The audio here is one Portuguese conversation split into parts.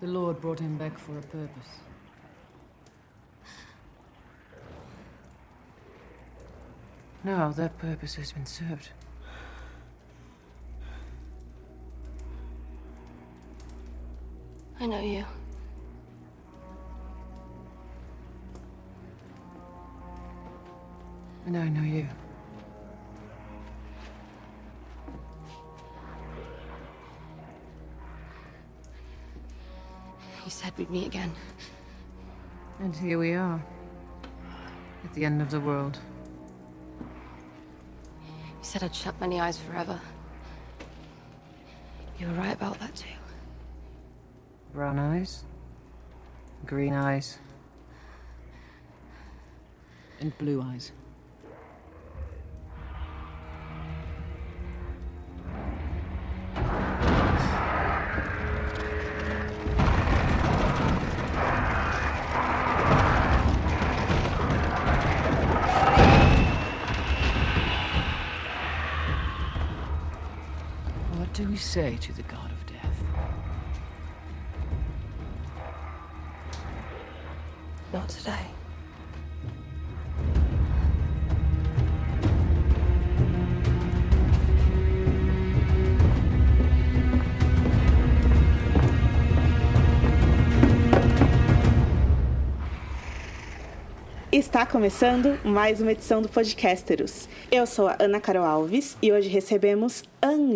The Lord brought him back for a purpose. Now that purpose has been served. I know you. And I know you. Said we'd meet again. And here we are. At the end of the world. You said I'd shut many eyes forever. You were right about that too. Brown eyes. Green eyes. And blue eyes. Say to the god of death? Not today. Está começando mais uma edição do Podcasteros. Eu sou a Ana Carol Alves e hoje recebemos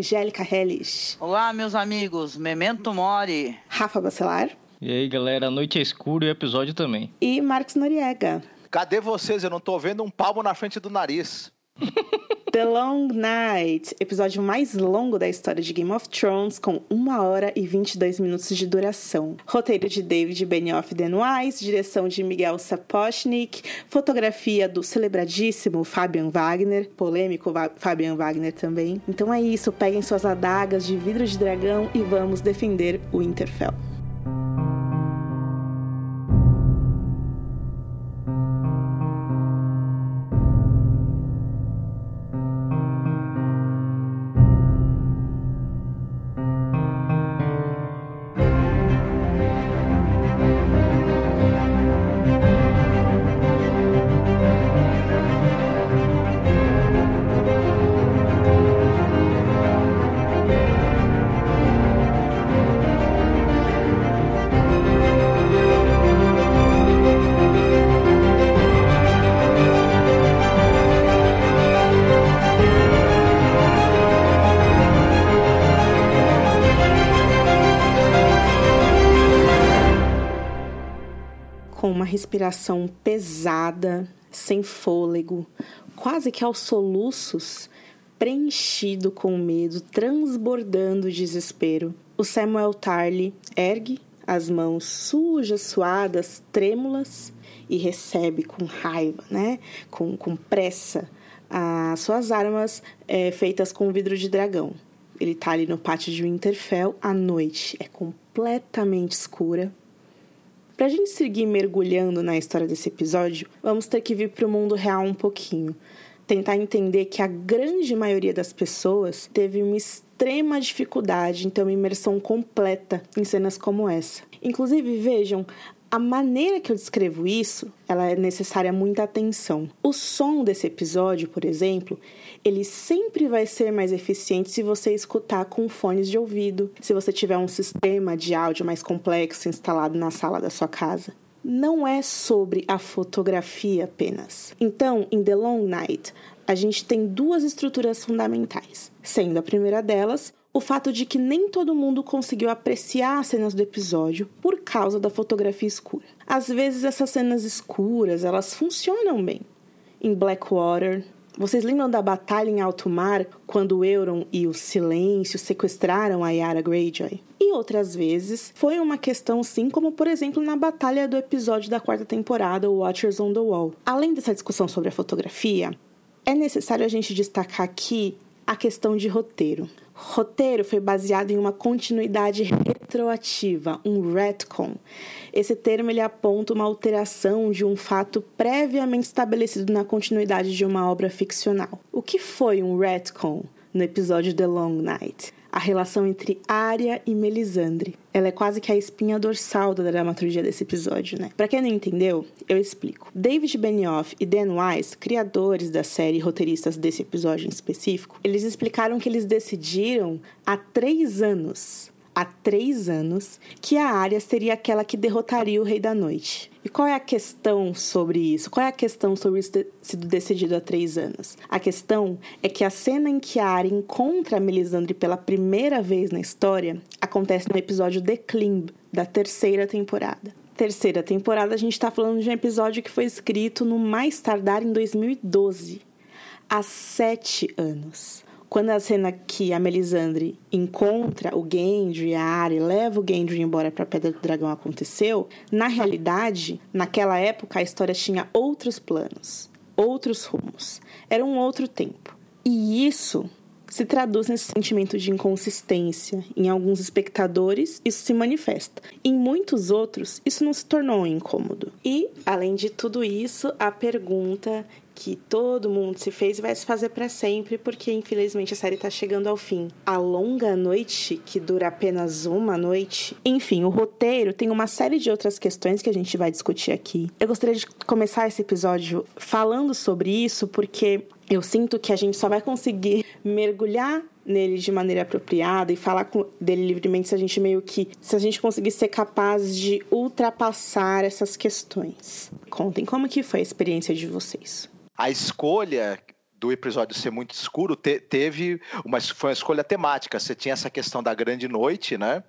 Angélica Helles, Olá, meus amigos. Memento Mori. Rafa Bacelar E aí, galera, a noite é escuro e o episódio também. e Marcos Noriega. Cadê vocês? Eu não tô vendo um palmo na frente do nariz. The Long Night, episódio mais longo da história de Game of Thrones, com 1 hora e 22 minutos de duração. Roteiro de David Benioff Denoise, direção de Miguel Sapochnik, fotografia do celebradíssimo Fabian Wagner, polêmico Fabian Wagner também. Então é isso, peguem suas adagas de vidro de dragão e vamos defender o Winterfell. Respiração pesada, sem fôlego, quase que aos soluços, preenchido com medo, transbordando desespero. O Samuel Tarly ergue as mãos sujas, suadas, trêmulas e recebe com raiva, né? Com, com pressa, as suas armas eh, feitas com vidro de dragão. Ele tá ali no pátio de Winterfell à noite, é completamente escura. Pra gente seguir mergulhando na história desse episódio, vamos ter que vir pro mundo real um pouquinho. Tentar entender que a grande maioria das pessoas teve uma extrema dificuldade em ter uma imersão completa em cenas como essa. Inclusive, vejam, a maneira que eu descrevo isso, ela é necessária muita atenção. O som desse episódio, por exemplo, ele sempre vai ser mais eficiente se você escutar com fones de ouvido, se você tiver um sistema de áudio mais complexo instalado na sala da sua casa. Não é sobre a fotografia apenas. Então, em The Long Night, a gente tem duas estruturas fundamentais, sendo a primeira delas o fato de que nem todo mundo conseguiu apreciar as cenas do episódio por causa da fotografia escura. Às vezes essas cenas escuras, elas funcionam bem. Em Blackwater, vocês lembram da batalha em alto mar quando Euron e o Silêncio sequestraram a Yara Greyjoy? E outras vezes foi uma questão sim, como por exemplo na batalha do episódio da quarta temporada, Watchers on the Wall. Além dessa discussão sobre a fotografia, é necessário a gente destacar aqui a questão de roteiro. Roteiro foi baseado em uma continuidade retroativa, um retcon. Esse termo ele aponta uma alteração de um fato previamente estabelecido na continuidade de uma obra ficcional. O que foi um retcon no episódio The Long Night? A relação entre Arya e Melisandre. Ela é quase que a espinha dorsal da dramaturgia desse episódio, né? Para quem não entendeu, eu explico. David Benioff e Dan Weiss, criadores da série e roteiristas desse episódio em específico, eles explicaram que eles decidiram há três anos há três anos que a Arya seria aquela que derrotaria o Rei da Noite. E qual é a questão sobre isso? Qual é a questão sobre isso ter sido decidido há três anos? A questão é que a cena em que a Arya encontra a Melisandre pela primeira vez na história acontece no episódio The Climb, da terceira temporada. Terceira temporada, a gente está falando de um episódio que foi escrito no mais tardar em 2012, há sete anos quando a cena que a Melisandre encontra o Gendry, a Arya, e leva o Gendry embora para a Pedra do Dragão aconteceu, na realidade, naquela época a história tinha outros planos, outros rumos. Era um outro tempo. E isso se traduz nesse sentimento de inconsistência. Em alguns espectadores, isso se manifesta. Em muitos outros, isso não se tornou incômodo. E, além de tudo isso, a pergunta que todo mundo se fez e vai se fazer para sempre, porque infelizmente a série tá chegando ao fim. A longa noite, que dura apenas uma noite. Enfim, o roteiro tem uma série de outras questões que a gente vai discutir aqui. Eu gostaria de começar esse episódio falando sobre isso, porque eu sinto que a gente só vai conseguir mergulhar nele de maneira apropriada e falar com, dele livremente se a gente meio que se a gente conseguir ser capaz de ultrapassar essas questões. Contem como que foi a experiência de vocês a escolha do episódio ser muito escuro te, teve uma foi uma escolha temática. Você tinha essa questão da grande noite, né?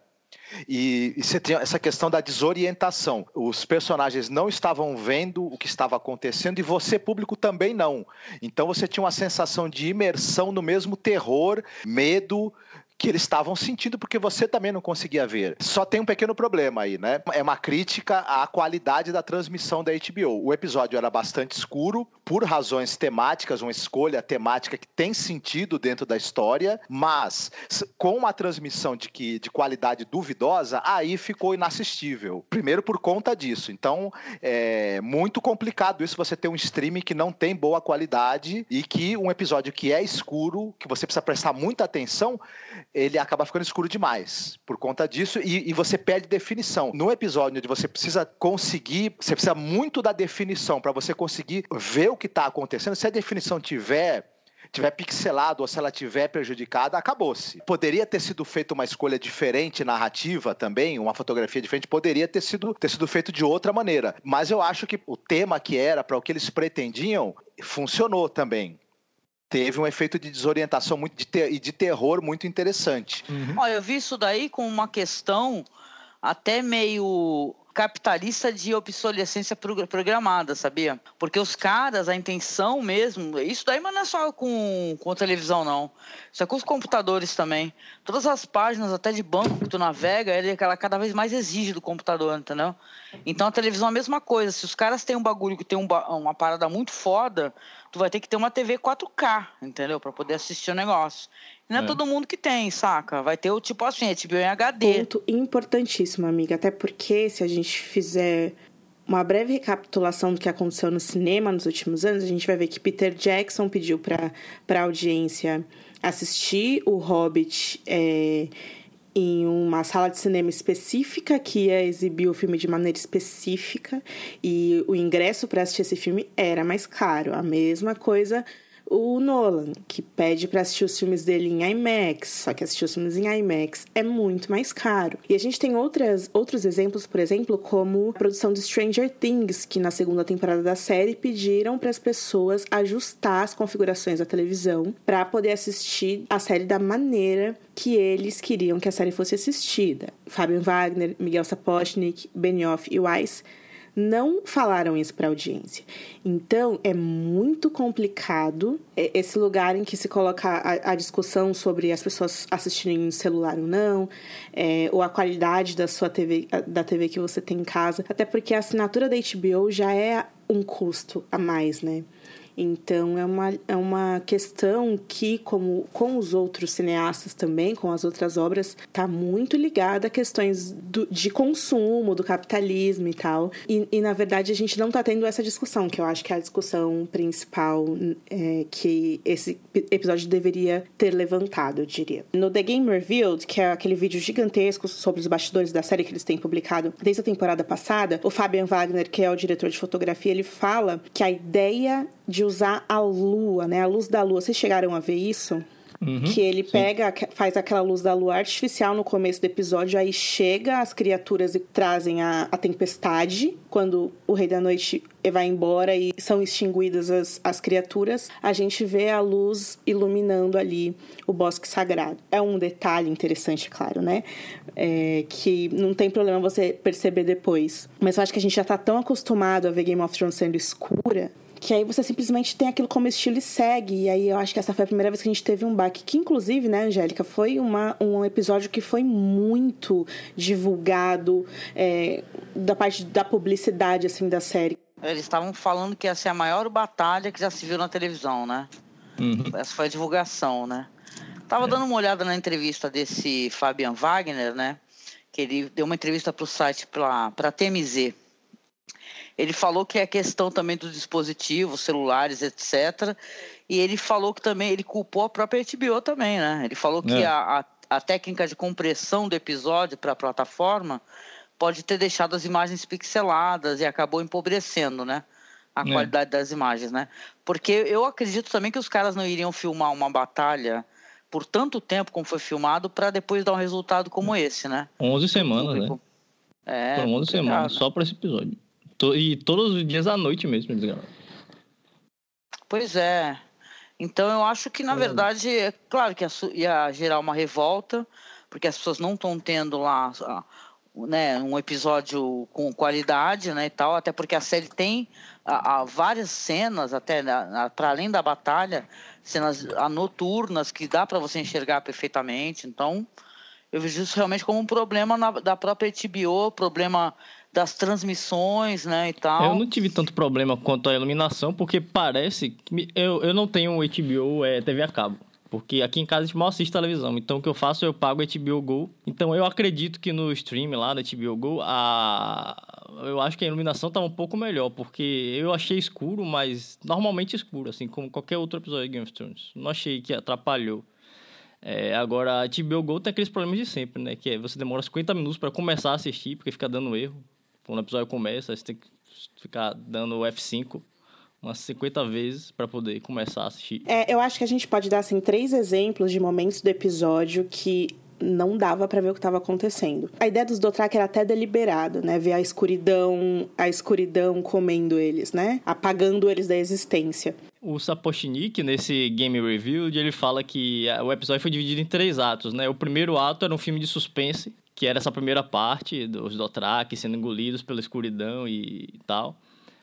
E, e, você tinha essa questão da desorientação. Os personagens não estavam vendo o que estava acontecendo e você, público, também não. Então você tinha uma sensação de imersão no mesmo terror, medo, que eles estavam sentindo porque você também não conseguia ver. Só tem um pequeno problema aí, né? É uma crítica à qualidade da transmissão da HBO. O episódio era bastante escuro por razões temáticas, uma escolha temática que tem sentido dentro da história, mas com uma transmissão de que de qualidade duvidosa, aí ficou inassistível. Primeiro por conta disso. Então, é muito complicado isso você ter um streaming que não tem boa qualidade e que um episódio que é escuro, que você precisa prestar muita atenção, ele acaba ficando escuro demais por conta disso e, e, você perde definição. No episódio onde você precisa conseguir, você precisa muito da definição para você conseguir ver o que está acontecendo. Se a definição tiver tiver pixelado ou se ela tiver prejudicada, acabou-se. Poderia ter sido feita uma escolha diferente narrativa também, uma fotografia diferente, poderia ter sido, ter sido feito de outra maneira. Mas eu acho que o tema que era, para o que eles pretendiam, funcionou também teve um efeito de desorientação muito de ter, e de terror muito interessante. Uhum. Olha, eu vi isso daí com uma questão até meio capitalista de obsolescência programada, sabia? Porque os caras, a intenção mesmo, isso daí mas não é só com, com a televisão, não. Isso é com os computadores também. Todas as páginas, até de banco que tu navega, ele, ela cada vez mais exige do computador, entendeu? Então a televisão é a mesma coisa. Se os caras têm um bagulho que tem um, uma parada muito foda, tu vai ter que ter uma TV 4K, entendeu? Para poder assistir o negócio. Não é, é, todo mundo que tem, saca? Vai ter o tipo assim, HBO em HD. Ponto importantíssimo, amiga. Até porque se a gente fizer uma breve recapitulação do que aconteceu no cinema nos últimos anos, a gente vai ver que Peter Jackson pediu para a audiência assistir o Hobbit é, em uma sala de cinema específica que ia exibir o filme de maneira específica e o ingresso para assistir esse filme era mais caro. A mesma coisa o Nolan, que pede para assistir os filmes dele em IMAX, só que assistir os filmes em IMAX é muito mais caro. E a gente tem outras, outros exemplos, por exemplo, como a produção de Stranger Things, que na segunda temporada da série pediram para as pessoas ajustar as configurações da televisão para poder assistir a série da maneira que eles queriam que a série fosse assistida. Fabian Wagner, Miguel Sapochnik, Benioff e Weiss não falaram isso para a audiência. Então, é muito complicado esse lugar em que se coloca a, a discussão sobre as pessoas assistirem no celular ou não, é, ou a qualidade da sua TV, da TV que você tem em casa, até porque a assinatura da HBO já é um custo a mais, né? Então é uma, é uma questão que, como com os outros cineastas também, com as outras obras, está muito ligada a questões do, de consumo, do capitalismo e tal. E, e, na verdade a gente não está tendo essa discussão, que eu acho que é a discussão principal é, que esse episódio deveria ter levantado, eu diria. No The Game Revealed, que é aquele vídeo gigantesco sobre os bastidores da série que eles têm publicado desde a temporada passada, o Fabian Wagner, que é o diretor de fotografia, ele fala que a ideia de usar a lua, né, a luz da lua, vocês chegaram a ver isso? Uhum, que ele sim. pega, faz aquela luz da lua artificial no começo do episódio, aí chega as criaturas e trazem a, a tempestade. Quando o Rei da Noite vai embora e são extinguidas as, as criaturas, a gente vê a luz iluminando ali o bosque sagrado. É um detalhe interessante, claro, né? É, que não tem problema você perceber depois. Mas eu acho que a gente já tá tão acostumado a ver Game of Thrones sendo escura que aí você simplesmente tem aquilo como estilo e segue. E aí eu acho que essa foi a primeira vez que a gente teve um baque. Que, inclusive, né, Angélica, foi uma, um episódio que foi muito divulgado é, da parte da publicidade, assim, da série. Eles estavam falando que ia ser a maior batalha que já se viu na televisão, né? Uhum. Essa foi a divulgação, né? Tava é. dando uma olhada na entrevista desse Fabian Wagner, né? Que ele deu uma entrevista para o site, para TMZ. Ele falou que é questão também dos dispositivos, celulares, etc. E ele falou que também ele culpou a própria HBO também, né? Ele falou que é. a, a, a, técnica de compressão do episódio para a plataforma pode ter deixado as imagens pixeladas e acabou empobrecendo, né? A é. qualidade das imagens, né? Porque eu acredito também que os caras não iriam filmar uma batalha por tanto tempo como foi filmado para depois dar um resultado como esse, né? 11 semanas, né? É, Foram 11 semanas, só para esse episódio. E todos os dias à noite mesmo, eles gravaram. Pois é. Então eu acho que, na é. verdade, é claro que ia gerar uma revolta, porque as pessoas não estão tendo lá né, um episódio com qualidade né, e tal, até porque a série tem a, a várias cenas, até para além da batalha, cenas noturnas que dá para você enxergar perfeitamente. Então, eu vejo isso realmente como um problema na, da própria HBO, problema das transmissões, né, e tal. Eu não tive tanto problema quanto a iluminação, porque parece que eu, eu não tenho HBO é, TV a cabo. Porque aqui em casa a gente mal assiste televisão. Então o que eu faço, eu pago HBO Go. Então eu acredito que no stream lá da HBO Go, a... eu acho que a iluminação estava um pouco melhor. Porque eu achei escuro, mas normalmente escuro, assim, como qualquer outro episódio de Game of Thrones. Não achei que atrapalhou. É, agora, a HBO Go tem aqueles problemas de sempre, né? Que é você demora 50 minutos para começar a assistir, porque fica dando erro. Quando o episódio começa, você tem que ficar dando o F5 umas 50 vezes para poder começar a assistir. É, eu acho que a gente pode dar assim três exemplos de momentos do episódio que não dava para ver o que estava acontecendo. A ideia dos Dothraki era até deliberado, né? Ver a escuridão, a escuridão comendo eles, né? Apagando eles da existência. O Sapochnik, nesse Game Review, ele fala que o episódio foi dividido em três atos, né? O primeiro ato era um filme de suspense, que era essa primeira parte dos Dothraki sendo engolidos pela escuridão e tal.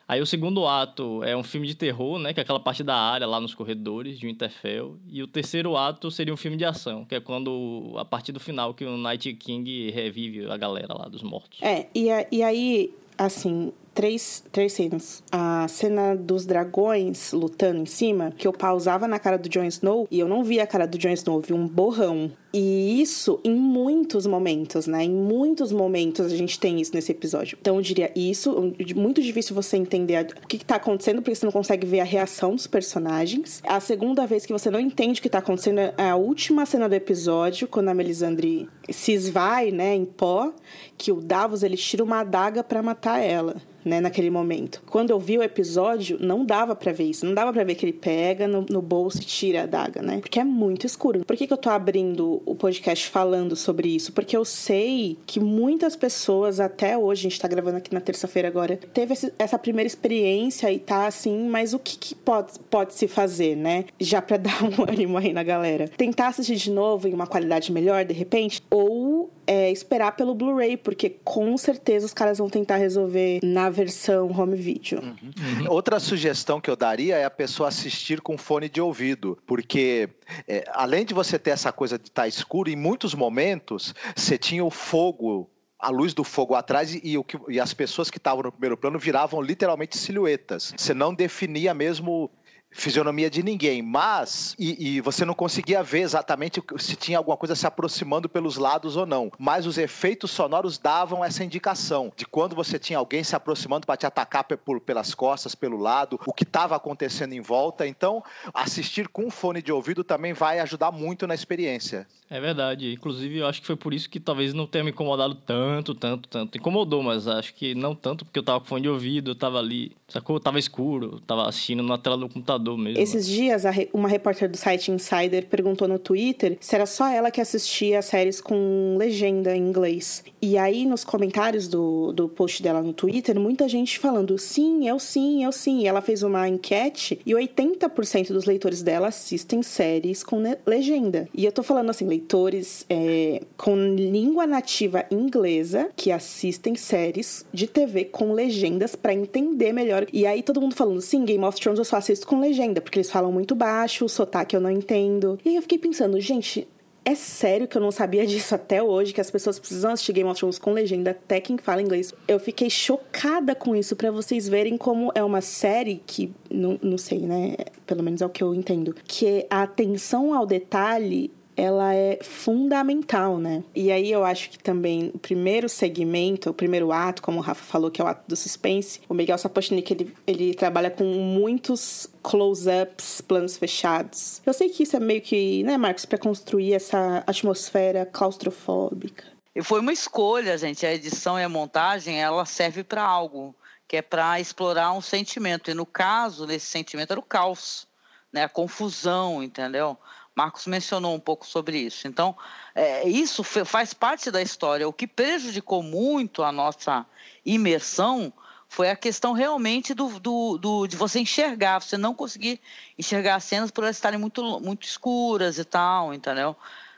Aí o segundo ato é um filme de terror, né? Que é aquela parte da área lá nos corredores de Winterfell. E o terceiro ato seria um filme de ação, que é quando, a partir do final, que o Night King revive a galera lá dos mortos. É, e, e aí, assim, três, três cenas. A cena dos dragões lutando em cima, que eu pausava na cara do Jon Snow e eu não via a cara do Jon Snow, vi um borrão. E isso em muitos momentos, né? Em muitos momentos a gente tem isso nesse episódio. Então eu diria isso, muito difícil você entender o que, está acontecendo, porque você não consegue ver a reação dos personagens. A segunda vez que você não entende o que está acontecendo é a última cena do episódio, quando a Melisandre se esvai, né, em pó, que o Davos ele tira uma adaga para matar ela né, naquele momento. Quando eu vi o episódio, não dava para ver isso. Não dava para ver que ele pega no, no, bolso e tira a daga, né? Porque é muito escuro. Por que, que eu tô abrindo o podcast falando sobre isso? Porque eu sei que muitas pessoas, até hoje, a gente tá gravando aqui na terça-feira agora, teve essa primeira experiência e tá assim, mas o que, que pode, pode se fazer, né? Já pra dar um ânimo aí na galera. Tentar assistir de novo em uma qualidade melhor, de repente, ou é, esperar pelo Blu-ray, porque com certeza os caras vão tentar resolver na versão home video. Uhum. Uhum. Outra sugestão que eu daria é a pessoa assistir com fone de ouvido, porque é, além de você ter essa coisa de estar tá escuro, em muitos momentos você tinha o fogo a luz do fogo atrás e, que, e as pessoas que estavam no primeiro plano viravam literalmente silhuetas. Você não definia mesmo fisionomia de ninguém, mas e, e, você não conseguia ver exatamente se tinha alguma coisa se aproximando pelos lados ou não. Mas os efeitos sonoros davam essa indicação de quando você tinha alguém se aproximando para te atacar por, pelas costas, pelo lado, o que estava acontecendo em volta. Então, assistir com fone de ouvido também vai ajudar muito na experiência. É verdade. Inclusive, eu acho que foi por isso que talvez não tenha me incomodado tanto, tanto, tanto. Incomodou, mas acho que não tanto, porque eu tava com fone de ouvido, eu tava ali, sacou? Tava escuro, tava assistindo na tela do computador mesmo. Esses dias, uma repórter do site Insider perguntou no Twitter se era só ela que assistia séries com legenda em inglês. E aí, nos comentários do, do post dela no Twitter, muita gente falando sim, eu sim, eu sim. E ela fez uma enquete e 80% dos leitores dela assistem séries com legenda. E eu tô falando assim, leitores é, com língua nativa inglesa que assistem séries de TV com legendas para entender melhor. E aí todo mundo falando, sim, Game of Thrones eu só assisto com legenda, porque eles falam muito baixo, o sotaque eu não entendo. E aí eu fiquei pensando, gente, é sério que eu não sabia disso até hoje, que as pessoas precisam assistir Game of Thrones com legenda, até quem fala inglês. Eu fiquei chocada com isso, para vocês verem como é uma série que, não, não sei, né? Pelo menos é o que eu entendo. Que a atenção ao detalhe ela é fundamental, né? E aí eu acho que também o primeiro segmento, o primeiro ato, como o Rafa falou, que é o ato do suspense, o Miguel Sapochnik, ele, ele trabalha com muitos close-ups, planos fechados. Eu sei que isso é meio que, né, Marcos, para construir essa atmosfera claustrofóbica. E foi uma escolha, gente. A edição e a montagem, ela serve para algo, que é para explorar um sentimento. E no caso, nesse sentimento era o caos, né? A confusão, entendeu? Marcos mencionou um pouco sobre isso. Então, é, isso faz parte da história. O que prejudicou muito a nossa imersão foi a questão realmente do, do, do, de você enxergar, você não conseguir enxergar as cenas por elas estarem muito, muito escuras e tal, entendeu?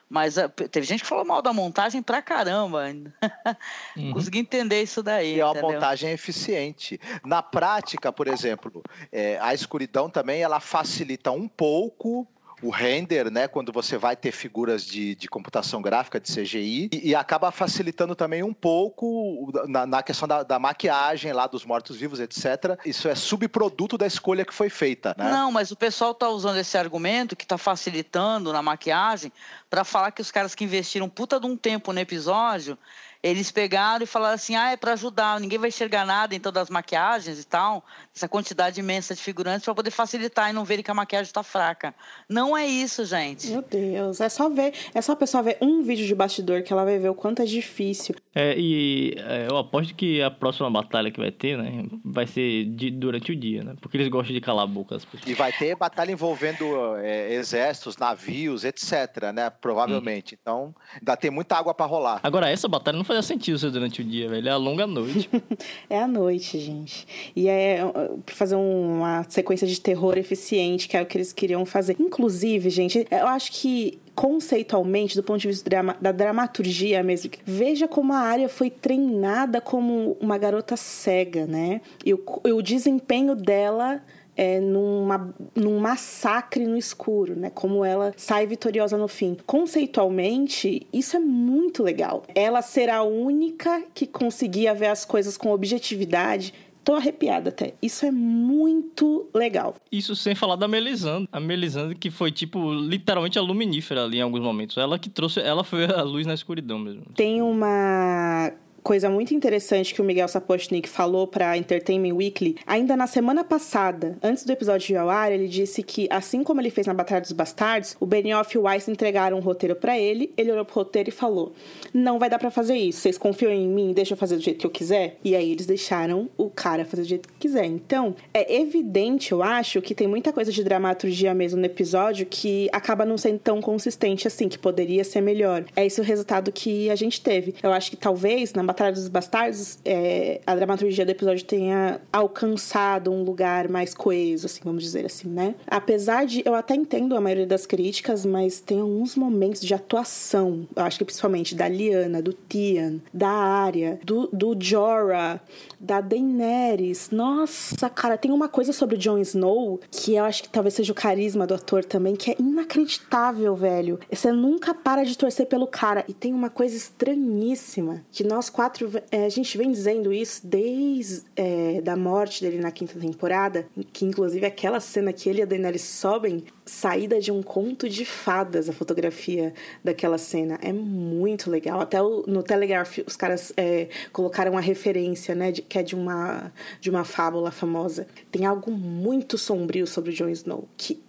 Mas uh, teve gente que falou mal da montagem pra caramba. uhum. Consegui entender isso daí. E é uma entendeu? montagem eficiente. Na prática, por exemplo, é, a escuridão também ela facilita um pouco o render, né, quando você vai ter figuras de, de computação gráfica, de CGI, e, e acaba facilitando também um pouco na, na questão da, da, maquiagem lá dos mortos-vivos, etc. Isso é subproduto da escolha que foi feita, né? Não, mas o pessoal está usando esse argumento que está facilitando na maquiagem para falar que os caras que investiram puta de um tempo no episódio eles pegaram e falaram assim: ah, é para ajudar, ninguém vai enxergar nada então das maquiagens e tal, essa quantidade imensa de figurantes para poder facilitar e não verem que a maquiagem está fraca. Não é isso, gente. Meu Deus, é só ver, é só a pessoa ver um vídeo de bastidor que ela vai ver o quanto é difícil. É, e é, eu aposto que a próxima batalha que vai ter, né, vai ser de, durante o dia, né? Porque eles gostam de calar a boca das pessoas. E vai ter batalha envolvendo é, exércitos, navios, etc, né? Provavelmente. Hum. Então, ainda tem muita água para rolar. Agora, essa batalha não fazia sentido ser durante o dia, velho. É a longa noite. é a noite, gente. E é pra fazer uma sequência de terror eficiente, que é o que eles queriam fazer. Inclusive, gente, eu acho que conceitualmente, do ponto de vista da dramaturgia mesmo, veja como a área foi treinada como uma garota cega, né? E o, e o desempenho dela é, numa, num massacre no escuro, né? Como ela sai vitoriosa no fim. Conceitualmente, isso é muito legal. Ela ser a única que conseguia ver as coisas com objetividade Tô arrepiada até. Isso é muito legal. Isso sem falar da Melisandre. A Melisandre que foi, tipo, literalmente a luminífera ali em alguns momentos. Ela que trouxe... Ela foi a luz na escuridão mesmo. Tem uma coisa muito interessante que o Miguel Sapochnik falou para Entertainment Weekly, ainda na semana passada, antes do episódio de ao ar, ele disse que, assim como ele fez na Batalha dos Bastardos, o Benioff e o Weiss entregaram um roteiro para ele, ele olhou pro roteiro e falou: Não vai dar para fazer isso, vocês confiam em mim, deixa eu fazer do jeito que eu quiser? E aí eles deixaram o cara fazer do jeito que quiser. Então, é evidente, eu acho, que tem muita coisa de dramaturgia mesmo no episódio que acaba não sendo tão consistente assim, que poderia ser melhor. É esse o resultado que a gente teve. Eu acho que talvez na Batalha dos Bastardos, é, a dramaturgia do episódio tenha alcançado um lugar mais coeso, assim, vamos dizer assim, né? Apesar de eu até entendo a maioria das críticas, mas tem alguns momentos de atuação, eu acho que principalmente da Liana, do Tian, da Arya, do, do Jorah, da Daenerys. Nossa, cara, tem uma coisa sobre o Jon Snow que eu acho que talvez seja o carisma do ator também, que é inacreditável, velho. Você nunca para de torcer pelo cara. E tem uma coisa estranhíssima que nós quatro. é, a gente vem dizendo isso desde é, da morte dele na quinta temporada, que inclusive aquela cena que ele e a Daenerys sobem, saída de um conto de fadas, a fotografia daquela cena. É muito legal. Até o- no Telegraph os caras é, colocaram a referência, né? de- que é de uma, de uma fábula famosa. Tem algo muito sombrio sobre o Jon Snow, que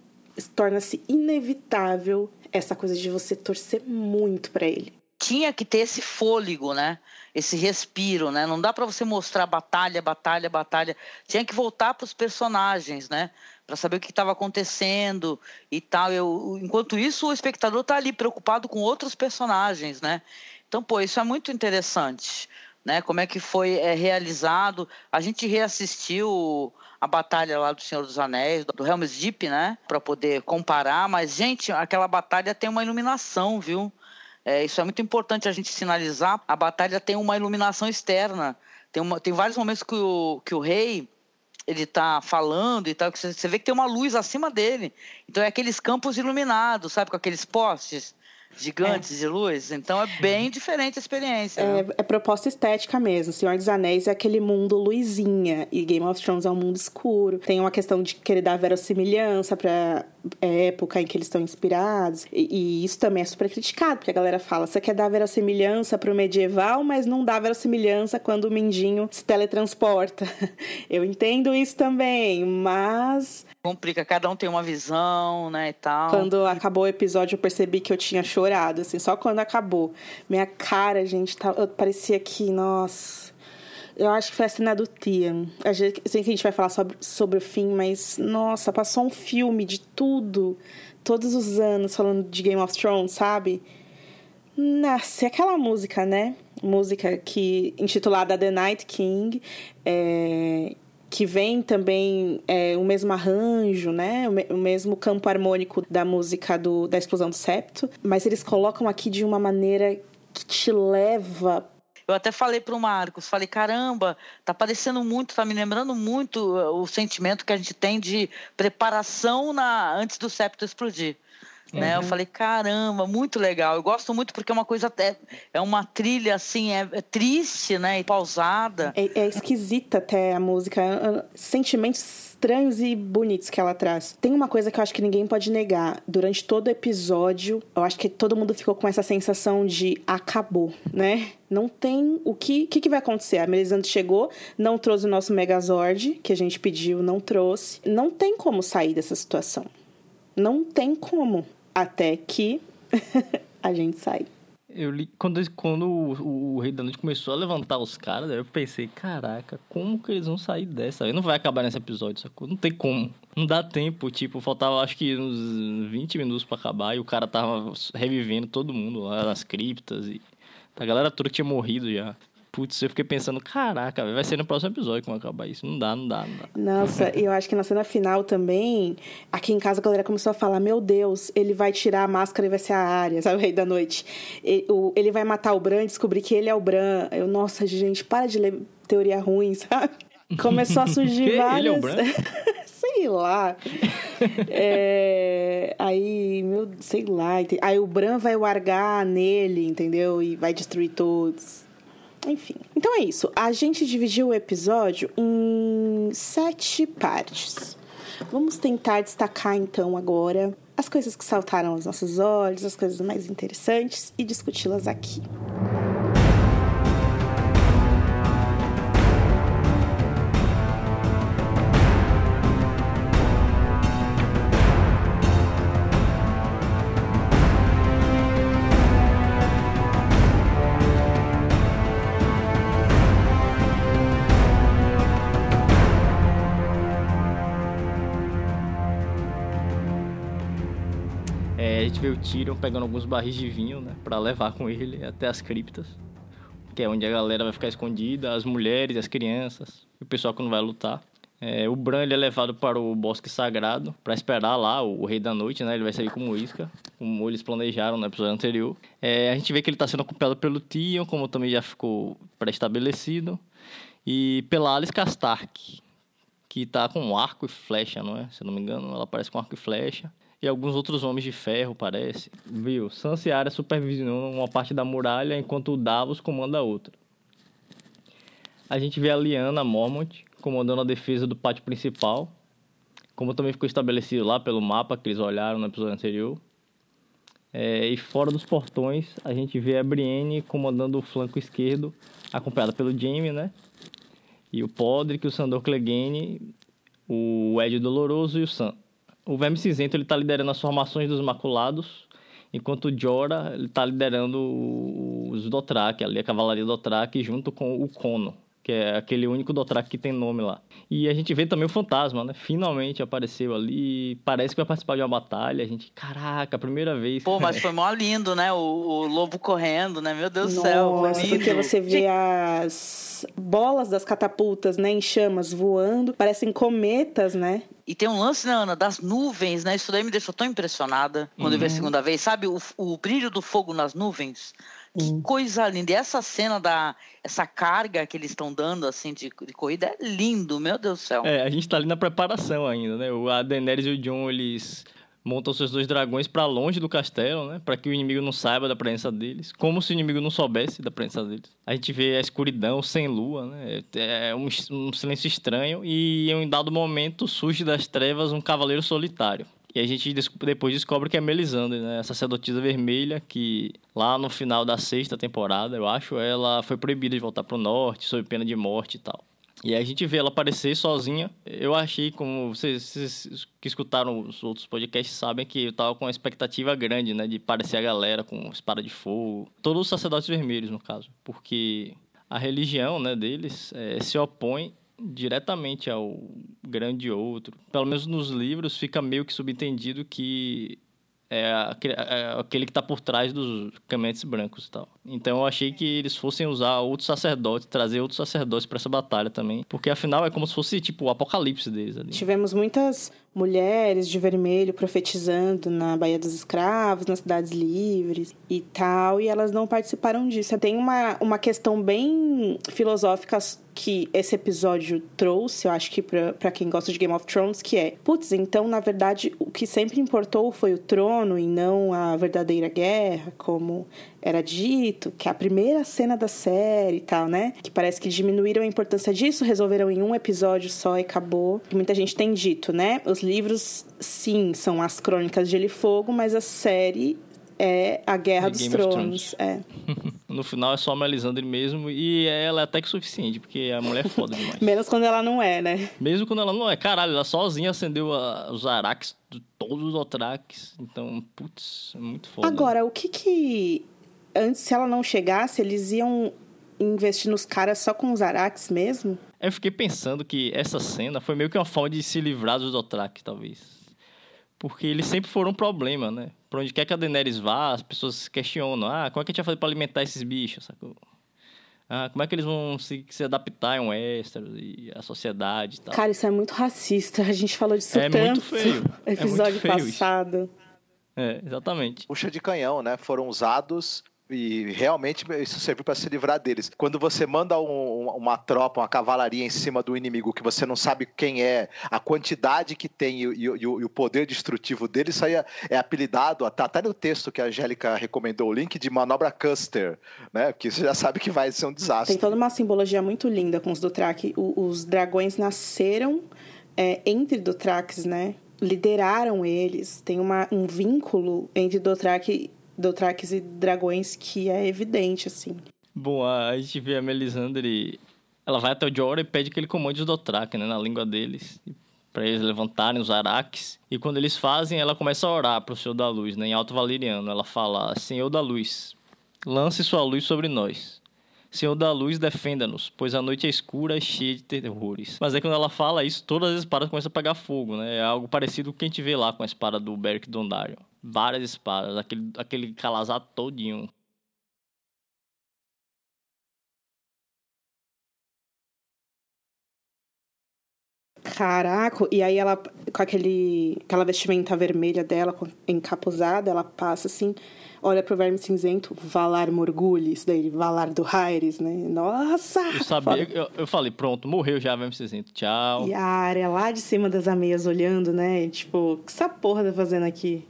torna-se inevitável essa coisa de você torcer muito pra ele. tinha que ter esse fôlego, né? Esse respiro, né? Não dá para você mostrar batalha, batalha, batalha. Tinha que voltar para os personagens, né? Para saber o que estava acontecendo e tal. Eu, enquanto isso, o espectador tá ali preocupado com outros personagens, né? Então, pô, isso é muito interessante, né? Como é que foi é, realizado? A gente reassistiu a batalha lá do Senhor dos Anéis, do Helm's Deep, né? Para poder comparar. Mas, gente, aquela batalha tem uma iluminação, viu? É, isso é muito importante a gente sinalizar. A batalha tem uma iluminação externa. Tem, uma, tem vários momentos que o, que o rei ele tá falando e tal, que você, vê que tem uma luz acima dele. Então é aqueles campos iluminados, sabe, com aqueles postes gigantes de luz. Então é bem diferente a experiência. né? É, é proposta estética mesmo. Senhor dos Anéis é aquele mundo luzinha e Game of Thrones é um mundo escuro. Tem uma questão de querer dar verossimilhança pra época em que eles estão inspirados. E, e isso também é super criticado, porque a galera fala: você quer dar verossimilhança pro medieval, mas não dá verossimilhança quando o Mindinho se teletransporta. Eu entendo isso também, mas Complica, cada um tem uma visão, né, e tal. quando acabou o episódio, eu percebi que eu tinha chorado, assim, só quando acabou. Minha cara, gente, tá, eu parecia que, nossa. Eu acho que foi a cena do Tian. A gente, eu sei que a gente vai falar sobre, sobre o fim, mas, nossa, passou um filme de tudo, todos os anos, falando de Game of Thrones, sabe? Nossa, e aquela música, né? Música que intitulada The Night King, é, que vem também é, o mesmo arranjo, né? O, me- o mesmo campo harmônico da música do, da Explosão do Septo, mas eles colocam aqui de uma maneira que te leva Eu até falei para o Marcos, falei, caramba, tá parecendo muito, tá me lembrando muito uh, o sentimento que a gente tem de preparação na antes do septo explodir. Né? Eu falei, caramba, muito legal. Eu gosto muito porque é uma coisa até. É uma trilha assim, é, é triste, né? E pausada. É, é esquisita até a música, é, sentimentos estranhos e bonitos que ela traz. Tem uma coisa que eu acho que ninguém pode negar. Durante todo o episódio, eu acho que todo mundo ficou com essa sensação de acabou, né? Não tem o que, que, que vai acontecer. A Melisandre chegou, não trouxe o nosso Megazord, que a gente pediu, não trouxe. Não tem como sair dessa situação. Não tem como. Até que a gente sai. Eu li, quando, quando o, o, Rei da Noite começou a levantar os caras, eu pensei, caraca, como que eles vão sair dessa? Não vai acabar nesse episódio, sacou? Não tem como. Não dá tempo, tipo, faltava acho que uns 20 minutos pra acabar e o cara tava revivendo todo mundo lá nas criptas e a galera toda tinha morrido já. Putz, eu fiquei pensando, caraca, vai ser no próximo episódio que vai acabar isso. Não dá, não dá, não dá. Nossa, e eu acho que na cena final também, aqui em casa a galera começou a falar: Meu Deus, ele vai tirar a máscara e vai ser a área, sabe, o rei da noite. E- Ele vai matar o Bran e descobrir que ele é o Bran. Eu, nossa, gente, para de ler teoria ruim, sabe? Começou a surgir várias. Ele é o Bran? sei lá. É, Aí, meu, sei lá. Aí o Bran vai largar nele, entendeu? E vai destruir todos. Enfim. Então é isso. A gente dividiu o episódio em sete partes. Vamos tentar destacar então agora as coisas que saltaram aos nossos olhos, as coisas mais interessantes e discuti-las aqui. Tyrion pegando alguns barris de vinho, né? Pra levar com ele até as criptas. Que é onde a galera vai ficar escondida, as mulheres, as crianças, o pessoal que não vai lutar. É, o Bran é levado para o Bosque Sagrado para esperar lá o, o Rei da Noite, né? Ele vai sair como isca, como eles planejaram no episódio anterior. É, a gente vê que ele está sendo acompanhado pelo Tion, como também já ficou pré-estabelecido, e pela Alice Castark, que tá com arco e flecha, não é? Se eu não me engano, ela parece com arco e flecha. E alguns outros homens de ferro, parece. Viu? Sansa Arya supervisionam uma parte da muralha, enquanto o Davos comanda a outra. A gente vê a Liana Mormont comandando a defesa do pátio principal, como também ficou estabelecido lá pelo mapa que eles olharam no episódio anterior. É, e fora dos portões, a gente vê a Brienne comandando o flanco esquerdo, acompanhada pelo Jaime, né? E o Podrick, o Sandor Clegane, o Ed Doloroso e o Sam. O Verme Cinzento ele tá liderando as formações dos Maculados, enquanto o Jorah ele tá liderando os Dothraki, ali a cavalaria Dothraki, junto com o Cono, que é aquele único Dothraki que tem nome lá. E a gente vê também o fantasma, né? Finalmente apareceu ali, parece que vai participar de uma batalha. A gente, caraca, primeira vez. Pô, mas foi mó lindo, né? O, o lobo correndo, né? Meu Deus do céu, foi Nossa, lindo. porque você vê as bolas das catapultas, né, em chamas voando, parecem cometas, né? E tem um lance, né, Ana, das nuvens, né? Isso daí me deixou tão impressionada quando eu vi a segunda vez. Sabe o, o brilho do fogo nas nuvens? Que coisa linda. E essa cena da... Essa carga que eles estão dando, assim, de, de corrida é lindo, meu Deus do céu. É, a gente tá ali na preparação ainda, né? O a Daenerys e o Jon, eles montam seus dois dragões para longe do castelo, né? Para que o inimigo não saiba da presença deles, como se o inimigo não soubesse da presença deles. A gente vê a escuridão sem lua, né? É um, um silêncio estranho e em um dado momento surge das trevas um cavaleiro solitário. E a gente depois descobre que é Melisandre, né? A sacerdotisa vermelha que lá no final da sexta temporada, eu acho, ela foi proibida de voltar pro norte sob pena de morte e tal. E aí a gente vê ela aparecer sozinha. Eu achei, como vocês, vocês que escutaram os outros podcasts sabem que eu tava com uma expectativa grande, né? De parecer a galera com espada de fogo. Todos os sacerdotes vermelhos, no caso. Porque a religião né, deles eh, se opõe diretamente ao grande outro. Pelo menos nos livros fica meio que subentendido que é aquele, é aquele que está por trás dos caminhantes brancos e tal. Então eu achei que eles fossem usar outros sacerdotes, trazer outros sacerdotes para essa batalha também, porque afinal é como se fosse tipo o apocalipse deles ali. Tivemos muitas mulheres de vermelho profetizando na Baía dos Escravos, nas cidades livres e tal, e elas não participaram disso. Tem uma, uma questão bem filosófica que esse episódio trouxe, eu acho que pra quem gosta de Game of Thrones, que é, putz, então na verdade o que sempre importou foi o trono e não a verdadeira guerra, como era dito, que é a primeira cena da série e tal, né? Que parece que diminuíram a importância disso, resolveram em um episódio só e acabou. Que muita gente tem dito, né? Os livros, sim, são as crônicas de Gelo e Fogo, mas a série é a Guerra É dos of Tronos. É. No final é só a Melisandre mesmo e ela é até que suficiente, porque a mulher é foda demais. Menos quando ela não é, né? Mesmo quando ela não é, caralho, ela sozinha acendeu a- os araques, de todos os Dothraques. Então, putz, é muito foda. Agora, o que que. Antes, se ela não chegasse, eles iam investir nos caras só com os Araques mesmo? Eu fiquei pensando que essa cena foi meio que uma forma de se livrar dos Dothraki, talvez. Porque eles sempre foram um problema, né? Pra onde quer que a Daenerys vá, as pessoas se questionam. Ah, como é que a gente vai fazer pra alimentar esses bichos, sacou? Ah, como é que eles vão se, se adaptar em Westeros e a sociedade e tal. Cara, isso é muito racista. A gente falou disso É tanto muito feio. no É muito episódio feio isso. passado. É, exatamente. Puxa de canhão, né? Foram usados e realmente isso serviu para se livrar deles. Quando você manda um- uma tropa, uma cavalaria em cima do inimigo que você não sabe quem é, a quantidade que tem e, o- e e o poder destrutivo dele, isso aí é, é apelidado, tá até no texto que a Angélica recomendou o link de manobra Custer, né? Porque você já sabe que vai ser um desastre. Tem toda uma simbologia muito linda com os Dothraki. Os dragões nasceram é, entre Dothraques, né? Lideraram eles. Tem uma, um vínculo entre Dothraki, Dothraques e dragões que é evidente, assim. Bom, a, gente vê a Melisandre. Ela vai até o Jorah e pede que ele comande os Dothraki, né? Na língua deles. Pra eles levantarem os araques. E quando eles fazem, ela começa a orar pro Senhor da Luz, né? Em alto valeriano. Ela fala: Senhor da Luz, lance sua luz sobre nós. Senhor da luz, defenda-nos, pois a noite é escura e cheia de terrores. Mas aí quando ela fala isso, todas as espadas começam a pegar fogo, né? É algo parecido com o que a gente vê lá com a espada do Beric Dondarrion. Várias espadas, aquele, aquele calazar todinho. Caraca, e aí ela, com aquele, aquela vestimenta vermelha dela, encapuzada, ela passa assim, olha pro verme cinzento, Valar Morgulhis, daí Valar do Raires, né? Nossa! Eu sabia, eu, eu falei, pronto, morreu já, vai me cinzento, tchau. E a área lá de cima das ameias olhando, né? E, tipo, o que essa porra tá fazendo aqui?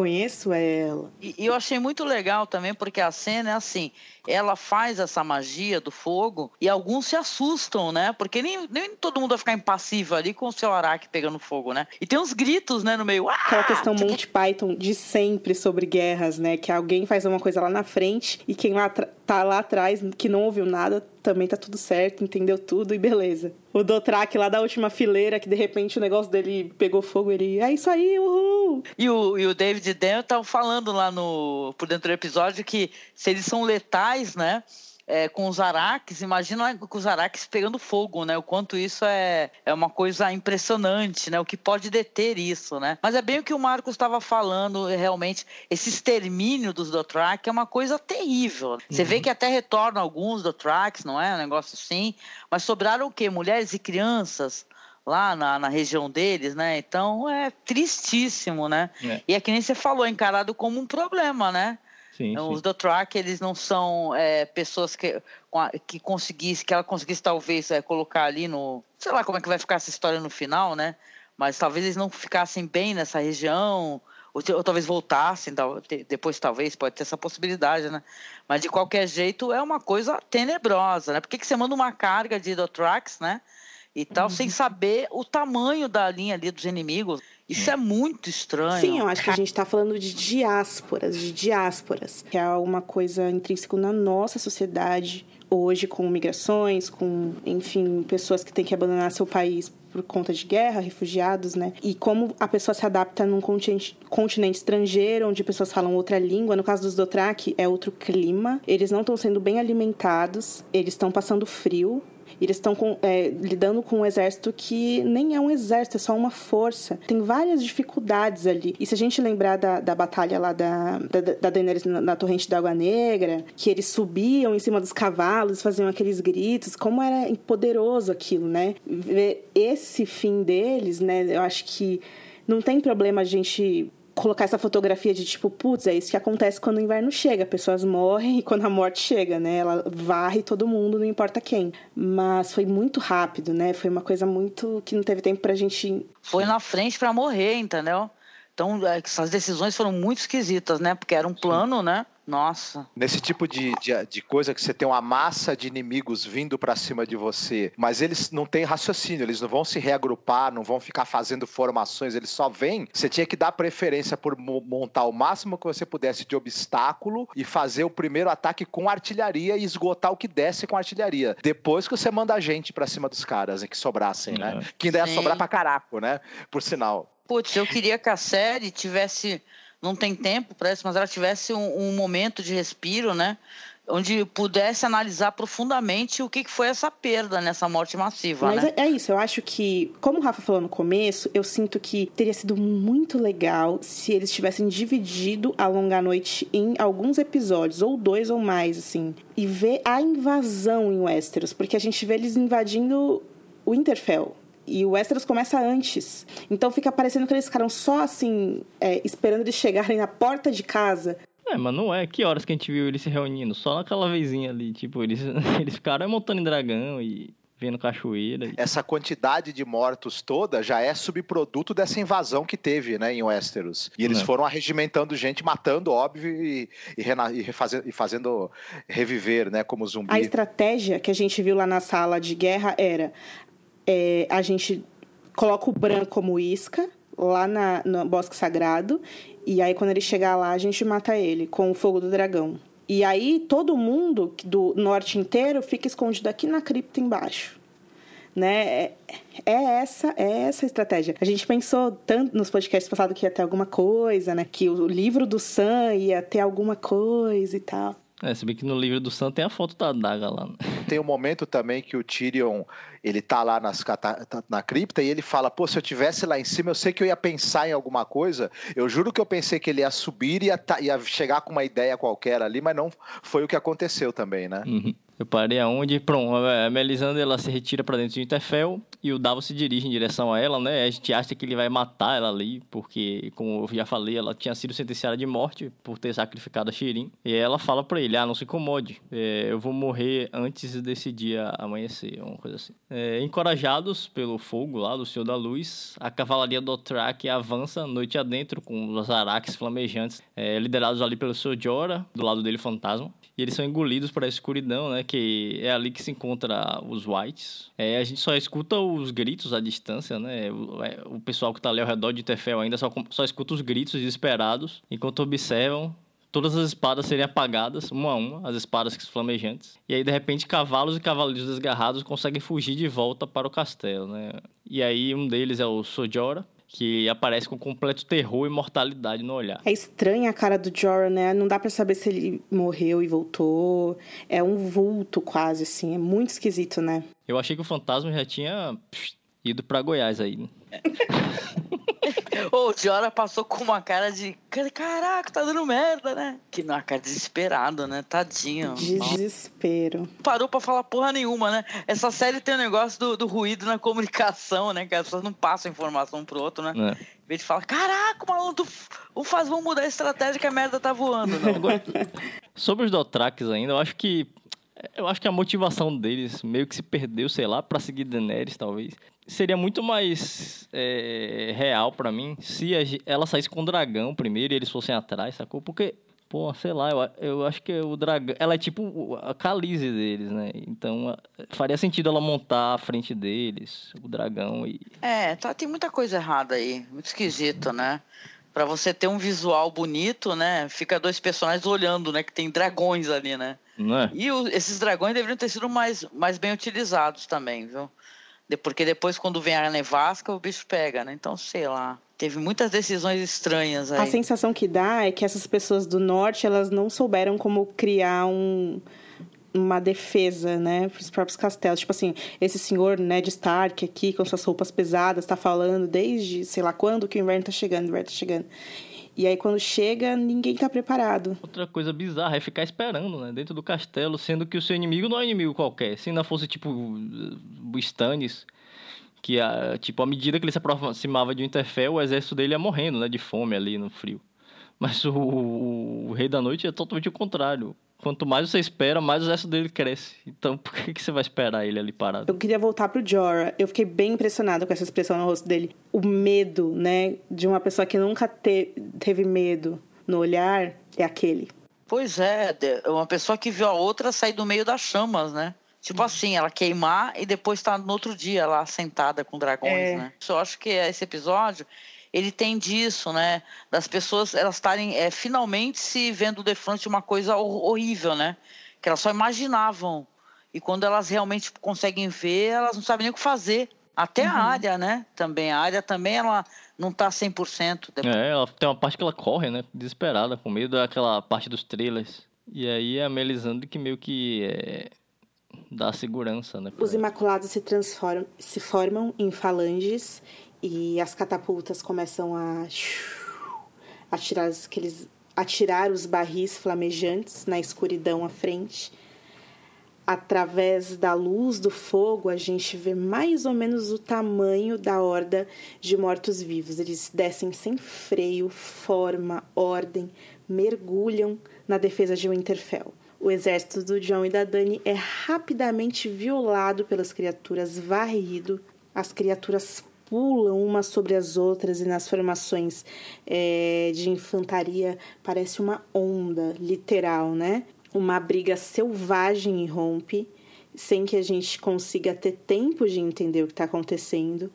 Conheço ela. E, e eu achei muito legal também, porque a cena é assim: ela faz essa magia do fogo e alguns se assustam, né? Porque nem, nem todo mundo vai ficar impassível ali com o seu araque pegando fogo, né? E tem uns gritos, né, no meio. Ah! Aquela questão Monty Python de sempre sobre guerras, né? Que alguém faz uma coisa lá na frente e quem lá tá lá atrás, que não ouviu nada, também tá tudo certo, entendeu tudo e beleza. O Dotrak lá da última fileira, que de repente o negócio dele pegou fogo, ele. É isso aí, uhul! E o, e o David Dan estavam falando lá no, por dentro do episódio que se eles são letais, né? é, com os araques, imagina com os araques pegando fogo, né? O quanto isso é, é uma coisa impressionante, né? O que pode deter isso, né? Mas é bem o que o Marcos estava falando, realmente, esse extermínio dos Dothraki é uma coisa terrível. Você uhum. vê que até retornam alguns Dothrax, não é? Um negócio assim. Mas sobraram o quê? Mulheres e crianças lá na, na, região deles, né? Então é tristíssimo, né? É. E é que nem você falou, encarado como um problema, né? Sim, então, sim. Os Dothraki, eles não são é, pessoas que, que conseguisse, que ela conseguisse talvez é, colocar ali no... Sei lá como é que vai ficar essa história no final, né? Mas talvez eles não ficassem bem nessa região, ou, ou talvez voltassem, tal, depois talvez, pode ter essa possibilidade, né? Mas de qualquer jeito é uma coisa tenebrosa, né? Por que, que você manda uma carga de Dothrax, né? E tal, uhum. sem saber o tamanho da linha ali dos inimigos. Isso é muito estranho. Sim, eu acho que a gente está falando de diásporas, de diásporas, que é uma coisa intrínseca na nossa sociedade hoje, com migrações, com, enfim, pessoas que têm que abandonar seu país por conta de guerra, refugiados, né? E como a pessoa se adapta num continente, continente estrangeiro, onde pessoas falam outra língua. No caso dos Dothraki, é outro clima. Eles não estão sendo bem alimentados, eles estão passando frio. Eles estão é, lidando com um exército que nem é um exército, é só uma força. Tem várias dificuldades ali. E se a gente lembrar da, da batalha lá da, da, da Daenerys na, na, Torrente da Água Negra, que eles subiam em cima dos cavalos, faziam aqueles gritos, como era poderoso aquilo, né? Ver esse fim deles, né? Eu acho que não tem problema a gente colocar essa fotografia de tipo, putz, é isso que acontece quando o inverno chega. Pessoas morrem e quando a morte chega, né? Ela varre todo mundo, não importa quem. Mas foi muito rápido, né? Foi uma coisa muito que não teve tempo pra gente. Foi na frente para morrer, entendeu? Então, é, essas decisões foram muito esquisitas, né? Porque era um plano, né? Nossa. Nesse tipo de, de, de, coisa que você tem uma massa de inimigos vindo para cima de você, mas eles não têm raciocínio, eles não vão se reagrupar, não vão ficar fazendo formações, eles só vêm. Você tinha que dar preferência por montar o máximo que você pudesse de obstáculo e fazer o primeiro ataque com artilharia e esgotar o que desce com artilharia. Depois que você manda a gente para cima dos caras, né, que sobrassem, né? Que ainda ia Sim. sobrar pra caraco, né? Por sinal. Putz, eu queria que a série tivesse não tem tempo para isso, mas ela tivesse um, um, momento de respiro, né? Onde pudesse analisar profundamente o que, foi essa perda nessa morte massiva. Mas né? é, é isso, eu acho que, como o Rafa falou no começo, eu sinto que teria sido muito legal se eles tivessem dividido a longa noite em alguns episódios, ou dois ou mais, assim, e ver a invasão em Westeros, porque a gente vê eles invadindo o Interfell e o Westeros começa antes. Então fica parecendo que eles ficaram só assim, é, esperando eles chegarem na porta de casa. É, mas não é. Que horas que a gente viu eles se reunindo? Só naquela vezinha ali. Tipo, eles, eles ficaram montando em dragão e vendo cachoeira. E... Essa quantidade de mortos toda já é subproduto dessa invasão que teve, né, em Westeros. E eles é. foram arregimentando gente, matando, óbvio, e, e, e, refazendo, e fazendo reviver, né, como zumbi. A estratégia que a gente viu lá na sala de guerra era é, a gente coloca o branco como isca lá na, no bosque sagrado. E aí, quando ele chegar lá, a gente mata ele com o fogo do dragão. E aí, todo mundo do norte inteiro fica escondido aqui na cripta embaixo. Né? É, é essa é essa a estratégia. A gente pensou tanto nos podcasts passados que ia ter alguma coisa, né? Que o livro do Sam ia ter alguma coisa e tal. É, se bem que no livro do Sam tem a foto da adaga lá. Né? Tem um momento também que o Tyrion, ele tá lá nas, na cripta e ele fala, pô, se eu tivesse lá em cima, eu sei que eu ia pensar em alguma coisa. Eu juro que eu pensei que ele ia subir e ia, ia chegar com uma ideia qualquer ali, mas não foi o que aconteceu também, né? Uhum. Eu parei aonde, pronto, a Melisandre ela se retira para dentro de Interfell e o Davos se dirige em direção a ela, né? A gente acha que ele vai matar ela ali, porque, como eu já falei, ela tinha sido sentenciada de morte por ter sacrificado a Shirin. E ela fala para ele, ah, não se incomode, é, eu vou morrer antes desse dia amanhecer, uma coisa assim. É, encorajados pelo fogo lá do Senhor da Luz, a cavalaria do Otrak avança noite adentro com os araques flamejantes, é, liderados ali pelo Sr. Jorah, do lado dele fantasma. E eles são engolidos para a escuridão, né? Que é ali que se encontra os Whites. É, a gente só escuta os gritos à distância, né? O, é, o pessoal que está ali ao redor de Tefel ainda só, só escuta os gritos desesperados, enquanto observam todas as espadas serem apagadas, uma a uma, as espadas flamejantes. E aí, de repente, cavalos e cavaleiros desgarrados conseguem fugir de volta para o castelo, né? E aí, um deles é o Sojora, que aparece com completo terror e mortalidade no olhar. É estranha a cara do Jorah, né? Não dá para saber se ele morreu e voltou. É um vulto quase, assim. É muito esquisito, né? Eu achei que o fantasma já tinha psh, ido para Goiás aí, né? o Jora passou com uma cara de caraca, tá dando merda, né? Que na cara desesperado, né? Tadinho. Desespero. Parou pra falar porra nenhuma, né? Essa série tem o um negócio do, do, ruído na comunicação, né? Que as pessoas não passam informação um pro outro, né? É. Em vez de falar, caraca, maluco, o faz vamos mudar a estratégia que a merda tá voando. Não. Sobre os Dotraques ainda, eu acho que eu acho que a motivação deles meio que se perdeu, sei lá, para seguir Daenerys, talvez seria muito mais é, real para mim se ela saísse com o dragão primeiro e eles fossem atrás, sacou? Porque, pô, sei lá, eu, eu acho que o dragão. Ela é tipo a calize deles, né? Então faria sentido ela montar à frente deles, o dragão e. É, tá, tem muita coisa errada aí. Muito esquisito, né? Pra você ter um visual bonito, né? Fica dois personagens olhando, né? Que tem dragões ali, né? Não é? E o, esses dragões deveriam ter sido mais, mais bem utilizados também, viu? Porque depois, quando vem a nevasca, o bicho pega, né? Então, sei lá. Teve muitas decisões estranhas aí. A sensação que dá é que essas pessoas do norte, elas não souberam como criar um, uma defesa, né, para os próprios castelos. Tipo assim, esse senhor Ned Stark aqui, com suas roupas pesadas, está falando desde sei lá quando que o inverno está chegando, o inverno está chegando. E aí, quando chega, ninguém tá preparado. Outra coisa bizarra é ficar esperando, né? Dentro do castelo, sendo que o seu inimigo não é inimigo qualquer. Se ainda fosse, tipo, o Stannis, que, a, tipo, à medida que ele se aproximava de Winterfell, o exército dele ia morrendo, né? De fome ali no frio. Mas o, o, o Rei da Noite é totalmente o contrário. Quanto mais você espera, mais o exército dele cresce. Então, por que, que você vai esperar ele ali parado? Eu queria voltar pro Jorah. Eu fiquei bem impressionada com essa expressão no rosto dele. O medo, né, de uma pessoa que nunca te, teve medo no olhar é aquele. Pois é, uma pessoa que viu a outra sair do meio das chamas, né? Tipo assim, ela queimar e depois tá no outro dia lá sentada com dragões, é. né? Eu acho que esse episódio ele tem disso, né? Das pessoas elas estarem é, finalmente se vendo de frente de uma coisa horrível, né? Que elas só imaginavam. E quando elas realmente conseguem ver, elas não sabem nem o que fazer. Até uhum. a área, né? Também. A área também, ela não tá 100%. Depois. É, ela tem uma parte que ela corre, né? Desesperada, com medo daquela parte dos trailers. E aí a Melisandre que meio que é, dá segurança, né? Os Imaculados se transformam, se formam em falanges e as catapultas começam a atirar aqueles atirar os barris flamejantes na escuridão à frente. Através da luz do fogo, a gente vê mais ou menos o tamanho da horda de mortos-vivos. Eles descem sem freio, forma, ordem, mergulham na defesa de Winterfell. O exército do John e da Dani é rapidamente violado pelas criaturas, varrido. As criaturas pulam umas sobre as outras e nas formações é, de infantaria parece uma onda literal, né? Uma briga selvagem irrompe sem que a gente consiga ter tempo de entender o que está acontecendo.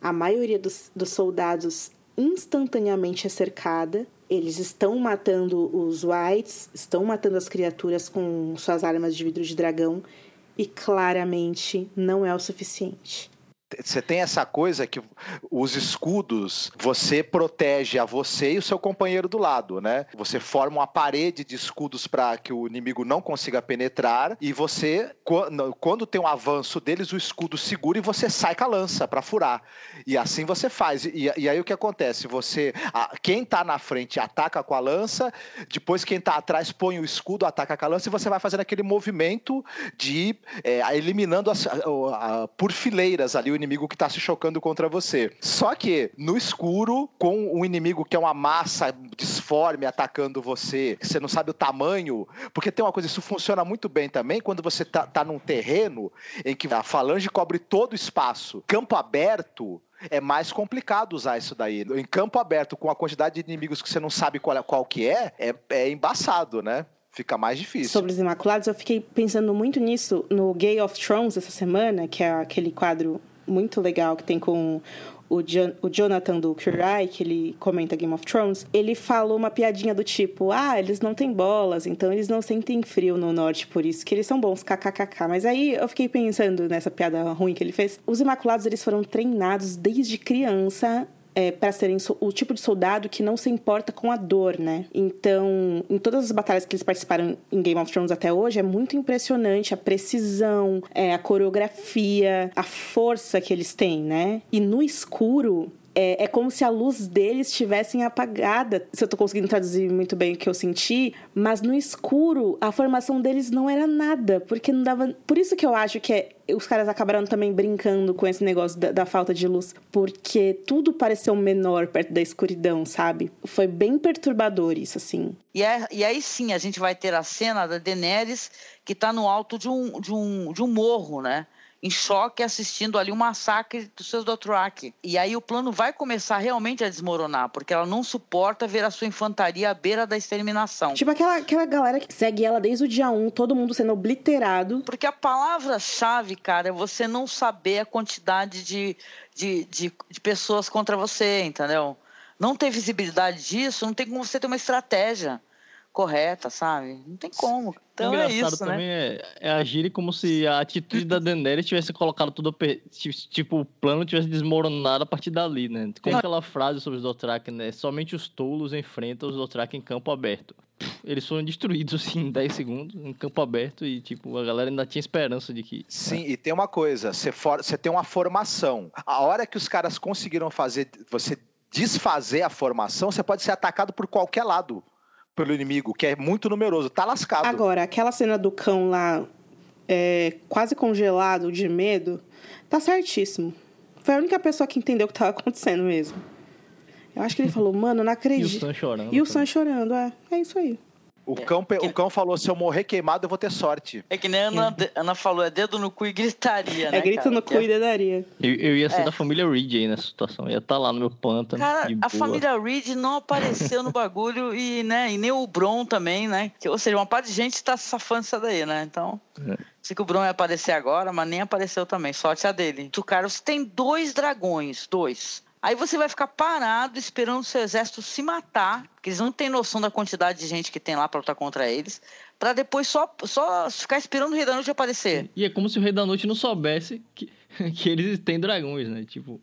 A maioria dos, dos soldados instantaneamente é cercada. Eles estão matando os whites, estão matando as criaturas com suas armas de vidro de dragão e claramente não é o suficiente você tem essa coisa que os escudos você protege a você e o seu companheiro do lado, né? Você forma uma parede de escudos para que o inimigo não consiga penetrar e você, quando tem um avanço deles, o escudo segura e você sai com a lança para furar. E assim você faz. E, e, aí o que acontece? Você, quem está na frente ataca com a lança, depois quem está atrás põe o escudo, ataca com a lança e você vai fazendo aquele movimento de é, eliminando as, a, a, por fileiras ali o inimigo que tá se chocando contra você. Só que no escuro, com um inimigo que é uma massa disforme atacando você, que você não sabe o tamanho, porque tem uma coisa, isso funciona muito bem também quando você tá, tá num terreno em que a falange cobre todo o espaço. Campo aberto, é mais complicado usar isso daí. Em campo aberto, com a quantidade de inimigos que você não sabe qual, qual que é, é, é embaçado, né? Fica mais difícil. Sobre os Imaculados, eu fiquei pensando muito nisso no Gay of Thrones essa semana, que é aquele quadro muito legal que tem com o, o Jonathan do Curie, que ele comenta Game of Thrones, ele falou uma piadinha do tipo: ah, eles não têm bolas, então eles não sentem frio no norte, por isso que eles são bons, kkkk. Mas aí eu fiquei pensando nessa piada ruim que ele fez. Os Imaculados, eles foram treinados desde criança é, para serem o tipo de soldado que não se importa com a dor, né? Então, em todas as batalhas que eles participaram em Game of Thrones até hoje, é muito impressionante a precisão, é, a coreografia, a força que eles têm, né? E no escuro, é, é, como se a luz deles estivessem apagada. Se eu tô conseguindo traduzir muito bem o que eu senti, mas no escuro a formação deles não era nada, porque não dava. Por isso que eu acho que é, os caras acabaram também brincando com esse negócio da, da, falta de luz, porque tudo pareceu menor perto da escuridão, sabe? Foi bem perturbador isso, assim. E, é, e aí sim a gente vai ter a cena da Daenerys que tá no alto de um, de um, de um morro, né? Em choque assistindo ali o um massacre dos seus Dothraki. E aí o plano vai começar realmente a desmoronar, porque ela não suporta ver a sua infantaria à beira da exterminação. Tipo aquela, aquela galera que segue ela desde o dia 1, todo mundo sendo obliterado. Porque a palavra-chave, cara, é você não saber a quantidade de, de, de, de pessoas contra você, entendeu? Não ter visibilidade disso, não tem como você ter uma estratégia correta, sabe? Não tem como. Então é isso, também né? é, é agir como se a atitude da Daenerys tivesse colocado tudo tipo o plano tivesse desmoronado a partir dali, né? Tem aquela frase sobre os Dothraki, né? Somente os tolos enfrentam os Dothraki em campo aberto. Eles foram destruídos assim em 10 segundos em campo aberto e tipo a galera ainda tinha esperança de que Sim, e tem uma coisa, você for, você tem uma formação. A hora que os caras conseguiram fazer você desfazer a formação, você pode ser atacado por qualquer lado pelo inimigo, que é muito numeroso, tá lascado. Agora, aquela cena do cão lá, é, quase congelado de medo, tá certíssimo. Foi a única pessoa que entendeu o que tava acontecendo mesmo. Eu acho que ele falou, mano, não acredito. E o Sam chorando. E o Sam chorando, é. É isso aí. O cão, é, o cão falou: se eu morrer queimado, eu vou ter sorte. É que nem a Ana, Ana falou: é dedo no cu e gritaria, né? É grito cara? no cu e dedaria. Eu, eu ia ser é. da família Reed aí nessa situação. Eu ia estar tá lá no meu pântano. Cara, a família Reed não apareceu no bagulho e, né, e nem o Bron também, né? Que, ou seja, uma parte de gente tá safando isso daí, né? Então. É. Sei que o Bron ia aparecer agora, mas nem apareceu também. Sorte a dele. Tu, cara, você tem dois dragões, dois. Aí você vai ficar parado esperando o seu exército se matar, porque eles não têm noção da quantidade de gente que tem lá para lutar contra eles, para depois só, só ficar esperando o Rei da Noite aparecer. E é como se o Rei da Noite não soubesse que, que eles têm dragões, né? Tipo,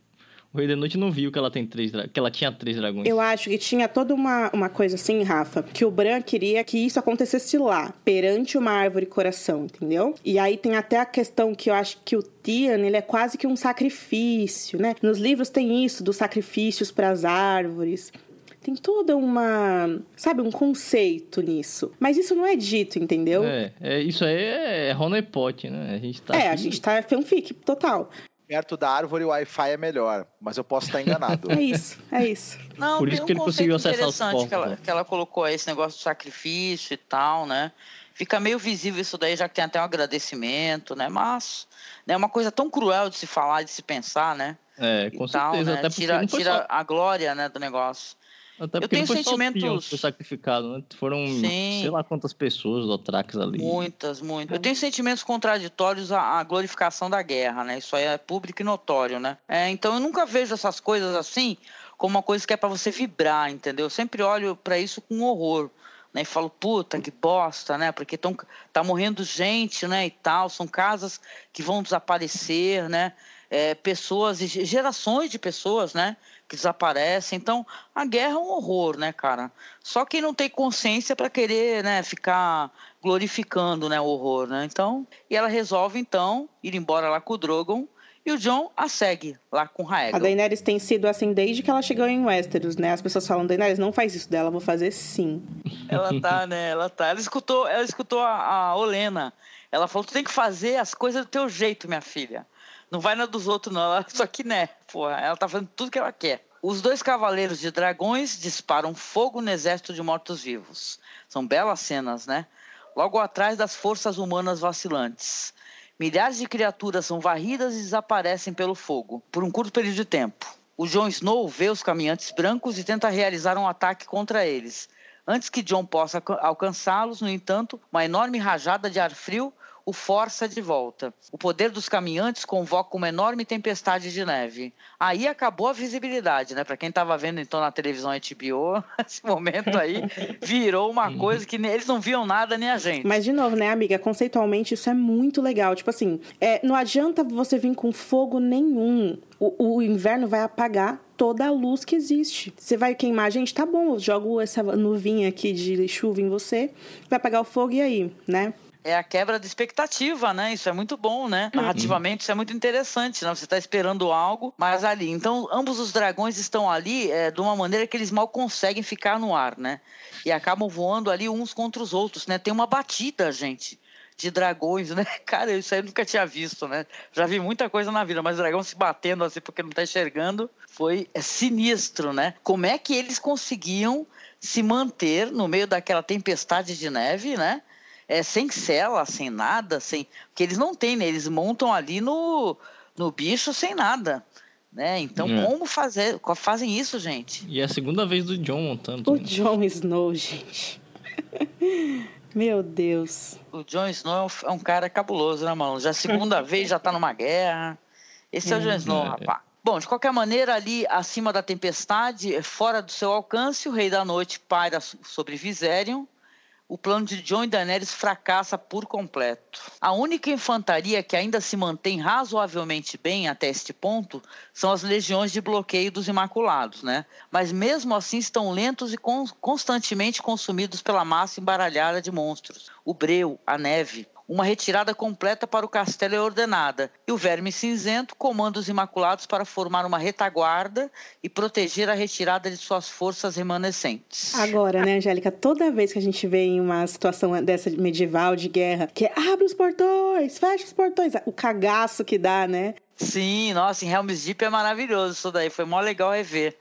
o Rei da Noite não viu que ela tem três que ela tinha três dragões. Eu acho que tinha toda uma, uma coisa assim, Rafa, que o Bran queria que isso acontecesse lá, perante uma árvore coração, entendeu? E aí tem até a questão que eu acho que o Tian, ele é quase que um sacrifício, né? Nos livros tem isso dos sacrifícios para as árvores tem toda uma, sabe, um conceito nisso. Mas isso não é dito, entendeu? É, é isso aí é Pot, né? A gente tá É, aqui... a gente tá fanfic total perto da árvore o Wi-Fi é melhor, mas eu posso estar enganado. é isso, é isso. Não, Por isso que ele conseguiu acessar os. Que ela, né? que ela colocou aí esse negócio do sacrifício e tal, né? Fica meio visível isso daí, já que tem até um agradecimento, né? Mas é né, uma coisa tão cruel de se falar, de se pensar, né? É, com tal, certeza. Né? Até tira tira só... a glória né, do negócio. Até eu tenho sentimentos. Foi sacrificado, né? Foram Sim. sei lá quantas pessoas do ali. Muitas, muitas. Eu tenho sentimentos contraditórios à, à, glorificação da guerra, né? Isso aí é público e notório, né? É, então eu nunca vejo essas coisas assim como uma coisa que é para você vibrar, entendeu? Eu sempre olho para isso com horror. Né, e falo, puta, que bosta, né? Porque tão, tá morrendo gente, né? E tal, são casas que vão desaparecer, né? É, pessoas, gerações de pessoas, né? que desaparecem. Então, a guerra é um horror, né, cara? Só quem não tem consciência para querer, né, ficar glorificando, né, o horror, né? Então, e ela resolve então ir embora lá com o Drogon e o John a segue lá com Raegal. A Daenerys tem sido assim desde que ela chegou em Westeros, né? As pessoas falam, Daenerys, não faz isso dela, vou fazer sim. Ela tá, né? Ela tá. Ela escutou, ela escutou a, a Olena. Ela falou, tu tem que fazer as coisas do teu jeito, minha filha. Não vai na dos outros, não. Ela só que né, porra. Ela tá fazendo tudo que ela quer. Os dois cavaleiros de dragões disparam fogo no exército de mortos-vivos. São belas cenas, né? Logo atrás das forças humanas vacilantes. Milhares de criaturas são varridas e desaparecem pelo fogo, por um curto período de tempo. O Jon Snow vê os caminhantes brancos e tenta realizar um ataque contra eles. Antes que Jon possa alcançá-los, no entanto, uma enorme rajada de ar frio o força de volta. O poder dos caminhantes convoca uma enorme tempestade de neve. Aí acabou a visibilidade, né? Para quem estava vendo então na televisão HBO, esse momento aí virou uma coisa que eles não viam nada nem a gente. Mas de novo, né, amiga? Conceitualmente isso é muito legal. Tipo assim, é, não adianta você vir com fogo nenhum. O, o, inverno vai apagar toda a luz que existe. Você vai queimar, gente, tá bom, eu jogo essa nuvinha aqui de chuva em você, vai apagar o fogo e aí, né? É a quebra de expectativa, né? Isso é muito bom, né? Uhum. Narrativamente, isso é muito interessante, né? Você está esperando algo, mas ali. Então, ambos os dragões estão ali é, de uma maneira que eles mal conseguem ficar no ar, né? E acabam voando ali uns contra os outros, né? Tem uma batida, gente de dragões, né? Cara, isso aí eu nunca tinha visto, né? Já vi muita coisa na vida, mas dragão se batendo assim porque não tá enxergando foi é sinistro, né? Como é que eles conseguiam se manter no meio daquela tempestade de neve, né? É, sem cela, sem nada, sem. Porque eles não têm, né? Eles montam ali no, no bicho sem nada. Né? Então, é. como fazer, fazem isso, gente? E é a segunda vez do John montando. O né? John Snow, gente. Meu Deus. O John Snow é um é cara cabuloso, né, mano? Já a segunda vez já tá numa guerra. Esse é, é o John Snow, é. rapaz. Bom, de qualquer maneira, ali acima da tempestade, fora do seu alcance, o Rei da Noite paira sobre Viserion o plano de John Daenerys fracassa por completo. A única infantaria que ainda se mantém razoavelmente bem até este ponto são as legiões de bloqueio dos Imaculados, né? Mas mesmo assim estão lentos e constantemente consumidos pela massa embaralhada de monstros. O breu, a neve, uma retirada completa para o castelo é ordenada, e o Verme Cinzento comanda os Imaculados para formar uma retaguarda e proteger a retirada de suas forças remanescentes. Agora, né, Angélica, toda vez que a gente vê em uma situação dessa medieval de guerra, que é abre os portões, fecha os portões, o cagaço que dá, né? Sim, nossa, em Helm's Deep é maravilhoso isso daí, foi mó legal rever.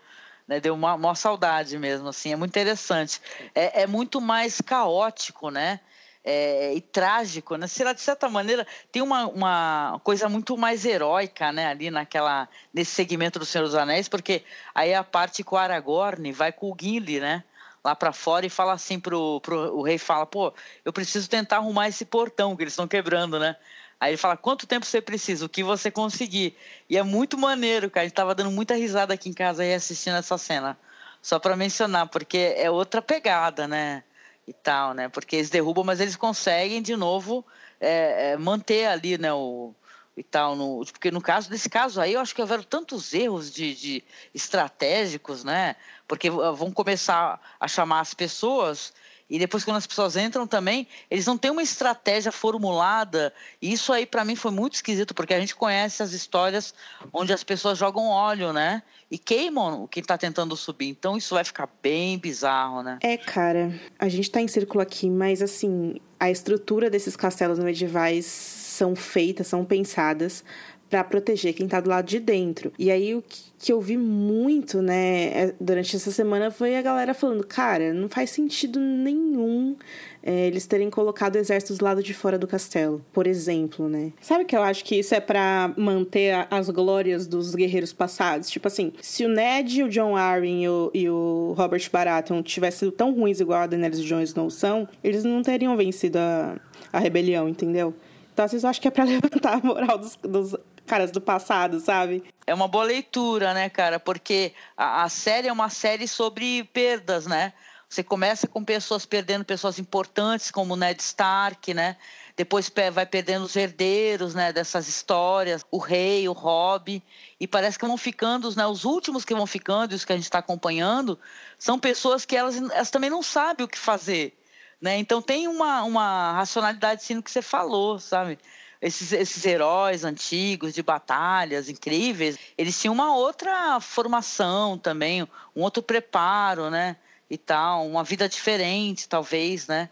Né, deu uma, uma saudade mesmo, assim, é muito interessante. É, é muito mais caótico, né? É, e trágico, né? Será de certa maneira tem uma, uma coisa muito mais heróica, né? Ali naquela nesse segmento do Senhor dos Anéis, porque aí a parte com o Aragorn vai com o Gimli, né? Lá para fora e fala assim pro, pro o rei fala, pô, eu preciso tentar arrumar esse portão que eles estão quebrando, né? Aí ele fala, quanto tempo você precisa? O que você conseguir? E é muito maneiro, cara. A gente tava dando muita risada aqui em casa aí assistindo essa cena. Só para mencionar, porque é outra pegada, né? E tal, né? Porque eles derrubam, mas eles conseguem de novo é, é, manter ali, né? O, e tal, no, porque no caso desse caso aí, eu acho que houveram tantos erros de, de estratégicos, né? Porque vão começar a chamar as pessoas e depois, quando as pessoas entram também, eles não têm uma estratégia formulada. E isso aí, para mim, foi muito esquisito, porque a gente conhece as histórias onde as pessoas jogam óleo, né? E queimam quem está tentando subir. Então, isso vai ficar bem bizarro, né? É, cara. A gente está em círculo aqui, mas, assim, a estrutura desses castelos medievais são feitas, são pensadas para proteger quem tá do lado de dentro. E aí o que eu vi muito, né, é, durante essa semana foi a galera falando, cara, não faz sentido nenhum é, eles terem colocado exércitos do lado de fora do castelo, por exemplo, né? Sabe que eu acho que isso é para manter a, as glórias dos guerreiros passados? Tipo assim, se o Ned, o John Arryn e o, e o Robert Baratheon tivessem sido tão ruins igual a Daenerys e o Jon Snow são, eles não teriam vencido a, a rebelião, entendeu? Então, eu acho que é pra levantar a moral dos, dos caras do passado, sabe? É uma boa leitura, né, cara? Porque a, a série é uma série sobre perdas, né? Você começa com pessoas perdendo pessoas importantes, como Ned Stark, né? Depois vai perdendo os herdeiros, né? Dessas histórias, o rei, o Robb, e parece que vão ficando, né? Os últimos que vão ficando, os que a gente está acompanhando, são pessoas que elas, elas também não sabem o que fazer, né? Então tem uma, uma racionalidade sim no que você falou, sabe? Esses, esses heróis antigos de batalhas incríveis, eles tinham uma outra formação também, um outro preparo, né? E tal, uma vida diferente, talvez, né?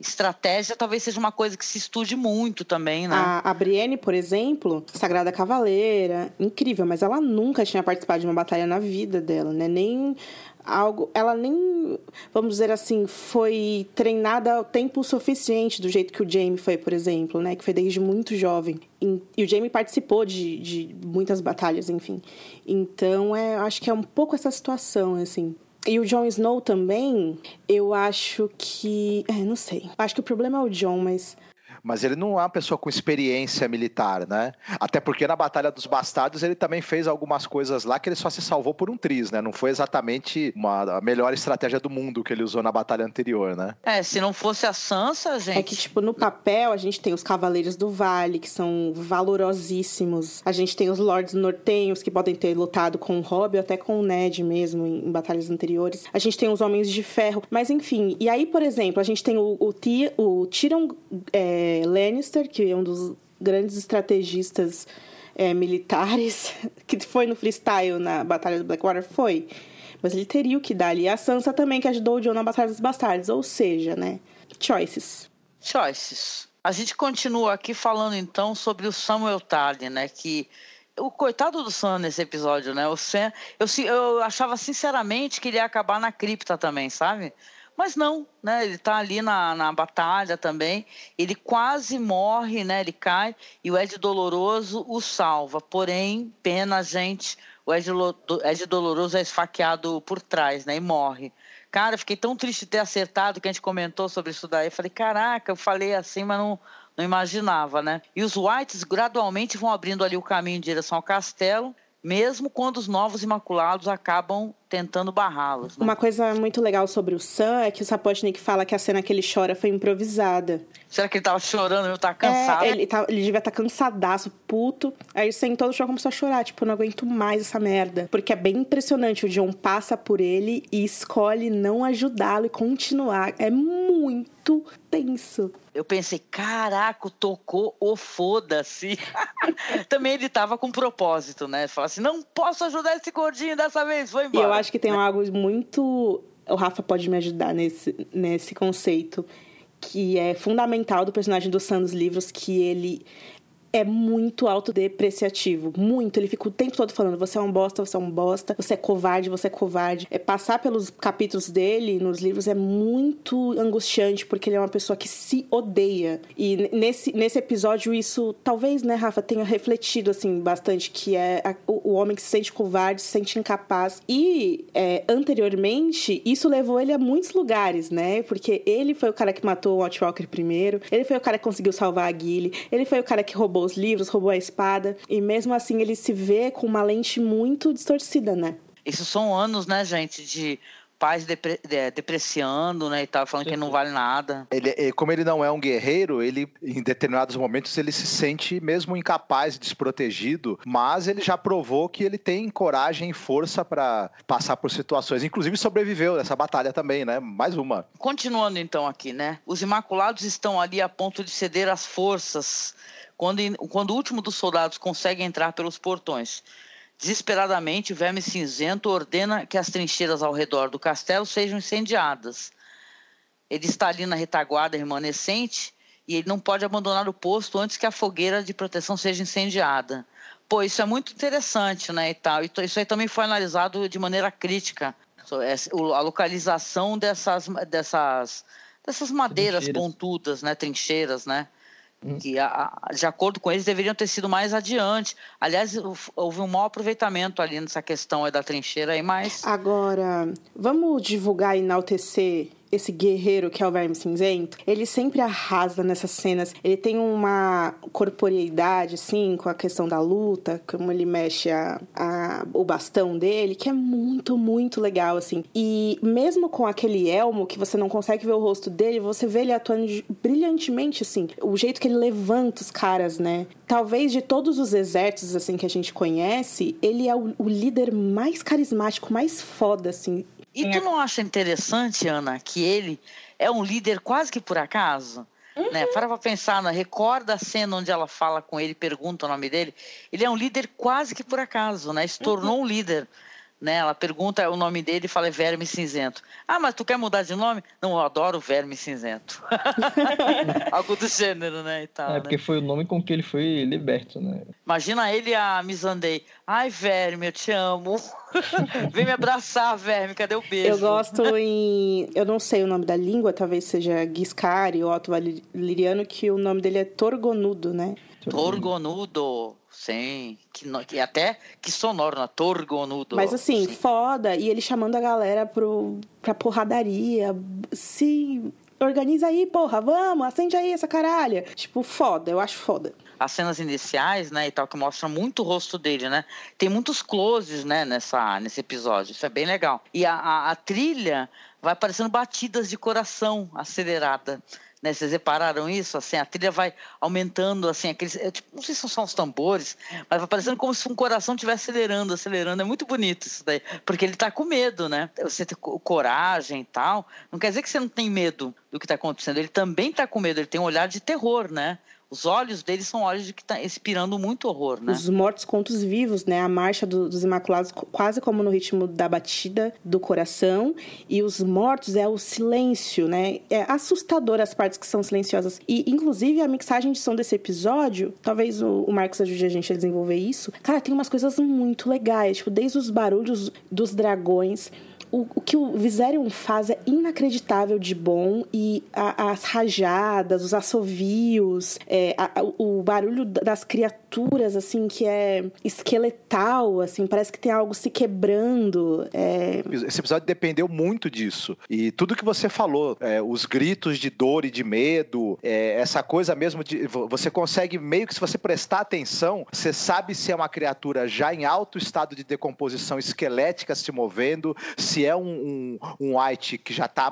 estratégia talvez seja uma coisa que se estude muito também, né? A, a Brienne, por exemplo, Sagrada Cavaleira, incrível, mas ela nunca tinha participado de uma batalha na vida dela, né? Nem algo, ela nem, vamos dizer assim, foi treinada o tempo suficiente do jeito que o Jamie foi, por exemplo, né? Que foi desde muito jovem. E o Jamie participou de, de muitas batalhas, enfim. Então, é, acho que é um pouco essa situação, assim. E o Jon Snow também, eu acho que. É, não sei. Acho que o problema é o Jon, mas mas ele não é uma pessoa com experiência militar, né? Até porque na Batalha dos Bastardos ele também fez algumas coisas lá que ele só se salvou por um triz, né? Não foi exatamente uma, a melhor estratégia do mundo que ele usou na batalha anterior, né? É, se não fosse a Sansa, gente. É que, tipo, no papel a gente tem os Cavaleiros do Vale, que são valorosíssimos. A gente tem os Lords Nortenhos, que podem ter lutado com o Robb ou até com o Ned mesmo em, em batalhas anteriores. A gente tem os Homens de Ferro. Mas, enfim, e aí, por exemplo, a gente tem o, o, o Tyrion. É, Lannister, que é um dos grandes estrategistas é, militares, que foi no freestyle na Batalha do Blackwater, foi. Mas ele teria o que dar ali. A Sansa também, que ajudou o Jon na Batalha dos Bastardos. Ou seja, né? Choices. Choices. A gente continua aqui falando então sobre o Samuel Tarly, né? Que o coitado do Sam nesse episódio, né? O Sam, eu, eu achava sinceramente que ele ia acabar na cripta também, sabe? Mas não, né? Ele está ali na, na batalha também. Ele quase morre, né? Ele cai e o Ed Doloroso o salva. Porém, pena, gente, o Ed, Ed Doloroso é esfaqueado por trás, né? E morre. Cara, fiquei tão triste de ter acertado que a gente comentou sobre isso daí. Eu falei, caraca, eu falei assim, mas não, não imaginava, né? E os Whites gradualmente vão abrindo ali o caminho em direção ao castelo mesmo quando os novos imaculados acabam tentando barrá-los. Né? Uma coisa muito legal sobre o Sam é que o Sapotnik fala que a cena que ele chora foi improvisada. Será que ele tava chorando, ele tá cansado? É, ele, tá, ele devia estar tá cansadaço, puto. Aí sentou no chão e começou a chorar. Tipo, não aguento mais essa merda. Porque é bem impressionante. O John passa por ele e escolhe não ajudá-lo e continuar. É muito tenso. Eu pensei, caraca, tocou o foda-se. Também ele tava com propósito, né? Falar assim, não posso ajudar esse gordinho dessa vez, vou embora. E eu acho que tem algo muito... O Rafa pode me ajudar nesse, nesse conceito que é fundamental do personagem do Sam nos livros, que ele é muito autodepreciativo. Muito. Ele fica o tempo todo falando: você é um bosta, você é um bosta, você é covarde, você é covarde. É passar pelos capítulos dele nos livros é muito angustiante, porque ele é uma pessoa que se odeia. E nesse, nesse episódio, isso talvez, né, Rafa, tenha refletido assim bastante, que é a, o, o, homem que se sente covarde, se sente incapaz. E é, anteriormente, isso levou ele a muitos lugares, né? Porque ele foi o cara que matou o Watchwalker primeiro, ele foi o cara que conseguiu salvar a Gilly, ele foi o cara que roubou roubou os livros, roubou a espada. E mesmo assim ele se vê com uma lente muito distorcida, né? Isso são anos, né, gente, de pais depre depreciando, né, e tal, falando Sim. que não vale nada. Ele, como ele não é um guerreiro, ele, em determinados momentos, ele se sente mesmo incapaz, desprotegido, mas ele já provou que ele tem coragem e força para passar por situações, inclusive sobreviveu nessa batalha também, né, mais uma. Continuando então aqui, né, os Imaculados estão ali a ponto de ceder às forças quando, quando o último dos soldados consegue entrar pelos portões. Desesperadamente, o Verme Cinzento ordena que as trincheiras ao redor do castelo sejam incendiadas. Ele está ali na retaguarda remanescente e ele não pode abandonar o posto antes que a fogueira de proteção seja incendiada. Pô, isso é muito interessante, né, e tal. Isso aí também foi analisado de maneira crítica. A localização dessas, dessas, dessas madeiras trincheiras. pontudas, né, trincheiras, né? Hum. que de acordo com eles deveriam ter sido mais adiante. Aliás, houve um mau aproveitamento ali nessa questão da trincheira aí, mas agora vamos divulgar e enaltecer esse guerreiro que é o Verme Cinzento, ele sempre arrasa nessas cenas. Ele tem uma corporeidade, assim, com a questão da luta, como ele mexe a, a, o bastão dele, que é muito, muito legal, assim. E mesmo com aquele elmo, que você não consegue ver o rosto dele, você vê ele atuando brilhantemente, assim. O jeito que ele levanta os caras, né? Talvez de todos os exércitos, assim, que a gente conhece, ele é o, o líder mais carismático, mais foda, assim. E tu não acha interessante, Ana, que ele é um líder quase que por acaso? Uhum. Né? Para pra pensar, Ana, recorda a cena onde ela fala com ele, pergunta o nome dele. Ele é um líder quase que por acaso, né? Se tornou uhum. um líder. Né? Ela pergunta o nome dele e fala é Verme Cinzento. Ah, mas tu quer mudar de nome? Não, eu adoro Verme Cinzento. Algo do gênero, né? E tal, É, né? porque foi o nome com que ele foi liberto, né? Imagina ele a Missandei. Ai, Verme, eu te amo. Vem me abraçar, Verme, cadê o beijo? Eu gosto em. Eu não sei o nome da língua, talvez seja Guiscari ou Otto Valeriano, que o nome dele é Torgonudo, né? Torgonudo. Sim, que, no- que até que sonoro, né? Torgonudo. Mas assim, Sim. foda. E ele chamando a galera pro, pra porradaria. Se organiza aí, porra, vamos, acende aí essa caralha. Tipo, foda, eu acho foda. as cenas iniciais, né, e tal, que mostra muito o rosto dele, né? Tem muitos closes, né, nessa, nesse episódio. Isso é bem legal. E a, a, a trilha vai aparecendo batidas de coração acelerada. Né, vocês repararam isso? Assim, a trilha vai aumentando, assim, aqueles. é, tipo, não sei se são os tambores, mas vai parecendo como se um coração estivesse acelerando, acelerando. É muito bonito isso daí. Porque ele tá com medo, né? Você co- coragem e tal. Não quer dizer que você não tem medo do que está acontecendo. Ele também tá com medo, ele tem um olhar de terror, né? Os olhos dele são olhos de que tá inspirando muito horror, né? Os mortos contra os vivos, né? A marcha do- dos Imaculados, quase como no ritmo da batida do coração. E os mortos é o silêncio, né? É assustador as partes que são silenciosas. E, inclusive, a mixagem de som desse episódio, talvez o, o Marcos ajude a gente a desenvolver isso. Cara, tem umas coisas muito legais. Tipo, desde os barulhos dos dragões. O, o que o Viserion faz é inacreditável de bom e a- as rajadas, os assovios, é, a- o barulho da- das criaturas, assim, que é esqueletal, assim, parece que tem algo se quebrando. é, Esse episódio dependeu muito disso. E tudo que você falou, é, os gritos de dor e de medo, é, essa coisa mesmo de. vo- Você consegue, meio que se você prestar atenção, você sabe se é uma criatura já em alto estado de decomposição esquelética se movendo, se é um, um, um white que já está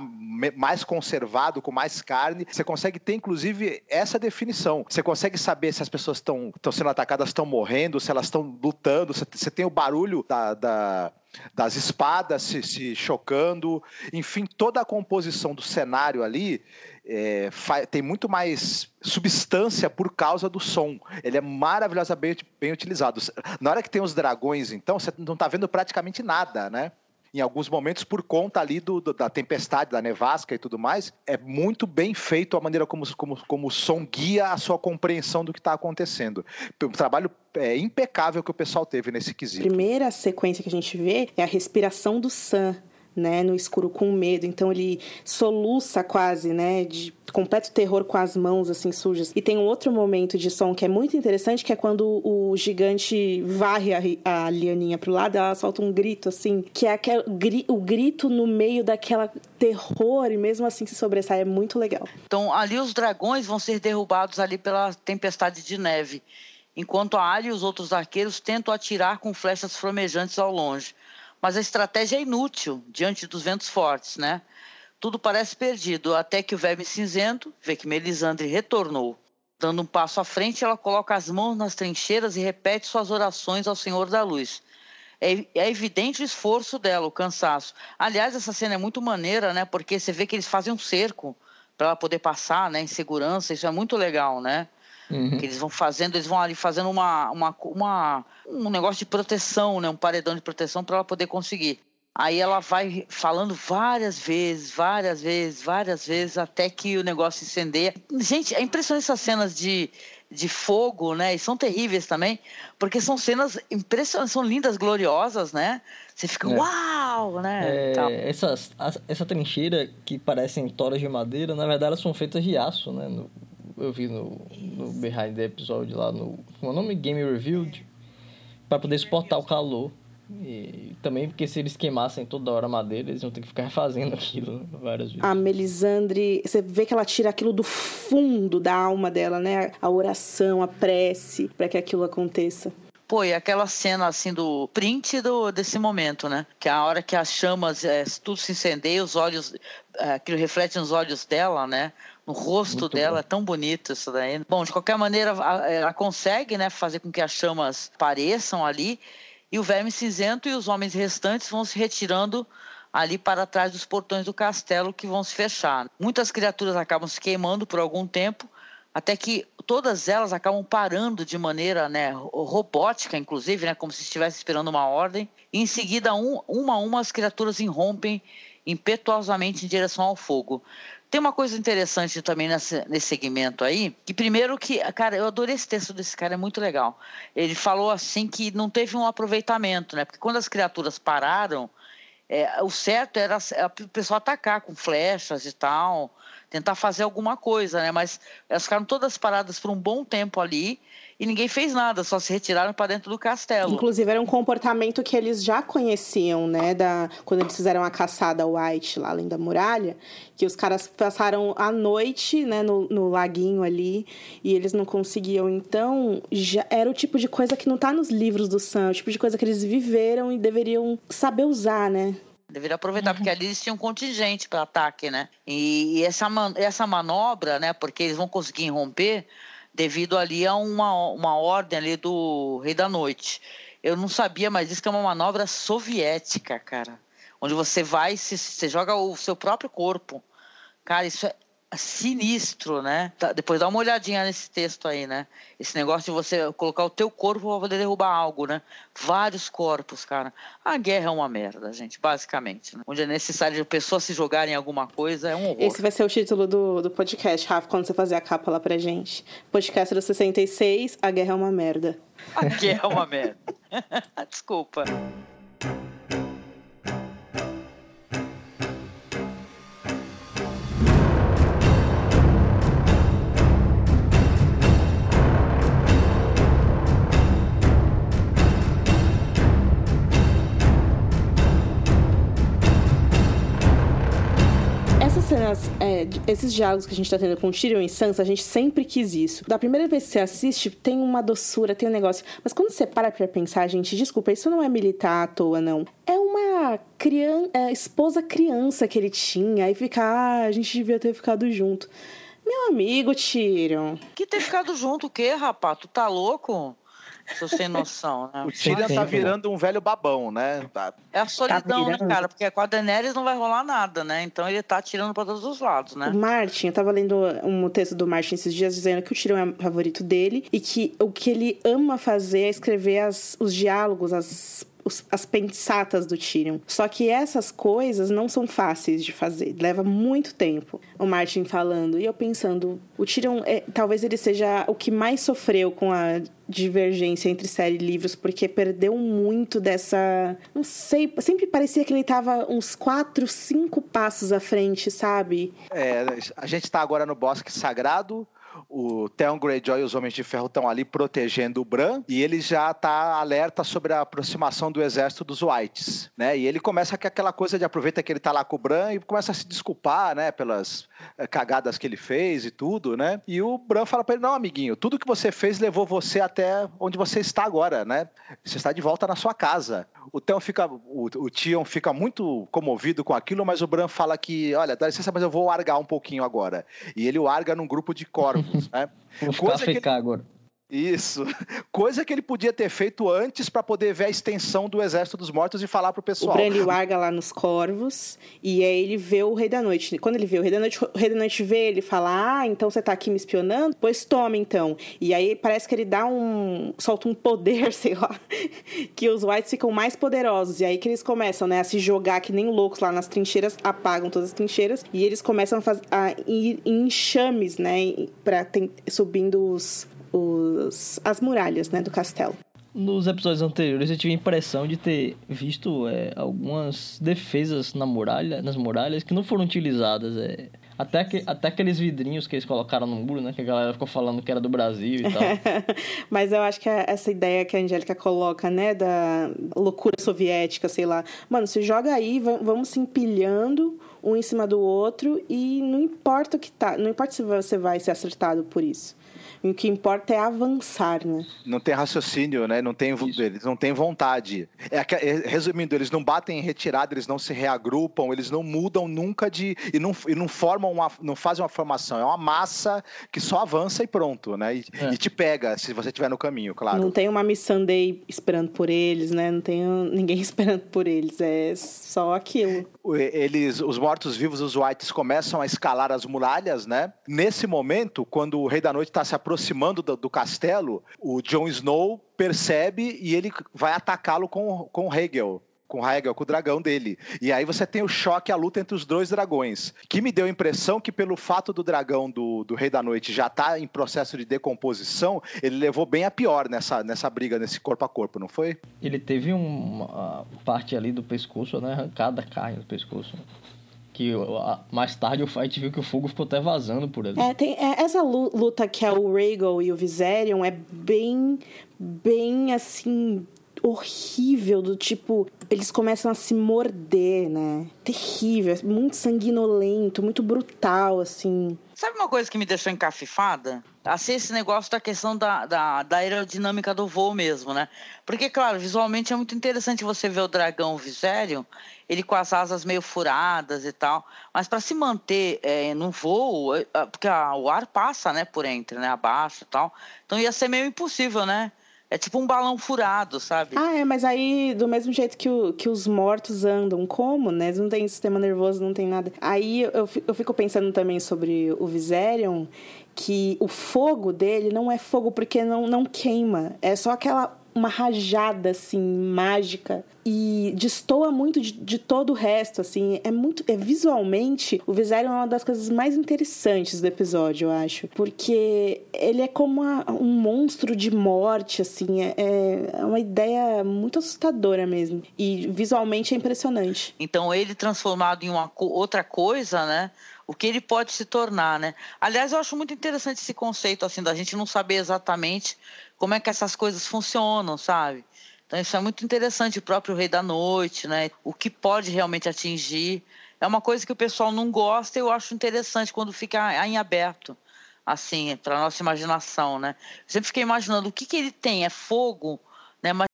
mais conservado, com mais carne. Você consegue ter, inclusive, essa definição. Você consegue saber se as pessoas estão sendo atacadas, estão morrendo, se elas estão lutando. Você, tem o barulho da- da, das espadas se, se chocando, enfim, toda a composição do cenário ali é, tem muito mais substância por causa do som. Ele é maravilhosamente bem utilizado. Na hora que tem os dragões, então, você não está vendo praticamente nada, né? Em alguns momentos, por conta ali do, do- da tempestade, da nevasca e tudo mais, é muito bem feito a maneira como, como, como o som guia a sua compreensão do que está acontecendo. Um trabalho é, impecável que o pessoal teve nesse A quesito. primeira sequência que a gente vê é a respiração do Sam. Né, no escuro com medo, então ele soluça quase, né, de completo terror com as mãos assim sujas. E tem um outro momento de som que é muito interessante, que é quando o gigante varre a, a lianinha pro lado, ela solta um grito assim, que é aquele, o grito no meio daquela terror e mesmo assim se sobressai, é muito legal. Então, ali os dragões vão ser derrubados ali pela tempestade de neve, enquanto a Arya e os outros arqueiros tentam atirar com flechas flamejantes ao longe. Mas a estratégia é inútil diante dos ventos fortes, né? Tudo parece perdido, até que o verme cinzento vê que Melisandre retornou. Dando um passo à frente, ela coloca as mãos nas trincheiras e repete suas orações ao Senhor da Luz. É, é evidente o esforço dela, o cansaço. Aliás, essa cena é muito maneira, né? Porque você vê que eles fazem um cerco para ela poder passar, né? Em segurança. Isso é muito legal, né? Uhum. Que eles vão fazendo, eles vão ali fazendo uma, uma, uma um negócio de proteção, né? Um paredão de proteção para ela poder conseguir. Aí ela vai falando várias vezes, várias vezes, várias vezes, até que o negócio incendeia. Gente, é impressionante essas cenas de, de fogo, né? E são terríveis também, porque são cenas impressionantes, são lindas, gloriosas, né? Você fica, É. uau, né? É, essas, as- essa trincheira que parecem toras de madeira, na verdade elas são feitas de aço, né? No- eu vi no, no Behind the Episode lá no. Como é o nome? Game Reviewed. Pra poder suportar o calor. E também porque se eles queimassem toda hora a madeira, eles iam ter que ficar refazendo aquilo né, várias vezes. A Melisandre, você vê que ela tira aquilo do fundo da alma dela, né? A oração, a prece, para que aquilo aconteça. Pô, e aquela cena assim do print do, desse momento, né? Que é a hora que as chamas, é, tudo se incendeia, os olhos, é, aquilo reflete nos olhos dela, né? No rosto Muito dela, bom. é tão bonito isso daí. Bom, de qualquer maneira, ela consegue, né, fazer com que as chamas pareçam ali, e o verme cinzento e os homens restantes vão se retirando ali para trás dos portões do castelo que vão se fechar. Muitas criaturas acabam se queimando por algum tempo, até que todas elas acabam parando de maneira né, robótica, inclusive, né, como se estivesse esperando uma ordem. E em seguida, um, uma a uma, as criaturas irrompem impetuosamente em direção ao fogo. Tem uma coisa interessante também nesse, nesse segmento aí, que primeiro que, cara, eu adorei esse texto desse cara, é muito legal. Ele falou assim que não teve um aproveitamento, né? Porque quando as criaturas pararam, é, o certo era o pessoal atacar com flechas e tal, tentar fazer alguma coisa, né? Mas elas ficaram todas paradas por um bom tempo ali e ninguém fez nada, só se retiraram para dentro do castelo. Inclusive era um comportamento que eles já conheciam, né, da quando eles fizeram a caçada White lá além da muralha, que os caras passaram a noite, né, no, no laguinho ali e eles não conseguiam. Então, já era o tipo de coisa que não tá nos livros do Sam, é o tipo de coisa que eles viveram e deveriam saber usar, né? Deveria aproveitar, porque ali eles tinham contingente para ataque, né? E, e essa, man essa manobra, né? Porque eles vão conseguir romper devido ali a uma, uma ordem ali do Rei da Noite. Eu não sabia, mas isso que é uma manobra soviética, cara. Onde você vai, você, você joga o seu próprio corpo. Cara, isso é sinistro, né? Tá, depois dá uma olhadinha nesse texto aí, né? Esse negócio de você colocar o teu corpo para poder derrubar algo, né? Vários corpos, cara. A guerra é uma merda, gente, basicamente. Né? Onde é necessário pessoas se jogarem em alguma coisa, é um horror. Esse vai ser o título do, do podcast, Rafa, quando você fazer a capa lá pra gente. Podcast do 66, A Guerra é uma Merda. A guerra é uma merda. Desculpa. É, esses diálogos que a gente tá tendo com Tyrion e Sansa, a gente sempre quis isso. Da primeira vez que você assiste, tem uma doçura, tem um negócio. Mas quando você para pra pensar, gente, desculpa, isso não é militar à toa, não. É uma criança, é, esposa criança que ele tinha, aí fica, ah, a gente devia ter ficado junto. Meu amigo, Tyrion. Que ter ficado junto o quê, rapaz? Tu tá louco? Sou sem noção, né? O Tyrion tá virando um velho babão, né? Tá. É a solidão, tá né, cara? Porque com a Daenerys não vai rolar nada, né? Então ele tá tirando pra todos os lados, né? O Martin, eu tava lendo um texto do Martin esses dias dizendo que o Tyrion é o favorito dele e que o que ele ama fazer é escrever as, os diálogos, as os, as pensatas do Tyrion. Só que essas coisas não são fáceis de fazer, leva muito tempo. O Martin falando e eu pensando, o Tyrion é, talvez ele seja o que mais sofreu com a divergência entre série e livros, porque perdeu muito dessa. Não sei, sempre parecia que ele estava uns quatro, cinco passos à frente, sabe? É, a gente está agora no Bosque Sagrado, o Theon Greyjoy e os Homens de Ferro estão ali protegendo o Bran e ele já está alerta sobre a aproximação do exército dos Whites, né? E ele começa com aquela coisa de aproveita que ele está lá com o Bran e começa a se desculpar, né, pelas eh, cagadas que ele fez e tudo, né? E o Bran fala para ele: "Não, amiguinho, tudo que você fez levou você até onde você está agora, né? Você está de volta na sua casa. O Theon fica, o, o Tion fica muito comovido com aquilo, mas o Bran fala que, olha, dá licença, mas eu vou largar um pouquinho agora. E ele larga num grupo de corvos, né? Vou Coisa que ele... agora. Isso. Coisa que ele podia ter feito antes para poder ver a extensão do Exército dos Mortos e falar pro pessoal. O Bran ele larga lá nos corvos e aí ele vê o Rei da Noite. Quando ele vê o Rei da Noite, o Rei da Noite vê ele fala: Ah, então você tá aqui me espionando? Pois toma então. E aí parece que ele dá um. solta um poder, sei lá, que os Whites ficam mais poderosos. E aí que eles começam, né, a se jogar que nem loucos lá nas trincheiras, apagam todas as trincheiras e eles começam a, faz... a ir em enxames, né, pra tem... subindo os os, as muralhas né, do castelo. Nos episódios anteriores eu tive a impressão de ter visto é, algumas defesas na muralha, nas muralhas que não foram utilizadas. É, até, que, até aqueles vidrinhos que eles colocaram no muro, né? Que a galera ficou falando que era do Brasil e tal. Mas eu acho que é essa ideia que a Angélica coloca, né? Da loucura soviética, sei lá. Mano, se joga aí, vamos se empilhando um em cima do outro e não importa o que tá. Não importa se você vai ser acertado por isso. O que importa é avançar, né? Não tem raciocínio, né? Não tem, eles não têm vontade. É, é, resumindo, eles não batem em retirada, eles não se reagrupam, eles não mudam nunca de. e não, e não formam uma. não fazem uma formação. É uma massa que só avança e pronto, né? E, é. e te pega se você estiver no caminho, claro. Não tem uma Missandei esperando por eles, né? Não tem ninguém esperando por eles. É só aquilo. Eles, os mortos-vivos, os Whites, começam a escalar as muralhas, né? Nesse momento, quando o Rei da Noite está se aproximando do, do, castelo, o Jon Snow percebe e ele vai atacá-lo com, com Hegel com o Hegel, com o dragão dele. E aí você tem o choque, a luta entre os dois dragões. Que me deu a impressão que, pelo fato do dragão do, do Rei da Noite já estar tá em processo de decomposição, ele levou bem a pior nessa, nessa briga, nesse corpo a corpo, não foi? Ele teve uma parte ali do pescoço, né? Arrancada carne do pescoço que mais tarde o fight viu que o fogo ficou até vazando por ali. É, tem, é, essa luta que é o Rhaegal e o Viserion é bem, bem assim, horrível, do tipo, eles começam a se morder, né? Terrível, é muito sanguinolento, muito brutal, assim. Sabe uma coisa que me deixou encafifada? Assim, esse negócio da questão da, da, da, aerodinâmica do voo mesmo, né? Porque, claro, visualmente é muito interessante você ver o dragão Viserion, ele com as asas meio furadas e tal, mas para se manter é, no voo, é, é, porque a, o ar passa, né, por entre, né, abaixo e tal, então ia ser meio impossível, né? É tipo um balão furado, sabe? Ah, é, mas aí, do mesmo jeito que, o, que os mortos andam, como, né? Eles não tem sistema nervoso, não tem nada. Aí eu, eu fico pensando também sobre o Viserion, que o fogo dele não é fogo porque não, não queima. É só aquela uma rajada assim mágica e destoa muito de, de, todo o resto assim. É muito é visualmente o Viserion é uma das coisas mais interessantes do episódio eu acho porque ele é como uma, um monstro de morte assim. É, é uma ideia muito assustadora mesmo. E visualmente é impressionante. Então ele transformado em uma outra coisa né? O que ele pode se tornar, né? Aliás, eu acho muito interessante esse conceito assim da gente não saber exatamente como é que essas coisas funcionam, sabe? Então isso é muito interessante, o próprio Rei da Noite, né? O que pode realmente atingir. É uma coisa que o pessoal não gosta e eu acho interessante quando fica em aberto, assim, para nossa imaginação, né? Eu sempre fiquei imaginando o que, que ele tem, é fogo, né? Mas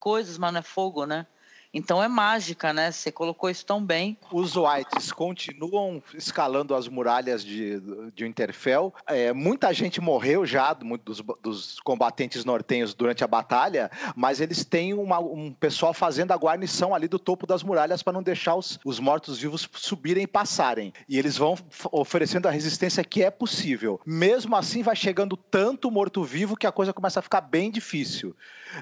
coisas, mas não é fogo, né? Então é mágica, né? Você colocou isso tão bem. Os Whites continuam escalando as muralhas de, de Winterfell. É, muita gente morreu já dos, dos, combatentes nortenhos durante a batalha, mas eles têm uma, um pessoal fazendo a guarnição ali do topo das muralhas para não deixar os, os mortos-vivos subirem e passarem. E eles vão oferecendo a resistência que é possível. Mesmo assim, vai chegando tanto morto-vivo que a coisa começa a ficar bem difícil.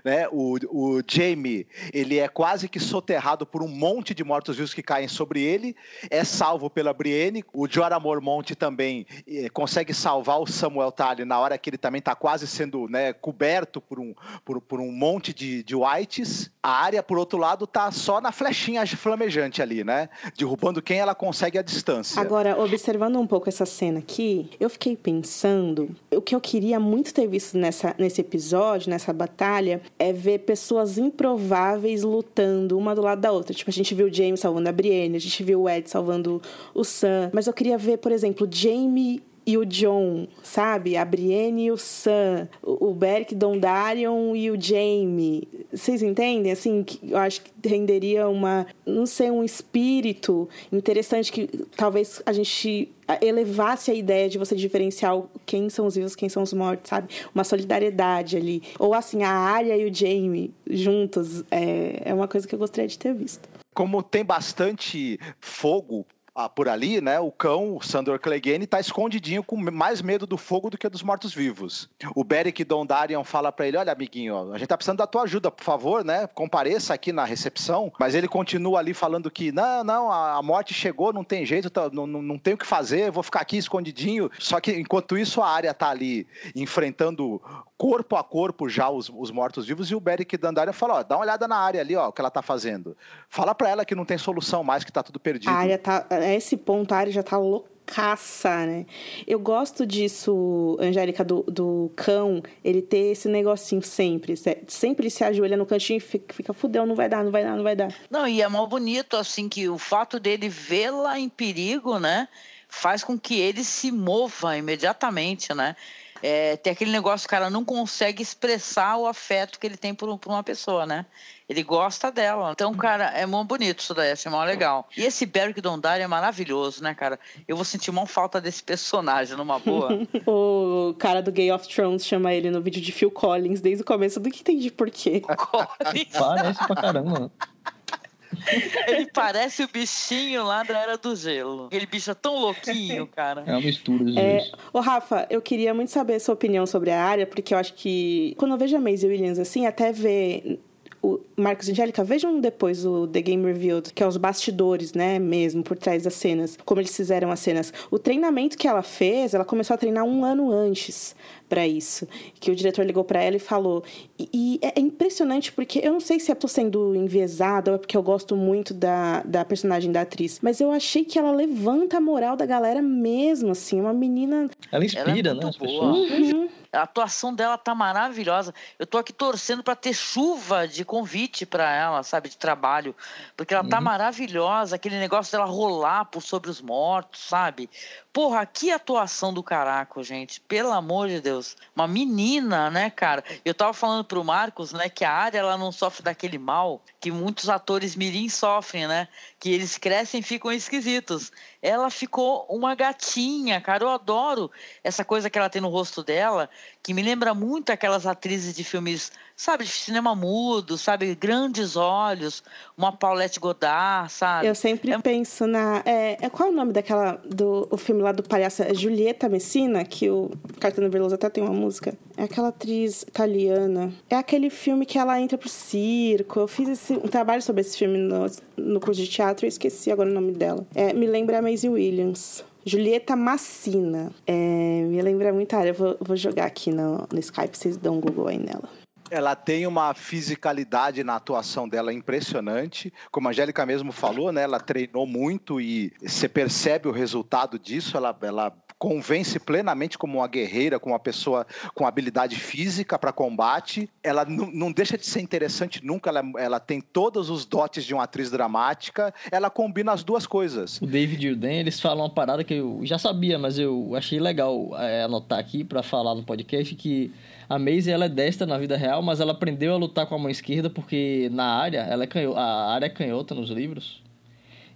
Né? O, o Jamie, ele é quase que soterrado por um monte de mortos-vivos que caem sobre ele, é salvo pela Brienne. O Jorah Mormont também eh, consegue salvar o Samuel Tarly na hora que ele também está quase sendo né, coberto por um, por, por um monte de, de whites. A área, por outro lado, tá só na flechinha flamejante ali, né? Derrubando quem ela consegue à distância. Agora, observando um pouco essa cena aqui, eu fiquei pensando, o que eu queria muito ter visto nessa, nesse episódio, nessa batalha, é ver pessoas improváveis lutando uma do lado da outra. Tipo, a gente viu o James salvando a Brienne, a gente viu o Ed salvando o Sam. Mas eu queria ver, por exemplo, Jamie e o John, sabe? A Brienne e o Sam, o Beric Dondarrion e o Jaime. Vocês entendem? Assim, eu acho que renderia uma, não sei, um espírito interessante que talvez a gente elevasse a ideia de você diferenciar quem são os vivos, quem são os mortos, sabe? Uma solidariedade ali. Ou assim, a Arya e o Jaime juntos é, é uma coisa que eu gostaria de ter visto. Como tem bastante fogo ah, por ali, né, o cão, o Sandor Clegane, está escondidinho com mais medo do fogo do que dos mortos-vivos. O Beric Dondarrion fala para ele: Olha, amiguinho, a gente tá precisando da tua ajuda, por favor, né? Compareça aqui na recepção. Mas ele continua ali falando que: Não, não, a morte chegou, não tem jeito, tá, não, não, não tem o que fazer, vou ficar aqui escondidinho. Só que enquanto isso, a área tá ali enfrentando corpo a corpo já os, os mortos-vivos e o Beric Dondarrion fala: Ó, dá uma olhada na área ali, ó, o que ela tá fazendo. Fala para ela que não tem solução mais, que tá tudo perdido. A área tá esse ponto a área já tá loucaça, né? Eu gosto disso, Angélica, do, do cão, ele ter esse negocinho sempre. Sempre se ajoelha no cantinho e fica, fica fudeu, não vai dar, não vai dar, não vai dar. Não, e é mó bonito, assim, que o fato dele vê-la em perigo, né? Faz com que ele se mova imediatamente, né? É, tem aquele negócio, o cara não consegue expressar o afeto que ele tem por, por uma pessoa, né? Ele gosta dela. Então, cara, é muito bonito isso daí, é muito legal. E esse Beric Dondarrion é maravilhoso, né, cara? Eu vou sentir uma falta desse personagem, numa boa. o cara do Game of Thrones chama ele no vídeo de Phil Collins desde o começo, do que entendi por quê. Parece pra caramba. Ele parece o bichinho lá da Era do Gelo. Aquele bicho é tão louquinho, cara. É uma mistura dos É, dois. ô Rafa, eu queria muito saber a sua opinião sobre a área, porque eu acho que quando eu vejo a Maisie Williams assim, até ver o Marcos e Angélica, vejam depois o The Game Revealed, que é os bastidores, né, mesmo, por trás das cenas, como eles fizeram as cenas. O treinamento que ela fez, ela começou a treinar um ano antes para isso, que o diretor ligou para ela e falou. E, e é impressionante porque eu não sei se eu tô sendo enviesada ou é porque eu gosto muito da, da personagem da atriz, mas eu achei que ela levanta a moral da galera mesmo, assim, uma menina Ela Ela inspira, é né? boa. pessoas. A atuação dela tá maravilhosa. Eu tô aqui torcendo pra ter chuva de convite pra ela, sabe, de trabalho, porque ela tá maravilhosa, aquele negócio dela rolar por sobre os mortos, sabe? Porra, que atuação do caraco, gente. Pelo amor de Deus. Uma menina, né, cara? Eu tava falando pro Marcos, né, que a área ela não sofre daquele mal que muitos atores mirim sofrem, né? Que eles crescem e ficam esquisitos. Ela ficou uma gatinha, cara. Eu adoro essa coisa que ela tem no rosto dela, que me lembra muito aquelas atrizes de filmes, sabe, de cinema mudo, sabe? Grandes olhos, uma Paulette Godard, sabe? Eu sempre penso na. É, é- qual é o nome daquela. do o filme lá do palhaço? É Julieta Messina, que o Caetano Veloso até tem uma música. É aquela atriz italiana. É aquele filme que ela entra pro circo. Eu fiz esse, um trabalho sobre esse filme no, no curso de teatro e esqueci agora o nome dela. É, me lembra a Maisie Williams. Julieta Massina. É, me lembra muito a área. Eu vou, vou jogar aqui no, no Skype, vocês dão um Google aí nela. Ela tem uma fisicalidade na atuação dela impressionante. Como a Angélica mesmo falou, né? Ela treinou muito e você percebe o resultado disso. Ela, ela convence plenamente como uma guerreira, como uma pessoa com habilidade física para combate. Ela não, deixa de ser interessante nunca. Ela, ela tem todos os dotes de uma atriz dramática. Ela combina as duas coisas. O David e o Dan, eles falam uma parada que eu já sabia, mas eu achei legal é, anotar aqui pra falar no podcast que a Maisie ela é destra na vida real, mas ela aprendeu a lutar com a mão esquerda porque na área, ela é canho, a área é canhota nos livros.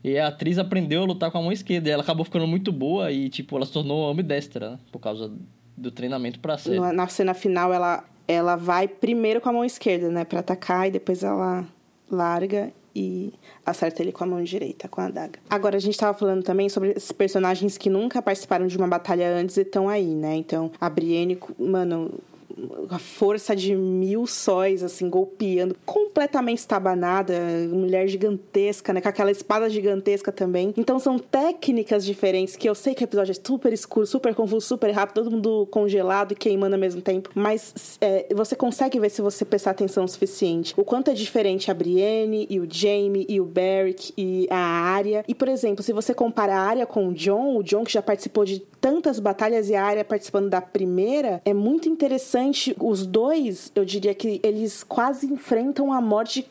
E a atriz aprendeu a lutar com a mão esquerda. E ela acabou ficando muito boa e, tipo, ela se tornou ambidestra, né? Por causa do treinamento pra ser. Na, na cena final, ela, ela vai primeiro com a mão esquerda, né? Pra atacar, e depois ela larga e acerta ele com a mão direita, com a adaga. Agora, a gente tava falando também sobre esses personagens que nunca participaram de uma batalha antes e estão aí, né? Então, a Brienne, mano, a força de mil sóis, assim, golpeando, completamente estabanada, mulher gigantesca, né? Com aquela espada gigantesca também. Então são técnicas diferentes, que eu sei que o episódio é super escuro, super confuso, super rápido, todo mundo congelado e queimando ao mesmo tempo. Mas é, você consegue ver se você prestar atenção o suficiente. O quanto é diferente a Brienne e o Jaime e o Beric e a Arya. E, por exemplo, se você compara a Arya com o John, o John que já participou de tantas batalhas e a Arya participando da primeira, é muito interessante. Os dois, eu diria que eles quase enfrentam a morte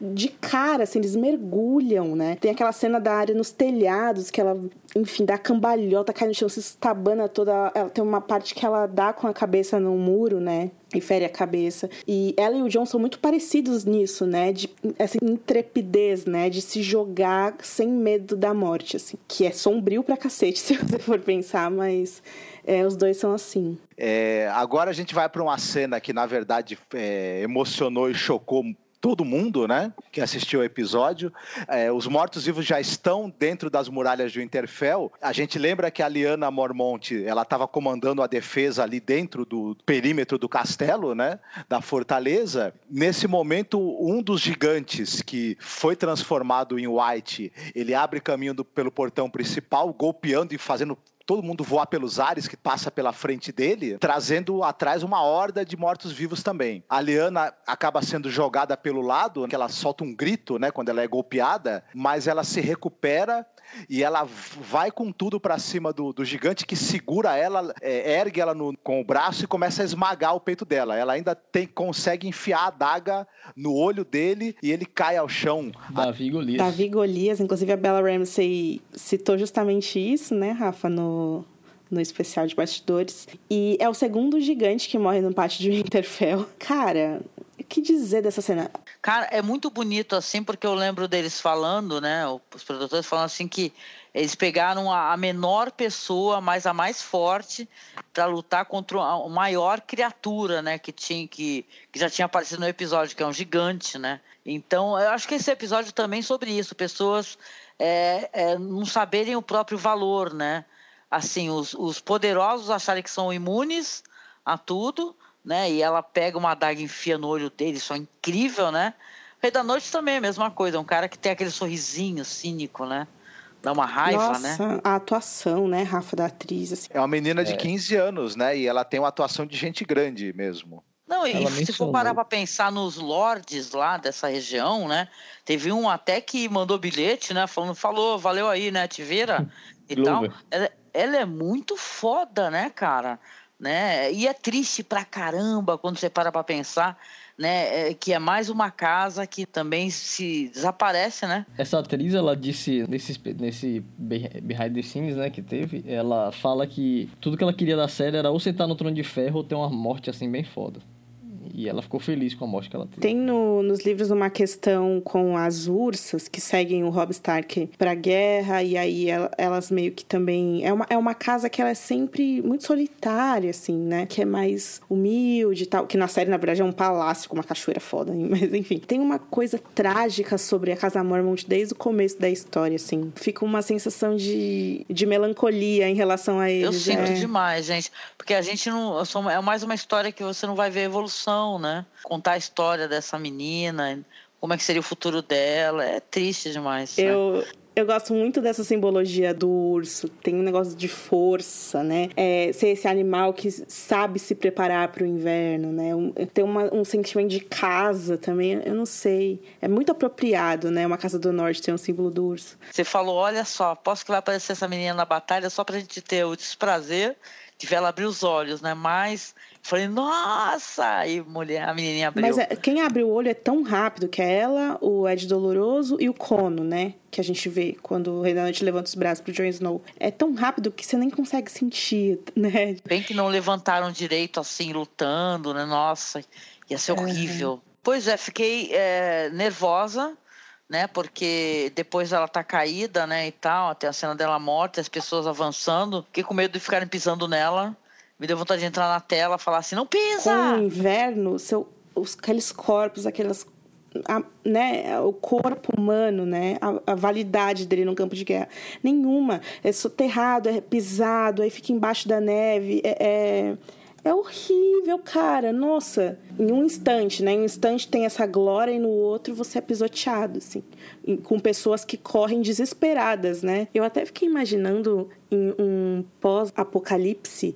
de cara, assim, eles mergulham, né? Tem aquela cena da área nos telhados, que ela, enfim, dá cambalhota, cai no chão, se estabana toda. Ela tem uma parte que ela dá com a cabeça no muro, né? E fere a cabeça. E ela e o John são muito parecidos nisso, né? De essa intrepidez, né? De se jogar sem medo da morte, assim. Que é sombrio pra cacete, se você for pensar, mas é, os dois são assim. É, agora a gente vai para uma cena que, na verdade, é, emocionou e chocou todo mundo, né, que assistiu o episódio. É, os mortos-vivos já estão dentro das muralhas de Winterfell. A gente lembra que a Liana Mormont, ela estava comandando a defesa ali dentro do perímetro do castelo, né, da fortaleza. Nesse momento, um dos gigantes que foi transformado em White, ele abre caminho do, pelo portão principal, golpeando e fazendo todo mundo voar pelos ares que passa pela frente dele, trazendo atrás uma horda de mortos-vivos também. A Liana acaba sendo jogada pelo lado, que ela solta um grito, né, quando ela é golpeada, mas ela se recupera e ela vai com tudo para cima do, do, gigante que segura ela, é, ergue ela no, com o braço e começa a esmagar o peito dela. Ela ainda tem, consegue enfiar a adaga no olho dele e ele cai ao chão. Davi Golias. Davi Golias, inclusive a Bella Ramsey citou justamente isso, né, Rafa, no, no especial de bastidores. E é o segundo gigante que morre no pátio de Winterfell. Cara, o que dizer dessa cena? Cara, é muito bonito assim, porque eu lembro deles falando, né? Os produtores falando assim que Eles pegaram a, menor pessoa, mas a mais forte, para lutar contra a maior criatura, né? Que tinha que, que já tinha aparecido no episódio, que é um gigante, né? Então, eu acho que esse episódio também é sobre isso, pessoas é, é, não saberem o próprio valor, né? Assim, os, os poderosos acharem que são imunes a tudo, né? E ela pega uma adaga e enfia no olho dele, isso é incrível, né? O Rei da Noite também é a mesma coisa, um cara que tem aquele sorrisinho cínico, né? Dá uma raiva, Nossa, né? a atuação, né, Rafa, da atriz. Assim. É uma menina de É. 15 anos, né? E ela tem uma atuação de gente grande mesmo. Não, e Ela se for parar para pensar nos lords lá dessa região, né? Teve um até que mandou bilhete, né? Falando, falou, valeu aí, né, Tiveira e tal. Glover. Ela, ela é muito foda, né, cara? Né? E é triste pra caramba quando você para pra pensar, né? é, que é mais uma casa que também se desaparece, né? Essa atriz, ela disse nesse, nesse be- behind the scenes, né, que teve, ela fala que tudo que ela queria da série era ou sentar no trono de ferro ou ter uma morte assim bem foda. E ela ficou feliz com a morte que ela teve. Tem no- nos livros uma questão com as ursas que seguem o Rob Stark pra guerra, e aí el- elas meio que também. É uma, é uma casa que ela é sempre muito solitária, assim, né? Que é mais humilde e tal. Que na série, na verdade, é um palácio com uma cachoeira foda, hein? mas enfim. Tem uma coisa trágica sobre a Casa Mormont desde o começo da história, assim. Fica uma sensação de, de melancolia em relação a eles. Eu sinto é. demais, gente. Porque a gente não. É mais uma história que você não vai ver evolução, né? Contar a história dessa menina, como é que seria o futuro dela. É triste demais. né? Eu, eu gosto muito dessa simbologia do urso. Tem um negócio de força, né? É, ser esse animal que sabe se preparar para o inverno, né? Um, tem uma- um sentimento de casa também. Eu não sei. É muito apropriado, né? Uma casa do norte ter um símbolo do urso. Você falou, olha só, posso que vai aparecer essa menina na batalha só pra gente ter o desprazer de ver ela abrir os olhos, né? Mas falei, nossa! E mulher, a menininha abriu. Mas é- quem abre o olho é tão rápido que é ela, o Ed Doloroso e o Cono, né? Que a gente vê quando o Rei da Noite levanta os braços pro Jon Snow. É tão rápido que você nem consegue sentir, né? Bem que não levantaram direito assim, lutando, né? Nossa, ia ser horrível. Pois é, fiquei é, nervosa, né? Porque depois ela tá caída, né? E tal, tem a cena dela morta, as pessoas avançando. Fiquei com medo de ficarem pisando nela. Me deu vontade de entrar na tela falar assim: não com o pisa! inverno, seu, os, aqueles corpos, aquelas. a- né, o corpo humano, né, a, a validade dele no campo de guerra, nenhuma. É soterrado, é pisado, aí fica embaixo da neve. É, é, é horrível, cara. Nossa, em um instante, né? Em um instante tem essa glória e no outro você é pisoteado, assim, com pessoas que correm desesperadas, né? Eu até fiquei imaginando em um pós-apocalipse,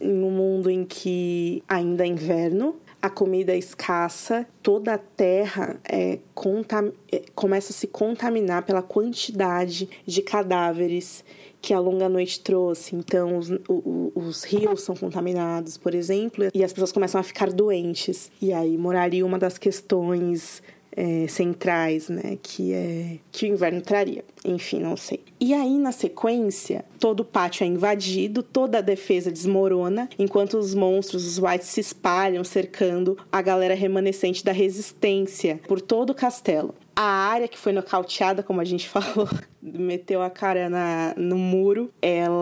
em um mundo em que ainda é inverno, a comida é escassa, toda a terra é, é, começa a se contaminar pela quantidade de cadáveres que a longa noite trouxe. Então, os, o- os rios são contaminados, por exemplo, e as pessoas começam a ficar doentes. E aí moraria uma das questões é, centrais, né, que é que o inverno traria. Enfim, não sei. E aí na sequência, todo o pátio é invadido, toda a defesa desmorona, enquanto os monstros, os whites se espalham cercando a galera remanescente da resistência por todo o castelo. A área que foi nocauteada, como a gente falou, meteu a cara na, no muro,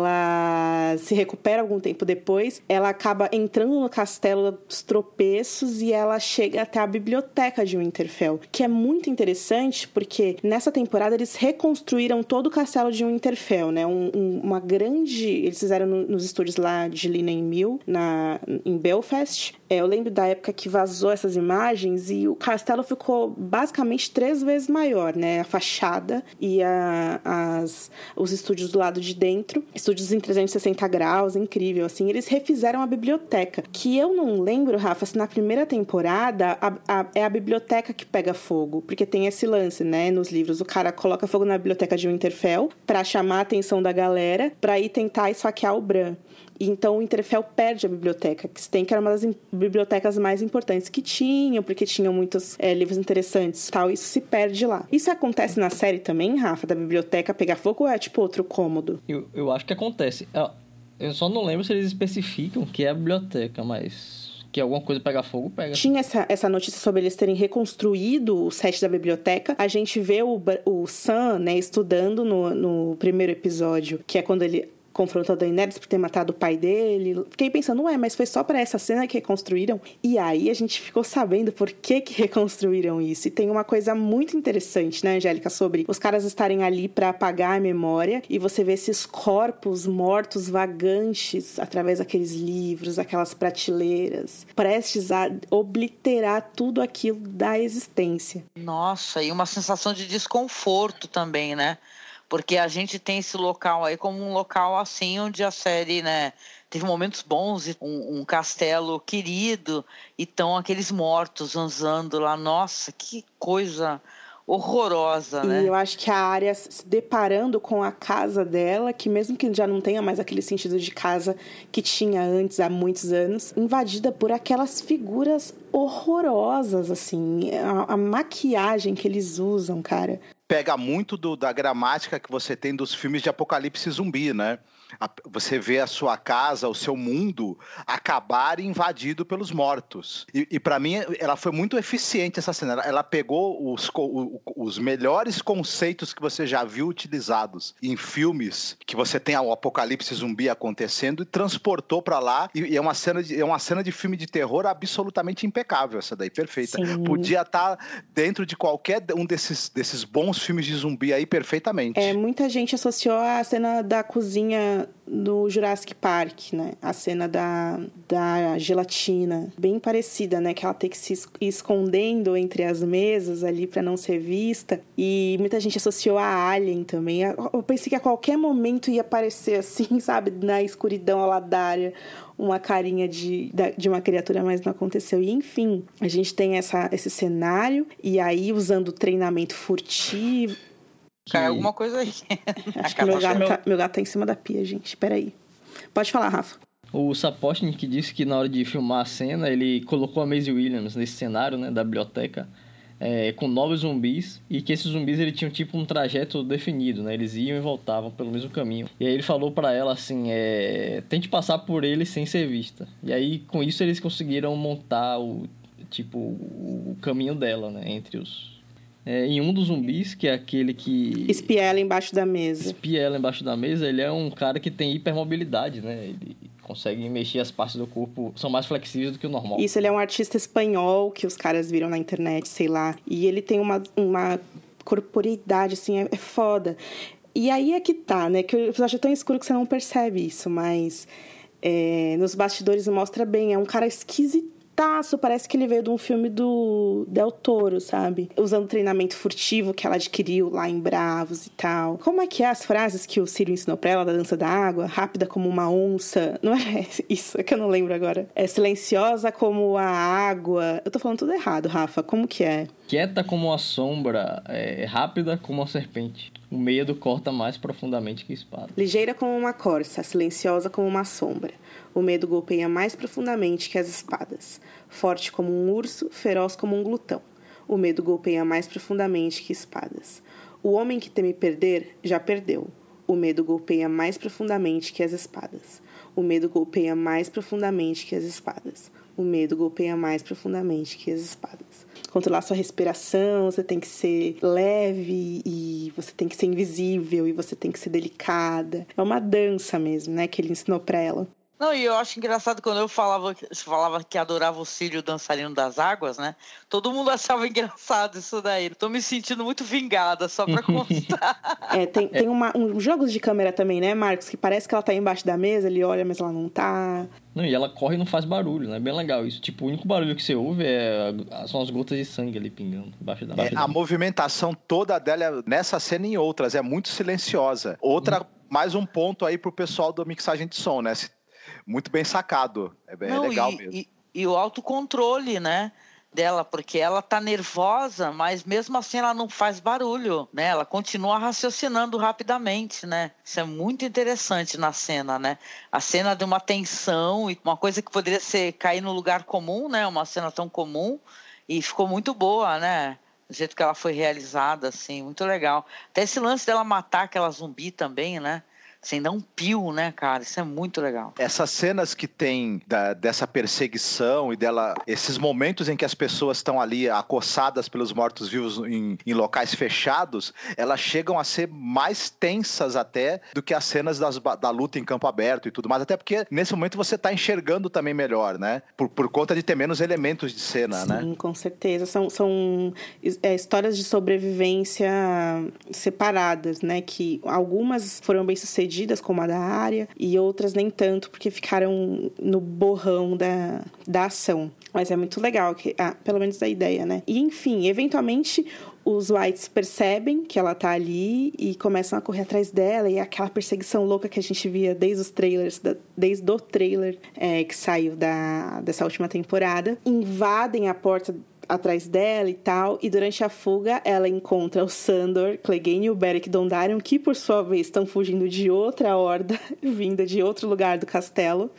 ela se recupera algum tempo depois, ela acaba entrando no castelo dos tropeços e ela chega até a biblioteca de Winterfell, que é muito interessante porque nessa temporada eles reconstruíram todo o castelo de Winterfell, né? Um- um- uma grande. Eles fizeram no- nos estúdios lá de Linen Mill, na, em Belfast. É, eu lembro da época que vazou essas imagens e o castelo ficou basicamente três vezes maior, né? A fachada e a- as, os estúdios do lado de dentro, estúdios em 360 graus, incrível, assim. Eles refizeram a biblioteca, que eu não lembro, Rafa, se na primeira temporada a- a- é a biblioteca que pega fogo, porque tem esse lance, né? Nos livros, o cara coloca fogo na biblioteca de Winterfell pra chamar a atenção da galera, pra ir tentar esfaquear o Bran. Então o Winterfell perde a biblioteca que se tem, que era uma das bibliotecas mais importantes que tinham, porque tinham muitos é, livros interessantes tal. Isso se perde lá. Isso acontece na série também, Rafa, da biblioteca pegar fogo ou é tipo outro cômodo? Eu, eu acho que acontece. Eu, eu só não lembro se eles especificam que é a biblioteca, mas que alguma coisa pega fogo, pega. Tinha essa, essa notícia sobre eles terem reconstruído o set da biblioteca. A gente vê o, o Sam, né, estudando no, no primeiro episódio, que é quando ele confrontou a Daenerys por ter matado o pai dele. Fiquei pensando, ué, mas foi só para essa cena que reconstruíram? E aí a gente ficou sabendo por que que reconstruíram isso. E tem uma coisa muito interessante, né, Angélica, sobre os caras estarem ali para apagar a memória e você vê esses corpos mortos vagantes através daqueles livros, aquelas prateleiras, prestes a obliterar tudo aquilo da existência. Nossa, e uma sensação de desconforto também, né? Porque a gente tem esse local aí como um local assim onde a série, né, teve momentos bons, um, um castelo querido, e estão aqueles mortos zanzando lá. Nossa, que coisa horrorosa, e né? E eu acho que a área se deparando com a casa dela, que mesmo que já não tenha mais aquele sentido de casa que tinha antes há muitos anos, invadida por aquelas figuras horrorosas, assim, a, a maquiagem que eles usam, cara pega muito do, da gramática que você tem dos filmes de apocalipse zumbi, né? Você vê a sua casa, o seu mundo acabar invadido pelos mortos. E, e para mim, ela foi muito eficiente essa cena. Ela pegou os, os melhores conceitos que você já viu utilizados em filmes que você tem o apocalipse zumbi acontecendo e transportou para lá. E, e, é uma cena de, é uma cena de filme de terror absolutamente impecável essa daí, perfeita. Sim. Podia estar tá dentro de qualquer um desses, desses bons filmes de zumbi aí perfeitamente. É, muita gente associou a cena da cozinha no Jurassic Park, né? A cena da, da gelatina, bem parecida, né? Que ela tem que se escondendo entre as mesas ali para não ser vista. E muita gente associou a Alien também. Eu pensei que a qualquer momento ia aparecer assim, sabe? Na escuridão aladária uma carinha de, de uma criatura, mas não aconteceu. E enfim, a gente tem essa, esse cenário, e aí usando treinamento furtivo, Cai alguma coisa aí. Acho que meu gato, tá, meu gato tá em cima da pia, gente. Peraí. Pode falar, Rafa. O Sapostnik disse que na hora de filmar a cena, ele colocou a Maisie Williams nesse cenário, né, da biblioteca, é, com novos zumbis, e que esses zumbis ele tinham tipo um trajeto definido, né, eles iam e voltavam pelo mesmo caminho. E aí ele falou para ela assim, é, tente passar por eles sem ser vista. E aí com isso eles conseguiram montar o tipo o caminho dela, né, entre os é, em um dos zumbis, que é aquele que. Espia ela embaixo da mesa. Espia ela embaixo da mesa, ele é um cara que tem hipermobilidade, né? Ele consegue mexer as partes do corpo, são mais flexíveis do que o normal. Isso, ele é um artista espanhol que os caras viram na internet, sei lá. E ele tem uma, uma corporeidade, assim, é, é foda. E aí é que tá, né? Que o episódio é tão escuro que você não percebe isso, mas. É, nos bastidores mostra bem, é um cara esquisito taço, parece que ele veio de um filme do Del Toro, sabe? Usando o treinamento furtivo que ela adquiriu lá em Bravos e tal. Como é que é as frases que o Ciro ensinou pra ela da dança da água? Rápida como uma onça. Não é isso, é que eu não lembro agora. É silenciosa como a água. Eu tô falando tudo errado, Rafa. Como que é? Quieta como a sombra, é, rápida como a serpente. O medo corta mais profundamente que a espada. Ligeira como uma corça, silenciosa como uma sombra. O medo golpeia mais profundamente que as espadas. Forte como um urso, feroz como um glutão. O medo golpeia mais profundamente que espadas. O homem que teme perder, já perdeu. O medo golpeia mais profundamente que as espadas. O medo golpeia mais profundamente que as espadas. O medo golpeia mais profundamente que as espadas. Controlar sua respiração, você tem que ser leve e você tem que ser invisível e você tem que ser delicada. É uma dança mesmo, né, que ele ensinou para ela. Não, e eu acho engraçado quando eu falava, falava que adorava o Círio dançarino das águas, né? Todo mundo achava engraçado isso daí. Tô me sentindo muito vingada, só pra constar. é, tem, tem uma, um jogos de câmera também, né, Marcos? Que parece que ela tá embaixo da mesa, ele olha, mas ela não tá. Não, e ela corre e não faz barulho, né? Bem legal isso. Tipo, o único barulho que você ouve é, são as gotas de sangue ali pingando embaixo da, é, A movimentação toda dela, nessa cena e em outras, é muito silenciosa. Outra, hum. mais um ponto aí pro pessoal do mixagem de som, né? Se muito bem sacado. É, bem, é Não, é legal e, mesmo. E, e, o autocontrole, né? Dela, porque ela tá nervosa, mas mesmo assim ela não faz barulho, né? Ela continua raciocinando rapidamente, né? Isso é muito interessante na cena, né? A cena de uma tensão e uma coisa que poderia ser cair no lugar comum, né? Uma cena tão comum e ficou muito boa, né? Do jeito que ela foi realizada, assim, muito legal. Até esse lance dela matar aquela zumbi também, né? Sem dar um pio, né, cara? Isso é muito legal. Essas cenas que tem da, dessa perseguição e dela, esses momentos em que as pessoas estão ali acossadas pelos mortos-vivos em, em, locais fechados, elas chegam a ser mais tensas até do que as cenas das, da luta em campo aberto e tudo mais. Até porque nesse momento você está enxergando também melhor, né? Por, por conta de ter menos elementos de cena, Sim, né? Sim, com certeza. São, são é, histórias de sobrevivência separadas, né? Que algumas foram bem sucedidas, como a da área, e outras nem tanto, porque ficaram no borrão da, da ação. Mas é muito legal, que, ah, pelo menos a ideia, né? E enfim, eventualmente os Whites percebem que ela tá ali e começam a correr atrás dela e é aquela perseguição louca que a gente via desde os trailers, desde o trailer é, que saiu da, dessa última temporada, invadem a porta atrás dela e tal, e durante a fuga ela encontra o Sandor, Clegane e o Beric Dondarrion, que por sua vez estão fugindo de outra horda, vinda de outro lugar do castelo.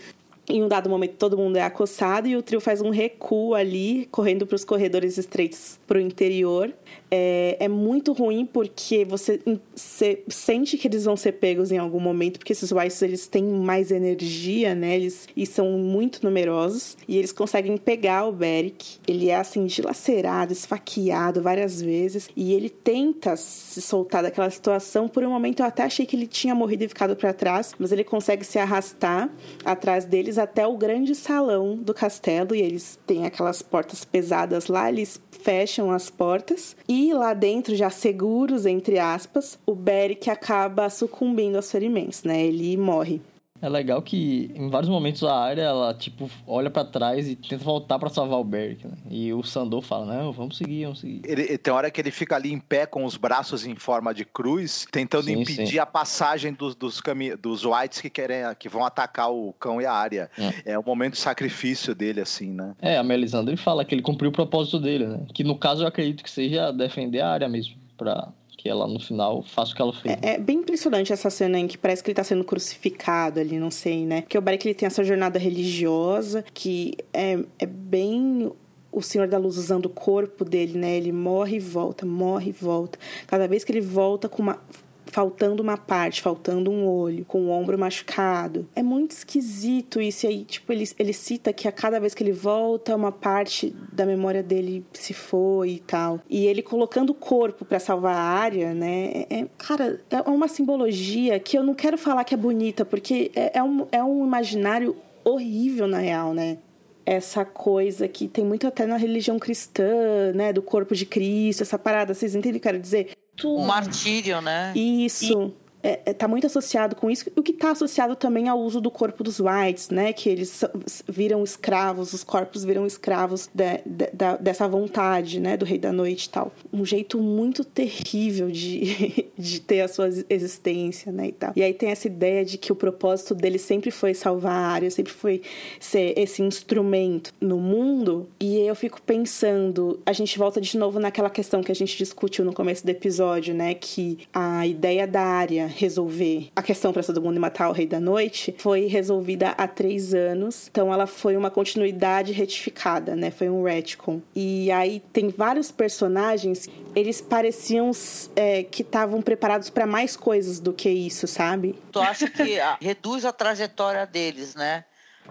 Em um dado momento, todo mundo é acossado e o trio faz um recuo ali, correndo para os corredores estreitos para o interior é, é muito ruim porque você, sente que eles vão ser pegos em algum momento, porque esses Whites eles têm mais energia, né? Eles, e são muito numerosos. E eles conseguem pegar o Beric. Ele é assim, dilacerado, esfaqueado várias vezes. E ele tenta se soltar daquela situação. Por um momento eu até achei que ele tinha morrido e ficado para trás, mas ele consegue se arrastar atrás deles até o grande salão do castelo. E eles têm aquelas portas pesadas lá, eles fecham as portas. E lá dentro, já seguros, entre aspas, o Beric acaba sucumbindo aos ferimentos, né? Ele morre. É legal que em vários momentos a área ela tipo olha para trás e tenta voltar para salvar o Beric, né? E o Sandor fala: "Não, vamos seguir, vamos seguir". Ele, tem hora que ele fica ali em pé com os braços em forma de cruz, tentando sim, impedir sim. a passagem dos dos, dos whites que querem que vão atacar o cão e a área. É. é o momento de sacrifício dele assim, né? É, a Melisandre fala que ele cumpriu o propósito dele, né? Que no caso eu acredito que seja defender a área mesmo para que ela no final faça o que ela fez. É, é, bem impressionante essa cena em que parece que ele tá sendo crucificado ali, não sei, né? Porque o ele tem essa jornada religiosa que é, é bem o Senhor da Luz usando o corpo dele, né? Ele morre e volta, morre e volta. Cada vez que ele volta com uma faltando uma parte, faltando um olho, com o ombro machucado. É muito esquisito isso. E aí, tipo, ele, ele cita que a cada vez que ele volta, uma parte da memória dele se foi e tal. E ele colocando o corpo para salvar a área, né? É, cara, é uma simbologia que eu não quero falar que é bonita, porque é, é um, é um imaginário horrível na real, né? essa coisa que tem muito até na religião cristã, né, do corpo de Cristo, essa parada, vocês entendem o que eu quero dizer? O martírio, né? Isso. E é, é, tá muito associado com isso, o que está associado também ao uso do corpo dos whites, né? Que eles viram escravos, os corpos viram escravos de, de, de, dessa vontade, né? Do rei da noite e tal. Um jeito muito terrível de, de ter a sua existência, né? E, tal. e aí tem essa ideia de que o propósito dele sempre foi salvar a área, sempre foi ser esse instrumento no mundo. E eu fico pensando, a gente volta de novo naquela questão que a gente discutiu no começo do episódio, né? Que a ideia da área resolver a questão para todo mundo e matar o Rei da Noite foi resolvida há três anos. Então ela foi uma continuidade retificada, né? Foi um retcon. E aí tem vários personagens, eles pareciam é, que estavam preparados para mais coisas do que isso, sabe? Tu acha que reduz a trajetória deles, né?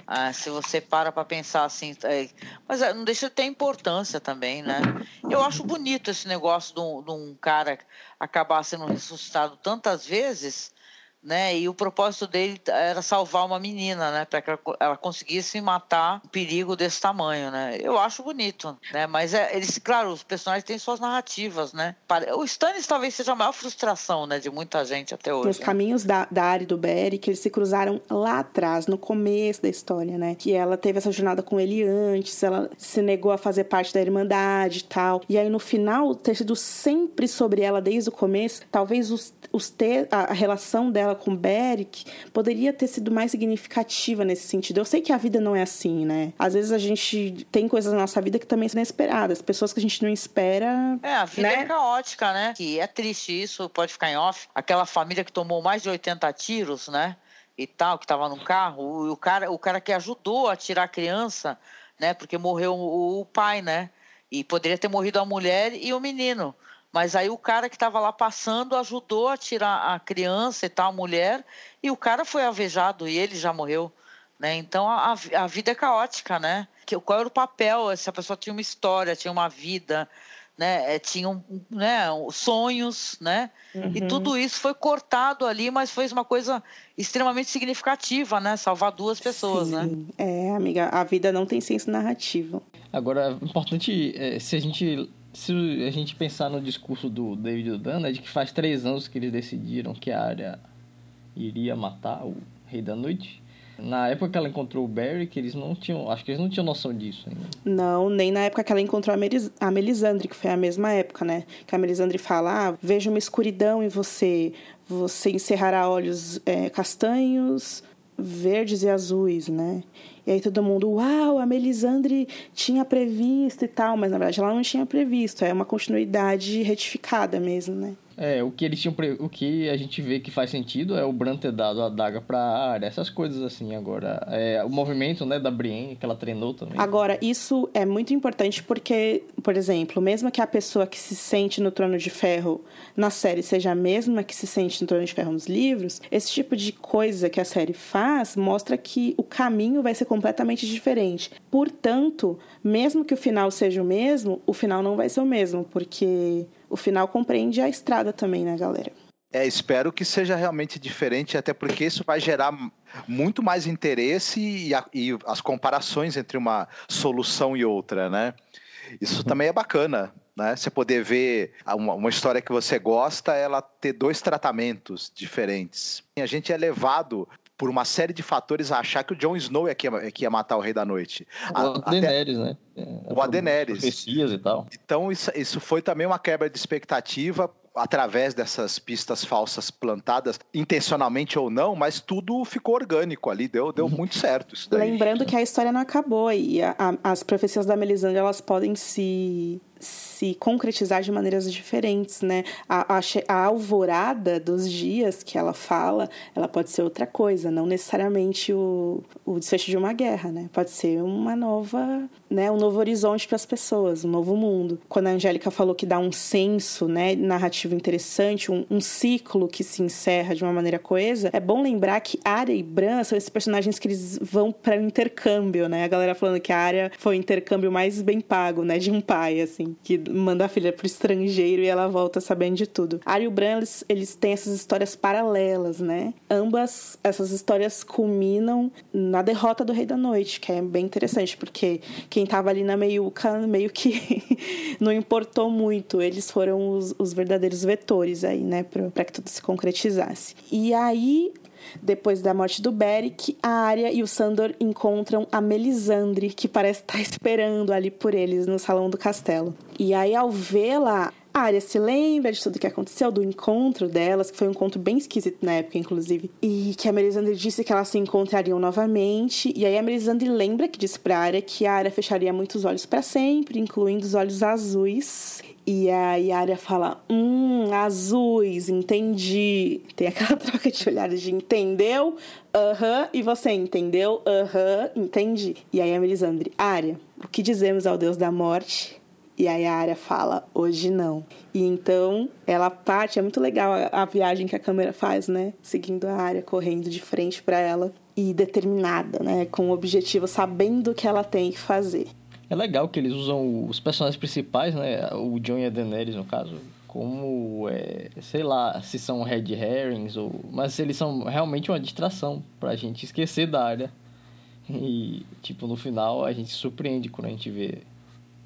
Ah, se você para para pensar assim, é, mas é, não deixa de ter importância também, né? Eu acho bonito esse negócio de um, de um cara acabar sendo ressuscitado tantas vezes né? E o propósito dele era salvar uma menina, né? Para que ela conseguisse matar um perigo desse tamanho, né? Eu acho bonito, né? Mas é, eles, claro, os personagens têm suas narrativas, né? O Stannis talvez seja a maior frustração, né? De muita gente até hoje. Os né? caminhos da, da Ari do Beric, eles se cruzaram lá atrás, no começo da história, né? Que ela teve essa jornada com ele antes, ela se negou a fazer parte da Irmandade e tal. E aí no final, ter sido sempre sobre ela desde o começo, talvez os, os ter, a relação dela com Beric poderia ter sido mais significativa nesse sentido. Eu sei que a vida não é assim, né? Às vezes a gente tem coisas na nossa vida que também são inesperadas, pessoas que a gente não espera. É, a vida né? é caótica, né? Que é triste isso, pode ficar em off. Aquela família que tomou mais de 80 tiros, né? E tal, que estava no carro, o cara, o cara que ajudou a tirar a criança, né? Porque morreu o, o pai, né? E poderia ter morrido a mulher e o menino Mas aí o cara que estava lá passando ajudou a tirar a criança e tal, a mulher, e o cara foi alvejado e ele já morreu. Né? Então a, a vida é caótica, né? Que, qual era o papel? Essa pessoa tinha uma história, tinha uma vida, né? É, tinham né, sonhos, né? Uhum. E tudo isso foi cortado ali, mas foi uma coisa extremamente significativa, né? Salvar duas pessoas, Sim. né? É, amiga, a vida não tem senso narrativo. Agora, importante, é, se a gente se a gente pensar no discurso do David Dunn, é de que faz três anos que eles decidiram que a área iria matar o Rei da Noite. Na época que ela encontrou o Barry, que eles não tinham. Acho que eles não tinham noção disso ainda. Não, nem na época que ela encontrou a, Melis, a Melisandre, que foi a mesma época, né? Que a Melisandre fala: ah, vejo uma escuridão em você. Você encerrará olhos é, castanhos, verdes e azuis, né? E aí todo mundo, uau, a Melisandre tinha previsto e tal, mas na verdade ela não tinha previsto, é uma continuidade retificada mesmo, né? É, o que eles tinham. Pre... O que a gente vê que faz sentido é o Bran ter dado a daga pra área, essas coisas assim. Agora, é, o movimento né, da Brienne, que ela treinou também. Agora, isso é muito importante porque, por exemplo, mesmo que a pessoa que se sente no Trono de Ferro na série seja a mesma que se sente no Trono de Ferro nos livros, esse tipo de coisa que a série faz mostra que o caminho vai ser completamente diferente. Portanto, mesmo que o final seja o mesmo, o final não vai ser o mesmo, porque o final compreende a estrada também, né, galera? É, espero que seja realmente diferente, até porque isso vai gerar muito mais interesse e, a, e as comparações entre uma solução e outra, né? Isso também é bacana, né? Você poder ver uma, uma, história que você gosta, ela ter dois tratamentos diferentes. A gente é levado por uma série de fatores a achar que o Jon Snow é que ia, é que ia matar o Rei da Noite. O a, Daenerys, né? É, o Adeneres. Profecias e tal. Então isso, isso foi também uma quebra de expectativa através dessas pistas falsas plantadas, intencionalmente ou não, mas tudo ficou orgânico ali, deu, deu muito certo isso daí. Lembrando que a história não acabou e a, a, as profecias da Melisandre, elas podem se se concretizar de maneiras diferentes, né? A, a, a, alvorada dos dias que ela fala, ela pode ser outra coisa, não necessariamente o, o desfecho de uma guerra, né? Pode ser uma nova, né? Um novo horizonte para as pessoas, um novo mundo. Quando a Angélica falou que dá um senso, né? Narrativo interessante, um, um ciclo que se encerra de uma maneira coesa, é bom lembrar que Arya e Bran são esses personagens que eles vão para o intercâmbio, né? A galera falando que a Arya foi o intercâmbio mais bem pago, né? De um pai, assim que manda a filha pro estrangeiro e ela volta sabendo de tudo. Arya e o Bran, eles, eles têm essas histórias paralelas, né? Ambas essas histórias culminam na derrota do Rei da Noite, que é bem interessante, porque quem tava ali na meiuca meio que não importou muito. Eles foram os, os verdadeiros vetores aí, né? para que tudo se concretizasse. E aí depois da morte do Beric, a Arya e o Sandor encontram a Melisandre, que parece estar esperando ali por eles no salão do castelo. E aí, ao vê-la, a Arya se lembra de tudo que aconteceu, do encontro delas, que foi um encontro bem esquisito na época, inclusive. E que a Melisandre disse que elas se encontrariam novamente. E aí a Melisandre lembra que disse pra Arya que a Arya fecharia muitos olhos para sempre, incluindo os olhos azuis. E a Yara fala: Hum, azuis, entendi. Tem aquela troca de olhares de entendeu? Aham. E você entendeu? Aham, uhum. entendi. E aí a Melisandre: Arya, o que dizemos ao Deus da morte? E aí a Arya fala: Hoje não. E então ela parte. É muito legal a, a viagem que a câmera faz, né? Seguindo a Arya, correndo de frente para ela. E determinada, né? Com o objetivo, sabendo o que ela tem que fazer. É legal que eles usam os personagens principais, né? O John e a Daenerys, no caso, como, é, sei lá, se são red herrings ou... Mas eles são realmente uma distração pra gente esquecer da área. E, tipo, no final a gente surpreende quando a gente vê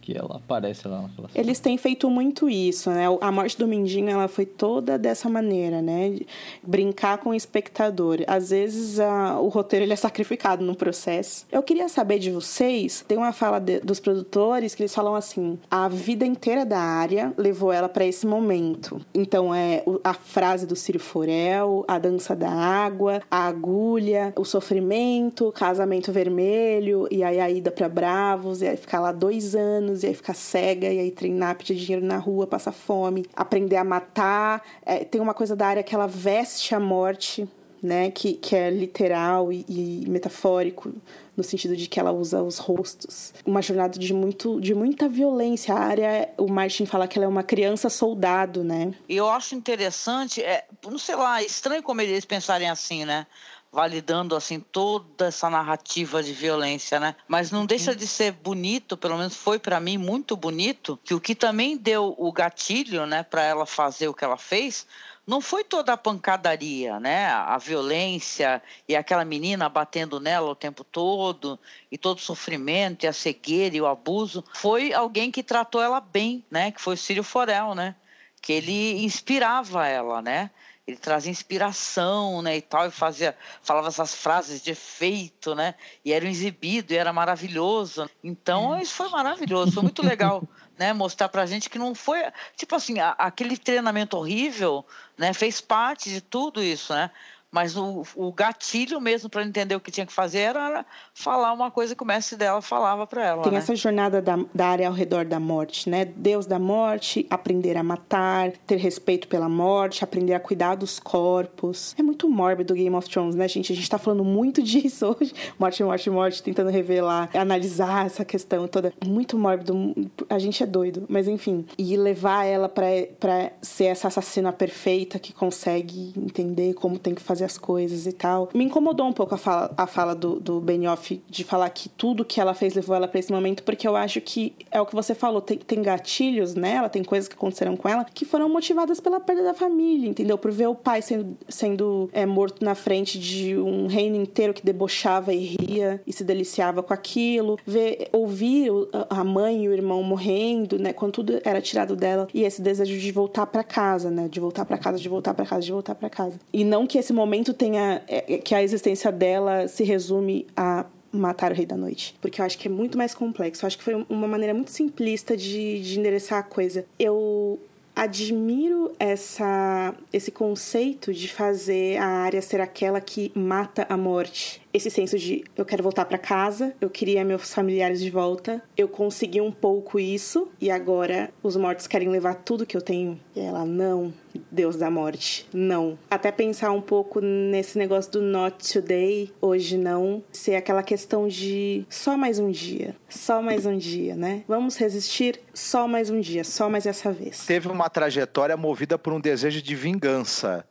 que ela aparece lá naquela Eles têm feito muito isso, né? A morte do Mindinho, ela foi toda dessa maneira, né? Brincar com o espectador. Às vezes a, o roteiro ele é sacrificado no processo. Eu queria saber de vocês, tem uma fala de, dos produtores que eles falam assim: a vida inteira da área levou ela para esse momento. Então é a frase do Ciro Forel, a dança da água, a agulha, o sofrimento, o casamento vermelho, e aí a ida para Bravos, e aí ficar lá dois anos e aí ficar cega, e aí treinar, pedir dinheiro na rua, passar fome, aprender a matar. É, tem uma coisa da área que ela veste a morte né? Que, que é literal e, e metafórico no sentido de que ela usa os rostos. Uma jornada de, muito, de muita violência. A área, o Martin fala que ela é uma criança soldado, né? E eu acho interessante, é, não sei lá, estranho como eles pensarem assim, né? Validando assim toda essa narrativa de violência, né? Mas não deixa de ser bonito, pelo menos foi para mim muito bonito, que o que também deu o gatilho, né, para ela fazer o que ela fez, não foi toda a pancadaria, né? A violência e aquela menina batendo nela o tempo todo e todo o sofrimento e a cegueira e o abuso. Foi alguém que tratou ela bem, né? Que foi o Círio Forel, né? Que ele inspirava ela, né? Ele trazia inspiração, né, e tal, e fazia, falava essas frases de efeito, né, e era exibido, e era maravilhoso. Então, é. isso foi maravilhoso, foi muito legal né, mostrar pra gente que não foi, tipo assim, a, aquele treinamento horrível, né, fez parte de tudo isso, né? Mas o, o gatilho mesmo para entender o que tinha que fazer era falar uma coisa que o mestre dela falava para ela. Tem né? essa jornada da, da área ao redor da morte, né? Deus da morte, aprender a matar, ter respeito pela morte, aprender a cuidar dos corpos. É muito mórbido Game of Thrones, né, gente? A gente tá falando muito disso hoje. Morte, morte, morte, tentando revelar, analisar essa questão toda. Muito mórbido. A gente é doido, mas enfim. E levar ela para ser essa assassina perfeita que consegue entender como tem que fazer fazer as coisas e tal. Me incomodou um pouco a fala, a fala do, do Benioff de falar que tudo que ela fez levou ela para esse momento, porque eu acho que é o que você falou, tem, tem gatilhos nela, tem coisas que aconteceram com ela que foram motivadas pela perda da família, entendeu? Por ver o pai sendo, sendo é, morto na frente de um reino inteiro que debochava e ria e se deliciava com aquilo, ver, ouvir a mãe e o irmão morrendo, né? Quando tudo era tirado dela e esse desejo de voltar para casa, né? De voltar para casa, de voltar para casa, de voltar para casa. E não que esse momento momento tenha é, é, que a existência dela se resume a matar o rei da noite. Porque eu acho que é muito mais complexo. Eu acho que foi uma maneira muito simplista de, de endereçar a coisa. Eu admiro essa, esse conceito de fazer a área ser aquela que mata a morte esse senso de eu quero voltar para casa, eu queria meus familiares de volta, eu consegui um pouco isso e agora os mortos querem levar tudo que eu tenho. E ela, não, Deus da morte, não. Até pensar um pouco nesse negócio do not today, hoje não, ser aquela questão de só mais um dia, só mais um dia, né? Vamos resistir só mais um dia, só mais essa vez. Teve uma trajetória movida por um desejo de vingança.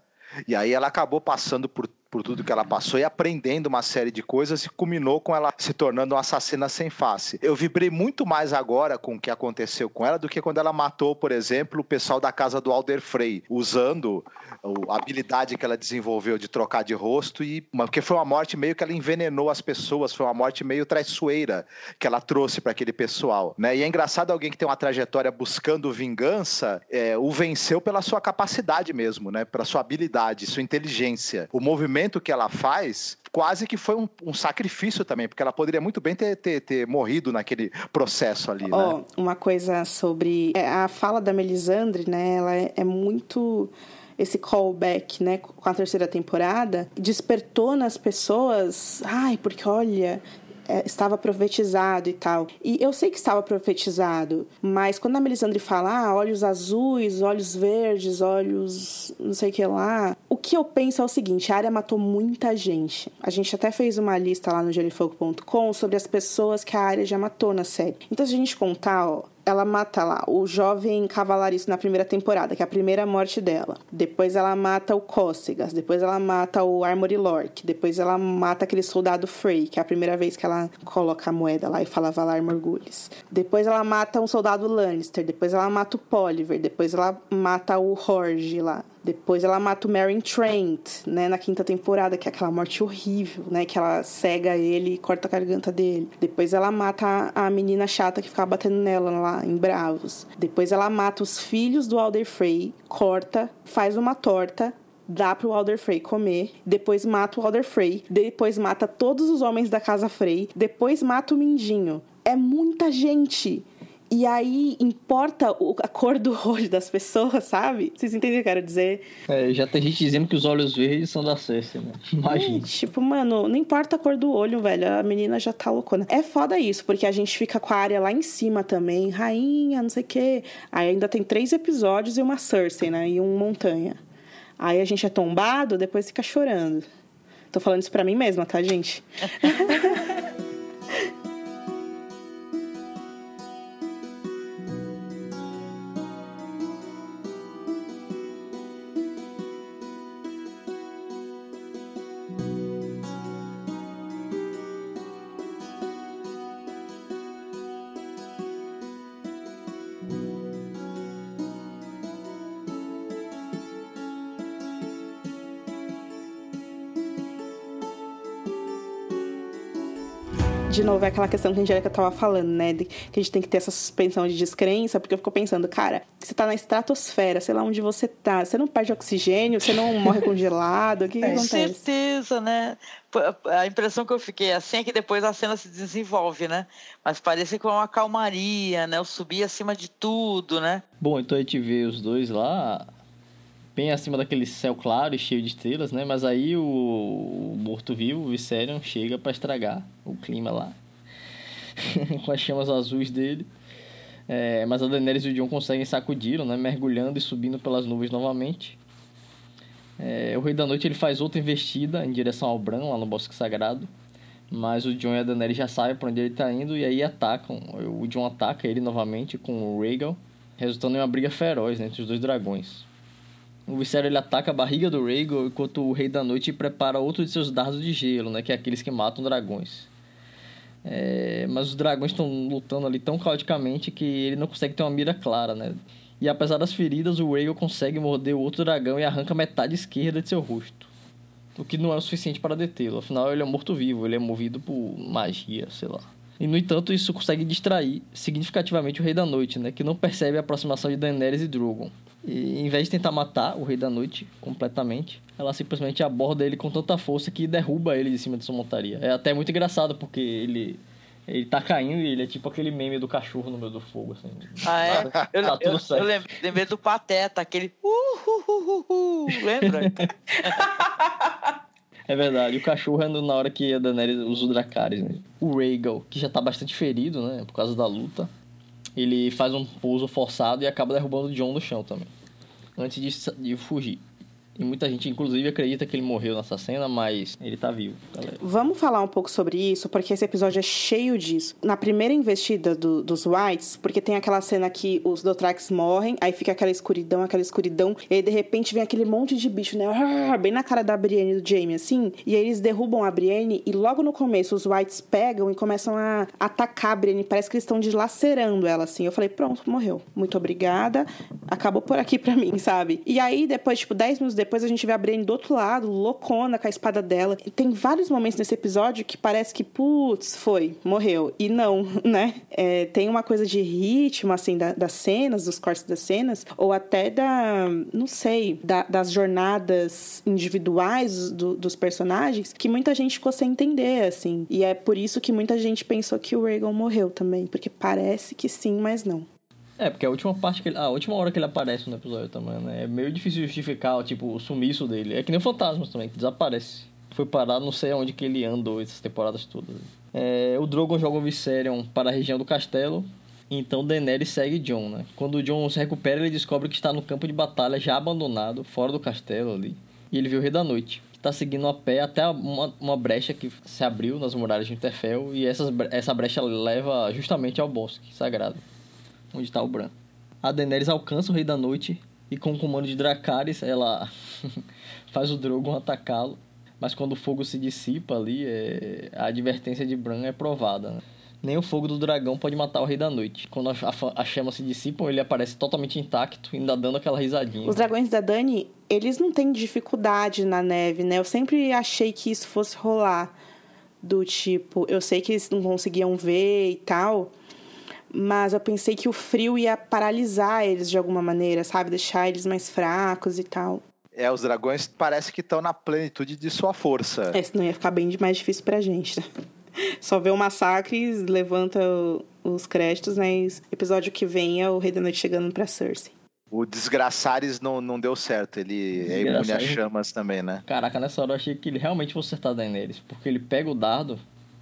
E aí ela acabou passando por por tudo que ela passou e aprendendo uma série de coisas e culminou com ela se tornando uma assassina sem face. Eu vibrei muito mais agora com o que aconteceu com ela do que quando ela matou, por exemplo, o pessoal da casa do Alder Frey, usando a habilidade que ela desenvolveu de trocar de rosto e porque foi uma morte meio que ela envenenou as pessoas, foi uma morte meio traiçoeira que ela trouxe para aquele pessoal, né? E é engraçado alguém que tem uma trajetória buscando vingança, é, o venceu pela sua capacidade mesmo, né? Pela sua habilidade, sua inteligência. O movimento que ela faz quase que foi um, um sacrifício também, porque ela poderia muito bem ter, ter, ter morrido naquele processo ali, oh, né? Uma coisa sobre é, a fala da Melisandre, né? Ela é, é muito esse callback, né, com a terceira temporada, despertou nas pessoas, ai, porque olha, estava profetizado e tal. E eu sei que estava profetizado, mas quando a Melisandre fala ah, olhos azuis, olhos verdes, olhos não sei o que lá, o que eu penso é o seguinte: a área matou muita gente. A gente até fez uma lista lá no gelifogo.com sobre as pessoas que a área já matou na série. Então, se a gente contar, ó, ela mata lá o jovem cavalariço na primeira temporada, que é a primeira morte dela. Depois ela mata o Cócegas. Depois ela mata o Armory Lork. Depois ela mata aquele soldado Frey, que é a primeira vez que ela coloca a moeda lá e fala Valar Morgulhos. Depois ela mata um soldado Lannister. Depois ela mata o Poliver. Depois ela mata o Horge lá. Depois ela mata o Meryn Trent, né, na quinta temporada, que é aquela morte horrível, né, que ela cega ele e corta a garganta dele. Depois ela mata a, menina chata que ficava batendo nela lá em Bravos. Depois ela mata os filhos do Alder Frey, corta, faz uma torta, dá pro Alder Frey comer, depois mata o Alder Frey, depois mata todos os homens da casa Frey, depois mata o Mindinho. É muita gente. E aí importa a cor do olho das pessoas, sabe? Vocês entendem o que eu quero dizer? É, já tem gente dizendo que os olhos verdes são da Cersei, né? Imagina. É, tipo, mano, não importa a cor do olho, velho. A menina já tá loucona. É foda isso, porque a gente fica com a área lá em cima também. Rainha, não sei o quê. Aí ainda tem três episódios e uma Cersei, né? E um montanha. Aí a gente é tombado, depois fica chorando. Tô falando isso pra mim mesma, tá, gente? de novo, é aquela questão que a Angélica tava falando, né? De, que a gente tem que ter essa suspensão de descrença, porque eu fico pensando, cara, você tá na estratosfera, sei lá onde você tá, você não perde oxigênio, você não morre congelado, o que, que Com acontece? certeza, né? A impressão que eu fiquei assim é que depois a cena se desenvolve, né? Mas parece com uma calmaria, né? Eu subi acima de tudo, né? Bom, então a gente vê os dois lá, bem acima daquele céu claro e cheio de estrelas, né? Mas aí o, o morto-vivo, o Viserion, chega pra estragar o clima lá. Com as chamas azuis dele. É, mas a Daenerys e o Jon conseguem sacudir, né? Mergulhando e subindo pelas nuvens novamente. É, o Rei da Noite ele faz outra investida em direção ao Bran, lá no Bosque Sagrado. Mas o Jon e a Daenerys já sabem para onde ele tá indo e aí atacam. O Jon ataca ele novamente com o Rhaegal, resultando em uma briga feroz né, entre os dois dragões. O Viserion ele ataca a barriga do Rhaegal enquanto o Rei da Noite prepara outro de seus dardos de gelo, né, que é aqueles que matam dragões. É, mas os dragões estão lutando ali tão caoticamente que ele não consegue ter uma mira clara, né? E apesar das feridas, o Rhaegal consegue morder o outro dragão e arranca metade esquerda de seu rosto. O que não é o suficiente para detê-lo, afinal ele é morto-vivo, ele é movido por magia, sei lá. E no entanto, isso consegue distrair significativamente o Rei da Noite, né? Que não percebe a aproximação de Daenerys e Drogon. E em vez de tentar matar o Rei da Noite completamente, ela simplesmente aborda ele com tanta força que derruba ele de cima de sua montaria. É até muito engraçado, porque ele, ele tá caindo e ele é tipo aquele meme do cachorro no meio do fogo, assim. Ah, é? Eu, Tá tudo eu, certo. eu lembrei, lembrei do Pateta, aquele uh, lembra? É verdade, o cachorro é na hora que a Daenerys usa o Dracarys, né? O Rhaegal, que já tá bastante ferido, né, por causa da luta, ele faz um pouso forçado e acaba derrubando o Jon no chão também, antes de, sa- de fugir. E muita gente, inclusive, acredita que ele morreu nessa cena, mas ele tá vivo, galera. Vamos falar um pouco sobre isso, porque esse episódio é cheio disso. Na primeira investida do- dos Whites, porque tem aquela cena que os Dothrax morrem, aí fica aquela escuridão, aquela escuridão, e aí de repente vem aquele monte de bicho, né? Bem na cara da Brienne e do Jaime, assim. E aí eles derrubam a Brienne, e logo no começo os Whites pegam e começam a atacar a Brienne. Parece que eles estão dilacerando ela, assim. Eu falei, pronto, morreu. Muito obrigada. Acabou por aqui pra mim, sabe? E aí, depois, tipo, 10 minutos depois, a gente vê a Brienne do outro lado, loucona com a espada dela. E tem vários momentos nesse episódio que parece que, putz, foi, morreu. E não, né? É, tem uma coisa de ritmo, assim, da- das cenas, dos cortes das cenas, ou até da, não sei, da- das jornadas individuais do- dos personagens, que muita gente ficou sem entender, assim. E é por isso que muita gente pensou que o Rhaegal morreu também, porque parece que sim, mas não. É, porque a última parte que ele, a última hora que ele aparece no episódio também, né? É meio difícil justificar, tipo, o sumiço dele. É que nem o Fantasmas também, que desaparece. Foi parar, não sei aonde que ele andou essas temporadas todas. É, o Drogon joga o Viserion para a região do castelo. Então Daenerys segue Jon, né? Quando o Jon se recupera, ele descobre que está no campo de batalha já abandonado, fora do castelo ali. E ele vê o Rei da Noite, que está seguindo a pé até uma, uma brecha que se abriu nas muralhas de Winterfell. E essas, essa brecha leva justamente ao bosque sagrado onde está o Bran. A Daenerys alcança o Rei da Noite e com o comando de Dracarys, ela faz o Drogon atacá-lo. Mas quando o fogo se dissipa ali, é... a advertência de Bran é provada. né? Nem o fogo do dragão pode matar o Rei da Noite. Quando a, a, a chama se dissipam, ele aparece totalmente intacto, ainda dando aquela risadinha. Os dragões da Dani, eles não têm dificuldade na neve, né? Eu sempre achei que isso fosse rolar. Do tipo, eu sei que eles não conseguiam ver e tal, mas eu pensei que o frio ia paralisar eles de alguma maneira, sabe? Deixar eles mais fracos e tal. É, os dragões parece que estão na plenitude de sua força. É, senão ia ficar bem mais difícil pra gente. né? Só ver o massacre, levanta o- os créditos, né? E episódio que vem é o Rei da Noite chegando pra Cersei. O Desgraçares não, não deu certo. Ele é imune a chamas também, né? Caraca, nessa hora eu achei que ele realmente fosse acertar a Daenerys. Porque ele pega o dardo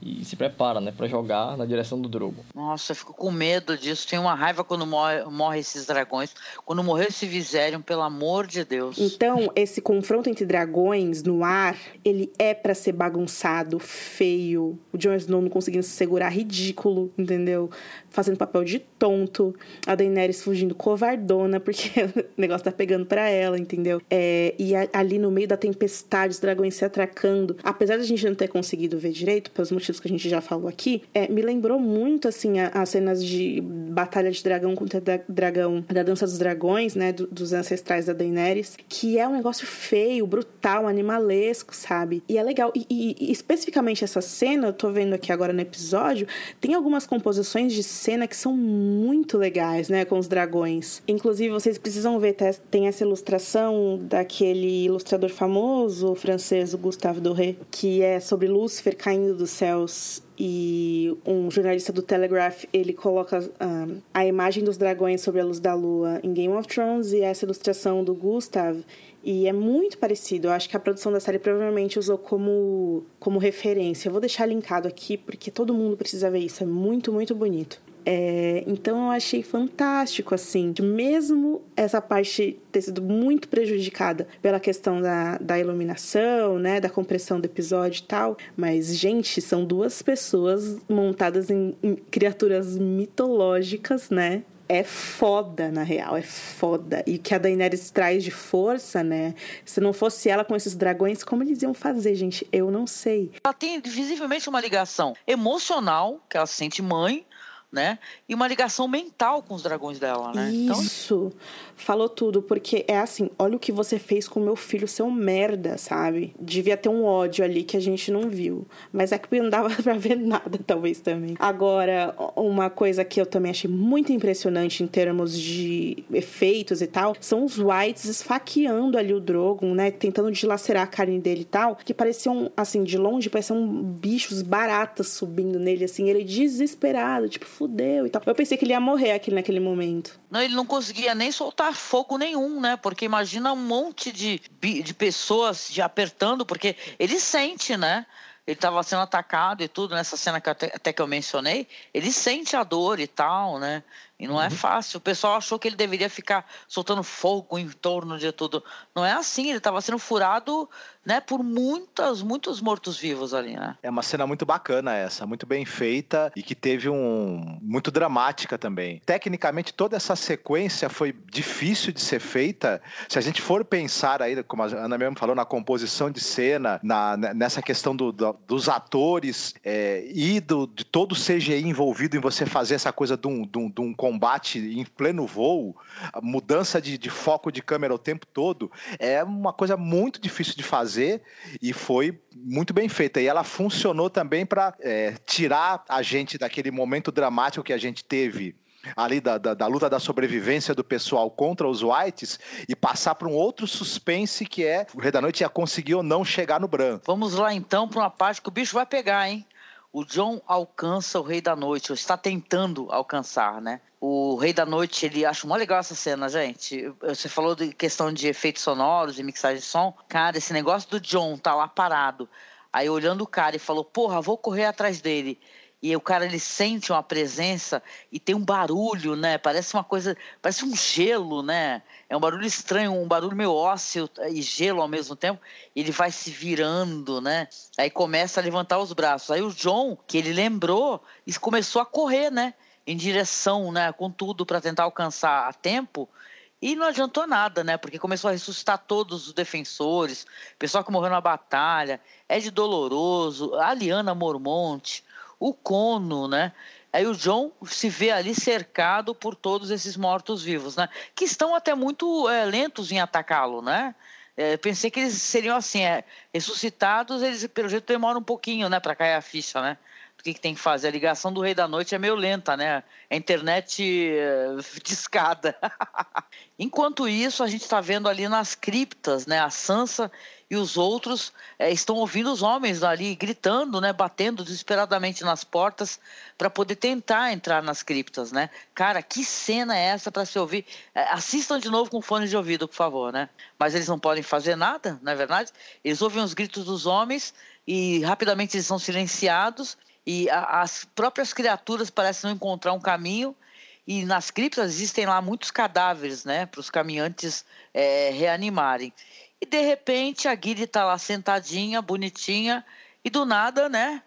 e se prepara, né, para jogar na direção do Drogo. Nossa, eu fico com medo disso. Tenho uma raiva quando morre, morre esses dragões. Quando morreu esse Viserion, pelo amor de Deus. Então, esse confronto entre dragões no ar, ele é para ser bagunçado, feio. O Jon Snow não conseguindo se segurar, ridículo, entendeu? Fazendo papel de tonto. A Daenerys fugindo covardona, porque o negócio tá pegando para ela, entendeu? É, e a, ali no meio da tempestade, os dragões se atracando. Apesar de a gente não ter conseguido ver direito, pelos motivos que a gente já falou aqui, é, me lembrou muito, assim, as cenas de batalha de dragão contra dragão, da Dança dos Dragões, né, do, dos ancestrais da Daenerys, que é um negócio feio, brutal, animalesco, sabe? E é legal. E, e, e especificamente essa cena, eu tô vendo aqui agora no episódio, tem algumas composições de cena que são muito legais, né, com os dragões. Inclusive, vocês precisam ver, tem essa ilustração daquele ilustrador famoso francês, Gustave Doré, que é sobre Lúcifer caindo dos céus e um jornalista do Telegraph ele coloca um, a imagem dos dragões sobre a luz da lua em Game of Thrones e essa ilustração do Gustav e é muito parecido. Eu acho que a produção da série provavelmente usou como, como referência. Eu vou deixar linkado aqui porque todo mundo precisa ver isso. É muito, muito bonito. É, então eu achei fantástico, assim, mesmo essa parte ter sido muito prejudicada pela questão da, da iluminação, né, da compressão do episódio e tal, mas, gente, são duas pessoas montadas em, em criaturas mitológicas, né, é foda, na real, é foda. E que a Daenerys traz de força, né? Se não fosse ela com esses dragões, como eles iam fazer, gente? Eu não sei. Ela tem visivelmente uma ligação emocional, que ela se sente mãe, né? E uma ligação mental com os dragões dela, né? Então, Isso. Então... Falou tudo, porque é assim, olha o que você fez com meu filho, seu merda, sabe? Devia ter um ódio ali que a gente não viu. Mas é que não dava pra ver nada, talvez também. Agora, uma coisa que eu também achei muito impressionante em termos de efeitos e tal, são os Whites esfaqueando ali o Drogon, né? Tentando dilacerar a carne dele e tal, que pareciam, assim, de longe, pareciam bichos baratas subindo nele, assim, ele desesperado, tipo, fudeu e tal. Eu pensei que ele ia morrer aqui naquele momento. Não, ele não conseguia nem soltar fogo nenhum, né? Porque imagina um monte de, de pessoas de apertando, porque ele sente, né? Ele estava sendo atacado e tudo, nessa cena que até, até, que eu mencionei, ele sente a dor e tal, né? E não é uhum. é fácil. O pessoal achou que ele deveria ficar soltando fogo em torno de tudo. Não é assim, ele estava sendo furado né, por muitas, muitos mortos-vivos ali, né? É uma cena muito bacana essa, muito bem feita e que teve um muito dramática também. Tecnicamente toda essa sequência foi difícil de ser feita. Se a gente for pensar aí, como a Ana mesmo falou, na composição de cena, na, nessa questão do, do, dos atores é, e do, de todo o CGI envolvido em você fazer essa coisa de um, de um, de um combate em pleno voo, mudança de, de foco de câmera o tempo todo, é uma coisa muito difícil de fazer fazer e foi muito bem feita. E ela funcionou também para é, tirar a gente daquele momento dramático que a gente teve ali da, da, da, luta da sobrevivência do pessoal contra os Whites e passar para um outro suspense que é o Rei da Noite ia conseguir ou não chegar no branco. Vamos lá então para uma parte que o bicho vai pegar, hein? O John alcança o Rei da Noite, ou está tentando alcançar, né? O Rei da Noite, ele acha mó legal essa cena, gente. Você falou de questão de efeitos sonoros, de mixagem de som. Cara, esse negócio do John tá lá parado. Aí olhando o cara e falou: Porra, vou correr atrás dele e o cara ele sente uma presença e tem um barulho, né? Parece uma coisa, parece um gelo, né? É um barulho estranho, um barulho meio ósseo e gelo ao mesmo tempo. Ele vai se virando, né? Aí começa a levantar os braços. Aí o John, que ele lembrou, começou a correr, né? Em direção, né? Com tudo para tentar alcançar a tempo. E não adiantou nada, né? Porque começou a ressuscitar todos os defensores, pessoal que morreu na batalha, Ed Doloroso, a Liana Mormonte, o Cono, né? Aí o John se vê ali cercado por todos esses mortos-vivos, né? Que estão até muito é, lentos em atacá-lo, né? É, pensei que eles seriam assim, é, ressuscitados, eles pelo jeito demoram um pouquinho, né, para cair a ficha, né? O que, que, tem que fazer? A ligação do Rei da Noite é meio lenta, né? A internet é, discada. Enquanto isso, a gente está vendo ali nas criptas, né? A Sansa e os outros é, estão ouvindo os homens ali gritando, né, batendo desesperadamente nas portas para poder tentar entrar nas criptas, né? Cara, que cena é essa para se ouvir? É, assistam de novo com fones de ouvido, por favor, né? Mas eles não podem fazer nada, não é verdade? Eles ouvem os gritos dos homens e rapidamente eles são silenciados E a, as próprias criaturas parecem não encontrar um caminho. E nas criptas existem lá muitos cadáveres, né? Para os caminhantes é, reanimarem. E de repente a Guile está lá sentadinha, bonitinha, e do nada, né?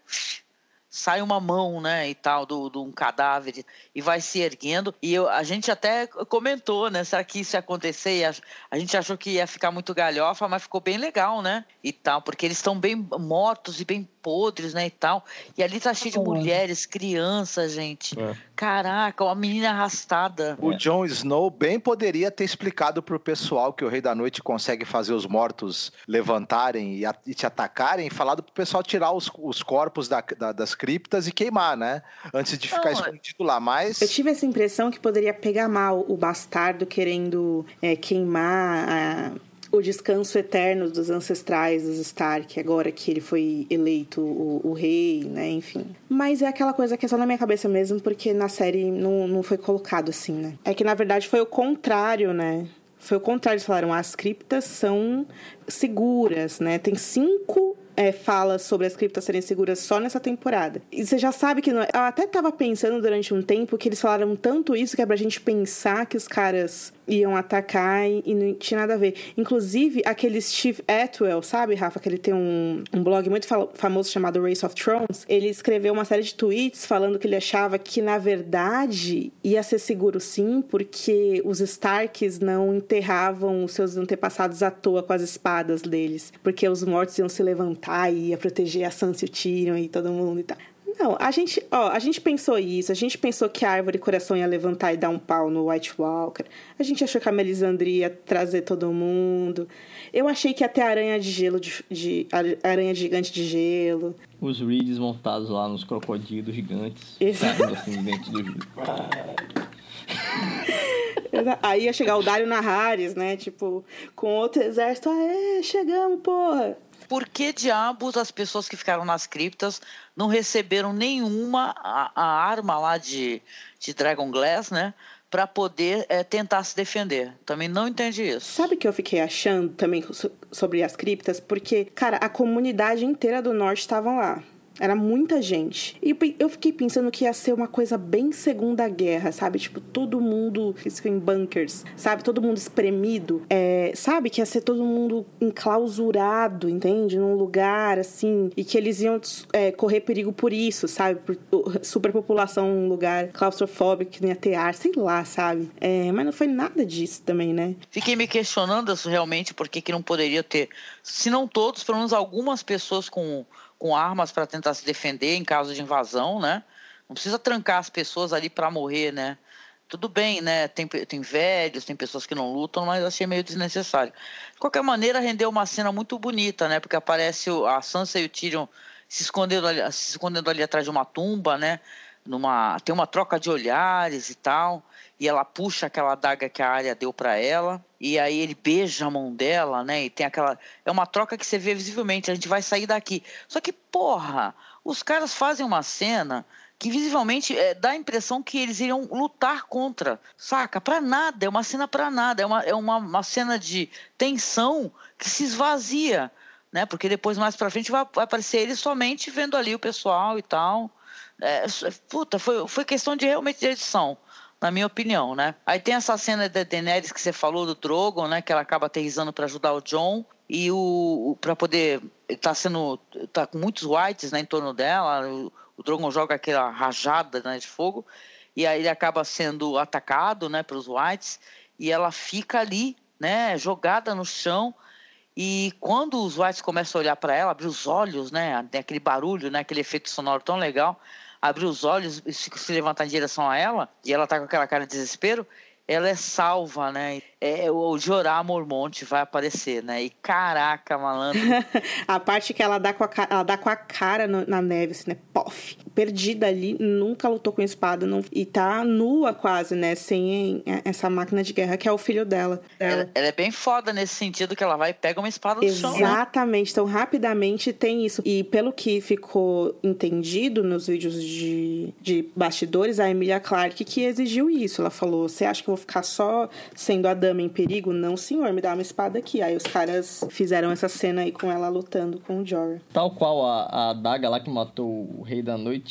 sai uma mão, né, e tal, de um cadáver e vai se erguendo. E eu, a gente até comentou, né, será que isso ia acontecer? A, a, gente achou que ia ficar muito galhofa, mas ficou bem legal, né, e tal, porque eles estão bem mortos e bem podres, né, e tal. E ali tá cheio de mulheres, crianças, gente. É. Caraca, uma menina arrastada. O Jon Snow bem poderia ter explicado pro pessoal que o Rei da Noite consegue fazer os mortos levantarem e, a, e te atacarem, e falado pro pessoal tirar os, os corpos da, da, das criptas e queimar, né? Antes de ficar Não, escondido lá, mas... Eu tive essa impressão que poderia pegar mal o bastardo querendo é, queimar... A o descanso eterno dos ancestrais dos Stark, agora que ele foi eleito o, o, rei, né? Enfim. Mas é aquela coisa que é só na minha cabeça mesmo, porque na série não, não foi colocado assim, né? É que na verdade foi o contrário, né? Foi o contrário, eles falaram, as criptas são seguras, né? Tem cinco é, fala sobre as criptas serem seguras só nessa temporada. E você já sabe que. Não é... Eu até tava pensando durante um tempo que eles falaram tanto isso que é pra gente pensar que os caras iam atacar e, e não tinha nada a ver. Inclusive, aquele Steve Atwell, sabe, Rafa? Que ele tem um, um blog muito famoso chamado Race of Thrones. Ele escreveu uma série de tweets falando que ele achava que, na verdade, ia ser seguro sim, porque os Starks não enterravam os seus antepassados à toa com as espadas deles. Porque os mortos iam se levantar e ia proteger a Sansa e o Tyrion e todo mundo e tal. Não, a gente, ó, a gente pensou isso, a gente pensou que a árvore coração ia levantar e dar um pau no White Walker. A gente achou que a Melisandre ia trazer todo mundo. Eu achei que ia ter aranha de gelo, de, de aranha gigante de gelo. Os Reeds montados lá nos crocodilos gigantes. Exato. Assim, dentro do. Aí ia chegar o Dario Naharis, né? Tipo, com outro exército. Aê, chegamos, porra! Por que diabos as pessoas que ficaram nas criptas não receberam nenhuma a, a arma lá de, de Dragon Glass, né? Para poder é, tentar se defender. Também não entendi isso. Sabe o que eu fiquei achando também sobre as criptas? Porque, cara, a comunidade inteira do norte estavam lá. Era muita gente. E eu fiquei pensando que ia ser uma coisa bem Segunda Guerra, sabe? Tipo, todo mundo em bunkers, sabe? Todo mundo espremido. É, sabe? Que ia ser todo mundo enclausurado, entende? Num lugar assim. E que eles iam é, correr perigo por isso, sabe? Por superpopulação num lugar claustrofóbico que não ia ter ar, sei lá, sabe? É, mas não foi nada disso também, né? Fiquei me questionando realmente por que, que não poderia ter, se não todos, pelo menos algumas pessoas com com armas para tentar se defender em caso de invasão, né? Não precisa trancar as pessoas ali para morrer, né? Tudo bem, né? Tem, tem velhos, tem pessoas que não lutam, mas achei meio desnecessário. De qualquer maneira, rendeu uma cena muito bonita, né? Porque aparece a Sansa e o Tyrion se escondendo ali, se escondendo ali atrás de uma tumba, né? Numa, tem uma troca de olhares e tal e ela puxa aquela adaga que a área deu para ela e aí ele beija a mão dela, né? E tem aquela é uma troca que você vê visivelmente, a gente vai sair daqui. Só que porra, os caras fazem uma cena que visivelmente é, dá a impressão que eles iriam lutar contra, saca? Para nada, é uma cena para nada, é uma, é uma, uma cena de tensão que se esvazia, né? Porque depois mais para frente vai, vai aparecer ele somente vendo ali o pessoal e tal. É, puta, foi, foi questão de realmente de edição na minha opinião, né? Aí tem essa cena da Daenerys que você falou do Drogon, né? Que ela acaba aterrizando para ajudar o John e o, o para poder tá sendo tá com muitos whites né, em torno dela. O, o Drogon joga aquela rajada né, de fogo e aí ele acaba sendo atacado, né, pelos whites e ela fica ali, né, jogada no chão. E quando os whites começam a olhar para ela, abrir os olhos, né, aquele barulho, né, aquele efeito sonoro tão legal abrir os olhos e se levantar em direção a ela, e ela tá com aquela cara de desespero, ela é salva, né? É, o Jorah Mormonte vai aparecer, né? E caraca, malandro. a parte que ela dá com a, ela dá com a cara no, na neve, assim, né? Pof. Perdida ali, nunca lutou com espada. Não, e tá nua quase, né? Sem essa máquina de guerra, que é o filho dela. Ela, ela é bem foda nesse sentido que ela vai e pega uma espada do chão. Né? Exatamente. Então, rapidamente tem isso. E pelo que ficou entendido nos vídeos de, de bastidores, a Emilia Clarke que exigiu isso. Ela falou: Você acha que eu vou ficar só sendo a dama em perigo? Não, senhor, me dá uma espada aqui. Aí os caras fizeram essa cena aí com ela lutando com o Jorah. Tal qual a, a daga lá que matou o Rei da Noite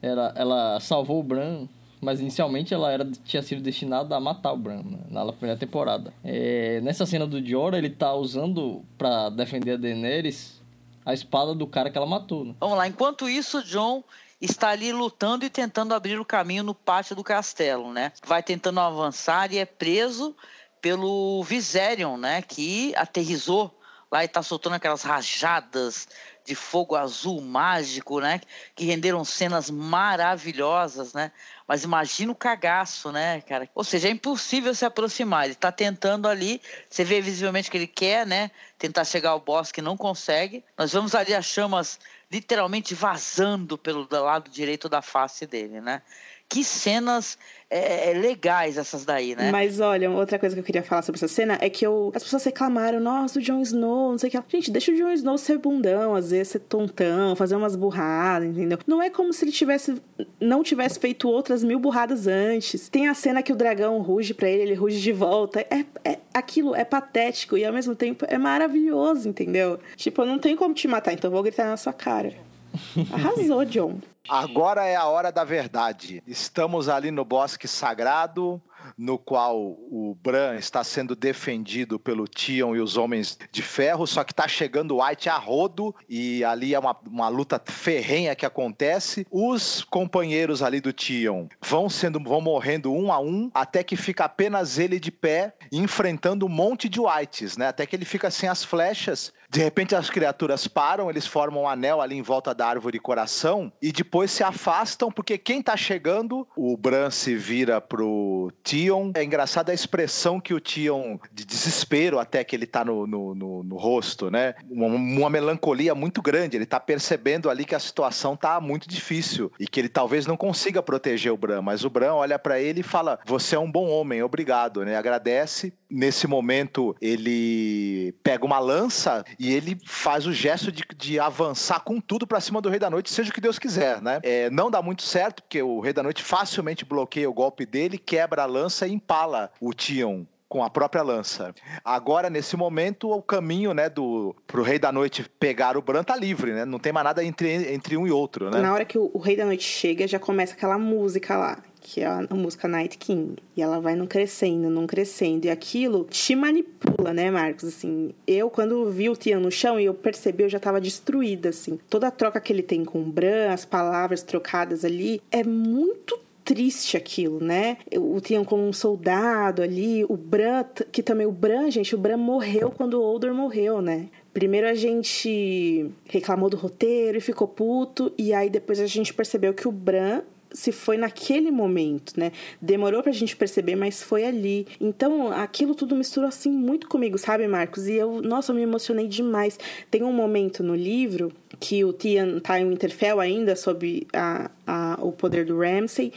ela, ela salvou o Bran, mas inicialmente ela era, tinha sido destinada a matar o Bran né, na primeira temporada. É, nessa cena do Jorah, ele tá usando para defender a Daenerys a espada do cara que ela matou. Né? Vamos lá, enquanto isso, John está ali lutando e tentando abrir o caminho no pátio do castelo, né? Vai tentando avançar e é preso pelo Viserion, né? Que aterrizou lá e está soltando aquelas rajadas de fogo azul mágico, né? Que renderam cenas maravilhosas, né? Mas imagina o cagaço, né, cara? Ou seja, é impossível se aproximar. Ele está tentando ali, você vê visivelmente que ele quer, né? Tentar chegar ao boss que não consegue. Nós vemos ali as chamas literalmente vazando pelo lado direito da face dele, né? Que cenas é, é, legais essas daí, né? Mas olha, outra coisa que eu queria falar sobre essa cena é que eu, as pessoas reclamaram, nossa, o Jon Snow, não sei o que. Gente, deixa o Jon Snow ser bundão, às vezes ser tontão, fazer umas burradas, entendeu? Não é como se ele tivesse, não tivesse feito outras mil burradas antes. Tem a cena que o dragão ruge para ele, ele ruge de volta. É, é, aquilo é patético e ao mesmo tempo é maravilhoso, entendeu? Tipo, eu não tenho como te matar, então eu vou gritar na sua cara. Arrasou, John. Agora é a hora da verdade. Estamos ali no bosque sagrado no qual o Bran está sendo defendido pelo Tion e os Homens de Ferro, só que está chegando o White a rodo e ali é uma, uma luta ferrenha que acontece. Os companheiros ali do Tion vão sendo vão morrendo um a um até que fica apenas ele de pé enfrentando um monte de Whites, né? Até que ele fica sem as flechas. De repente as criaturas param, eles formam um anel ali em volta da árvore coração e depois se afastam porque quem está chegando, o Bran se vira pro Tion, é engraçada a expressão que o Tion, de desespero até que ele tá no, no, no, no rosto, né? Uma, uma, melancolia muito grande. Ele tá percebendo ali que a situação tá muito difícil e que ele talvez não consiga proteger o Bran, mas o Bran olha para ele e fala: Você é um bom homem, obrigado, né? Agradece. Nesse momento, ele pega uma lança e ele faz o gesto de, de avançar com tudo para cima do Rei da Noite, seja o que Deus quiser, né? É, não dá muito certo, porque o Rei da Noite facilmente bloqueia o golpe dele, quebra a lança e empala o Tion com a própria lança. Agora, nesse momento, o caminho, né, do pro Rei da Noite pegar o Bran tá livre, né? Não tem mais nada entre, entre um e outro, né? Na hora que o, o Rei da Noite chega, já começa aquela música lá, que é a, música Night King. E ela vai não crescendo, não crescendo. E aquilo te manipula, né, Marcos? Assim, eu, quando vi o Tian no chão e eu percebi, eu já tava destruída, assim. Toda a troca que ele tem com o Bran, as palavras trocadas ali, é muito triste aquilo, né? O tinham como um soldado ali, o Bran, que também o Bran, gente, o Bran morreu quando o Older morreu, né? Primeiro a gente reclamou do roteiro e ficou puto, e aí depois a gente percebeu que o Bran se foi naquele momento, né? Demorou pra gente perceber, mas foi ali. Então, aquilo tudo misturou assim muito comigo, sabe, Marcos? E eu, nossa, eu me emocionei demais. Tem um momento no livro que o Tian tá em Winterfell ainda sob a, a, o poder do Ramsay.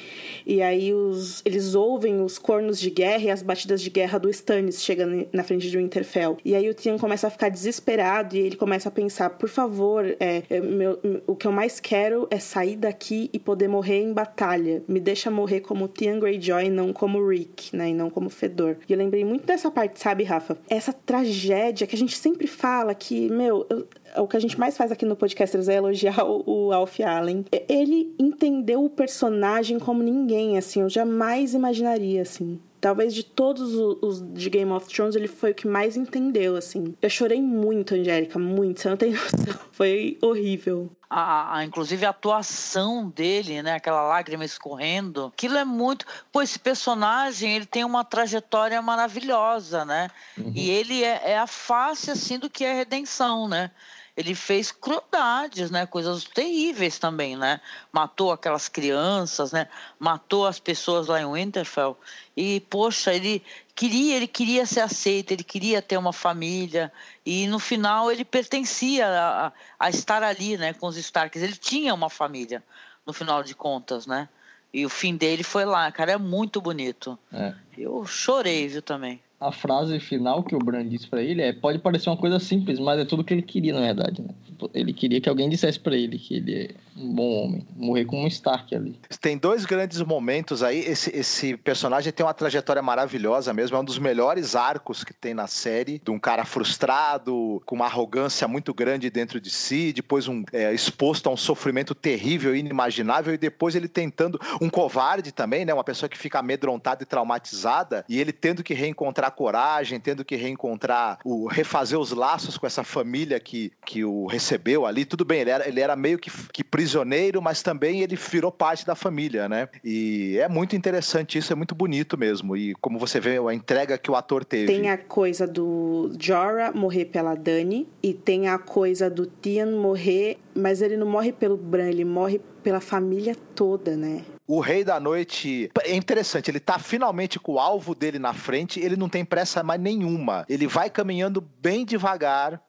E aí os, eles ouvem os cornos de guerra e as batidas de guerra do Stannis chegando na frente de Winterfell. E aí o Tian começa a ficar desesperado e ele começa a pensar por favor é, é, meu, o que eu mais quero é sair daqui e poder morrer em batalha. Me deixa morrer como Tian Greyjoy não como Rick né e não como Fedor. E eu lembrei muito dessa parte sabe Rafa? Essa tragédia que a gente sempre fala que meu eu, o que a gente mais faz aqui no Podcasters é elogiar o, o Alf Allen. Ele entendeu o personagem como ninguém, assim, eu jamais imaginaria, assim. Talvez de todos os de Game of Thrones, ele foi o que mais entendeu, assim. Eu chorei muito, Angélica, muito, você não tem noção. Foi horrível. A, a, inclusive a atuação dele, né, aquela lágrima escorrendo, aquilo é muito. Pô, esse personagem ele tem uma trajetória maravilhosa, né? Uhum. E ele é, é, a face assim do que é redenção, né? Ele fez crueldades, né? Coisas terríveis também, né? Matou aquelas crianças, né? Matou as pessoas lá em Winterfell. E poxa, ele queria, ele queria ser aceito, ele queria ter uma família e no final ele pertencia a, a estar ali, né? Com os Starks. Ele tinha uma família, no final de contas, né? E o fim dele foi lá, cara, é muito bonito. É. Eu chorei, viu, também a frase final que o Bran disse para ele é: pode parecer uma coisa simples, mas é tudo que ele queria, na verdade. Né? Ele queria que alguém dissesse para ele que ele um bom homem. Morrer como um Stark ali. Tem dois grandes momentos aí. Esse, esse personagem tem uma trajetória maravilhosa mesmo. É um dos melhores arcos que tem na série. De um cara frustrado, com uma arrogância muito grande dentro de si, depois um, é, exposto a um sofrimento terrível, inimaginável, e depois ele tentando. Um covarde também, né? Uma pessoa que fica amedrontada e traumatizada, e ele tendo que reencontrar coragem, tendo que reencontrar, o, refazer os laços com essa família que, que o recebeu ali. Tudo bem, ele era, ele era meio que, que prisioneiro, mas também ele virou parte da família, né? E é muito interessante isso, é muito bonito mesmo. E como você vê, a entrega que o ator teve. Tem a coisa do Jorah morrer pela Dani e tem a coisa do Tian morrer, mas ele não morre pelo Bran, ele morre pela família toda, né? O Rei da Noite é interessante, ele tá finalmente com o alvo dele na frente, ele não tem pressa mais nenhuma. Ele vai caminhando bem devagar,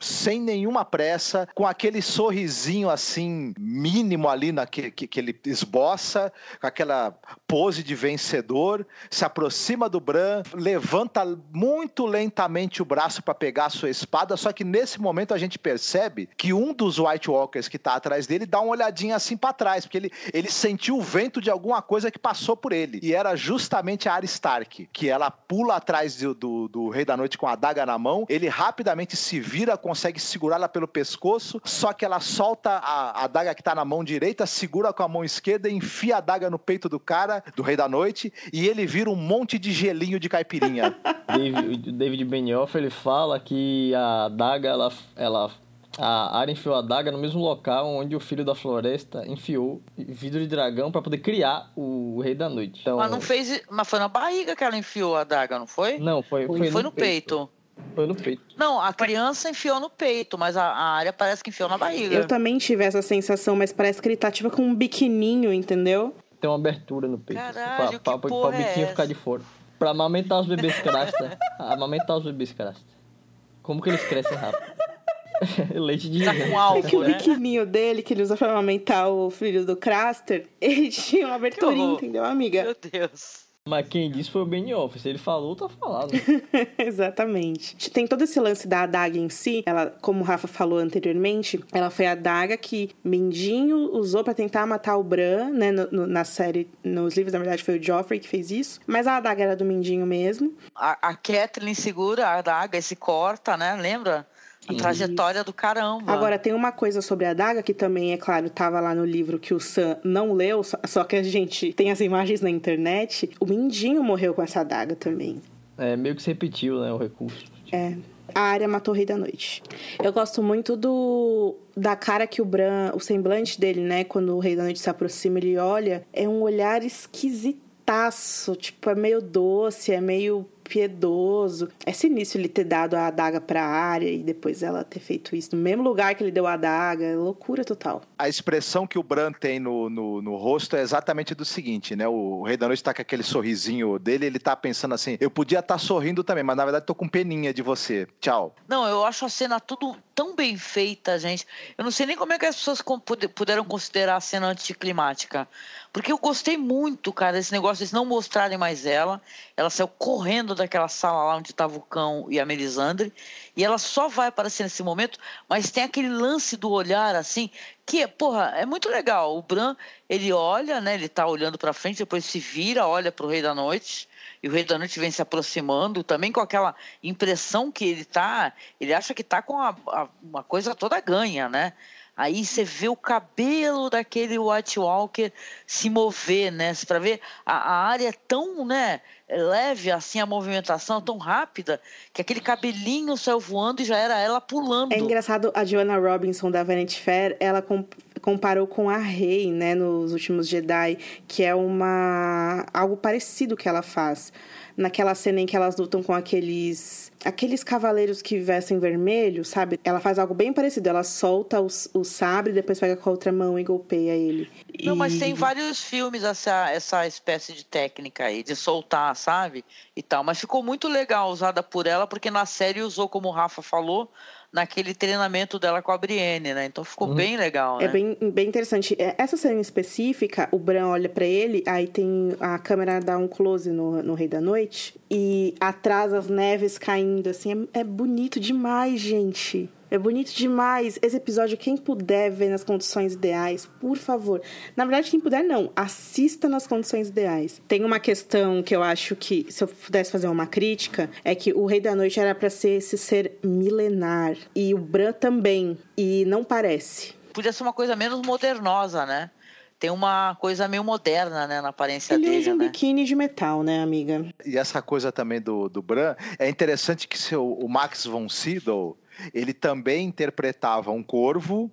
sem nenhuma pressa, com aquele sorrisinho assim mínimo ali na que, que, que, ele esboça, com aquela pose de vencedor, se aproxima do Bran, levanta muito lentamente o braço para pegar a sua espada, só que nesse momento a gente percebe que um dos White Walkers que tá atrás dele dá uma olhadinha assim para trás, porque ele, ele sentiu o vento de alguma coisa que passou por ele, e era justamente a Arya Stark, que ela pula atrás do, do, do Rei da Noite com a adaga na mão, ele rapidamente se vira consegue segurá-la pelo pescoço, só que ela solta a, a daga que tá na mão direita, segura com a mão esquerda e enfia a daga no peito do cara, do Rei da Noite, e ele vira um monte de gelinho de caipirinha. David, David Benioff, ele fala que a daga, ela, ela a Arya enfiou a daga no mesmo local onde o filho da floresta enfiou vidro de dragão para poder criar o Rei da Noite. Então, mas não fez. Mas foi na barriga que ela enfiou a daga, não foi? Não, foi, foi, foi, foi no, no peito. peito. Foi no peito. Não, a criança enfiou no peito, mas a, a área parece que enfiou na barriga. Eu também tive essa sensação, mas parece que ele tá tipo com um biquininho, entendeu? Tem uma abertura no peito. Caralho, assim, pra, que pra, porra pra o biquinho é ficar de fora. Pra amamentar os bebês crasta. amamentar os bebês crasta. Como que eles crescem rápido? Leite de Tá com alvo, É que o né? biquininho dele, que ele usa pra amamentar o filho do Craster, ele tinha uma aberturinha, entendeu, amiga? Meu Deus. Mas quem disse foi o Benioff. Se ele falou, tá falado. Exatamente. Tem todo esse lance da adaga em si. Ela, como o Rafa falou anteriormente, ela foi a adaga que Mindinho usou pra tentar matar o Bran, né? no- no- na série, nos livros, na verdade, foi o Joffrey que fez isso. Mas a adaga era do Mindinho mesmo. A, a Kathleen segura a adaga e se corta, né? Lembra? A trajetória do caramba. Agora, tem uma coisa sobre a adaga que também, é claro, tava lá no livro que o Sam não leu, só, só que a gente tem as imagens na internet. O Mindinho morreu com essa adaga também. É, meio que se repetiu, né, o recurso. É. A área matou o Rei da Noite. Eu gosto muito do da cara que o Bran, o semblante dele, né, quando o Rei da Noite se aproxima, ele olha, é um olhar esquisitaço, tipo, é meio doce, é meio piedoso. É sinistro ele ter dado a adaga pra área e depois ela ter feito isso no mesmo lugar que ele deu a adaga. É loucura total. a expressão que o Bran tem no, no, no rosto é exatamente do seguinte, né? O Rei da Noite tá com aquele sorrisinho dele, ele tá pensando assim, eu podia estar sorrindo também, mas na verdade tô com peninha de você. Tchau. Não, eu acho a cena tudo tão bem feita, gente. Eu não sei nem como é que as pessoas puderam considerar a cena anticlimática. Porque eu gostei muito, cara, desse negócio de eles não mostrarem mais ela. Ela saiu correndo daquela sala lá onde estava o cão e a Melisandre. E ela só vai aparecer nesse momento, mas tem aquele lance do olhar, assim, que, porra, é muito legal. O Bran, ele olha, né? Ele tá olhando pra frente, depois se vira, olha pro Rei da Noite. E o Rei da Noite vem se aproximando, também com aquela impressão que ele tá. Ele acha que tá com a- a- uma coisa toda ganha, né? Aí você vê o cabelo daquele White Walker se mover, né? Para ver a, a área é tão, né, leve assim a movimentação, tão rápida, que aquele cabelinho saiu voando e já era ela pulando. É engraçado, a Joanna Robinson da Vanity Fair, ela com- comparou com a Rey, né, nos últimos Jedi, que é uma algo parecido que ela faz. Naquela cena em que elas lutam com aqueles aqueles cavaleiros que vestem vermelho, sabe? Ela faz algo bem parecido. Ela solta o, o sabre, depois pega com a outra mão e golpeia ele. Não, mas E- tem vários filmes essa, essa espécie de técnica aí, de soltar, sabe? E tal. Mas ficou muito legal usada por ela, porque na série usou, como o Rafa falou, naquele treinamento dela com a Brienne, né? Então ficou bem legal, né? É bem, bem interessante. É, Essa cena específica, o Bran olha pra ele, aí tem a câmera dá um close no, no Rei da Noite e atrás as neves caindo, assim, é, é bonito demais, gente. É bonito demais. Esse episódio, quem puder ver nas condições ideais, por favor. Na verdade, quem puder, não. Assista nas condições ideais. Tem uma questão que eu acho que, se eu pudesse fazer uma crítica, é que o Rei da Noite era para ser esse ser milenar. E o Bran também. E não parece. Podia ser uma coisa menos modernosa, né? Tem uma coisa meio moderna, né, na aparência Ele dele, usa um né? biquíni de metal, né, amiga? E essa coisa também do, do Bran, é interessante que seu, o Max von Sydow, ele também interpretava um corvo,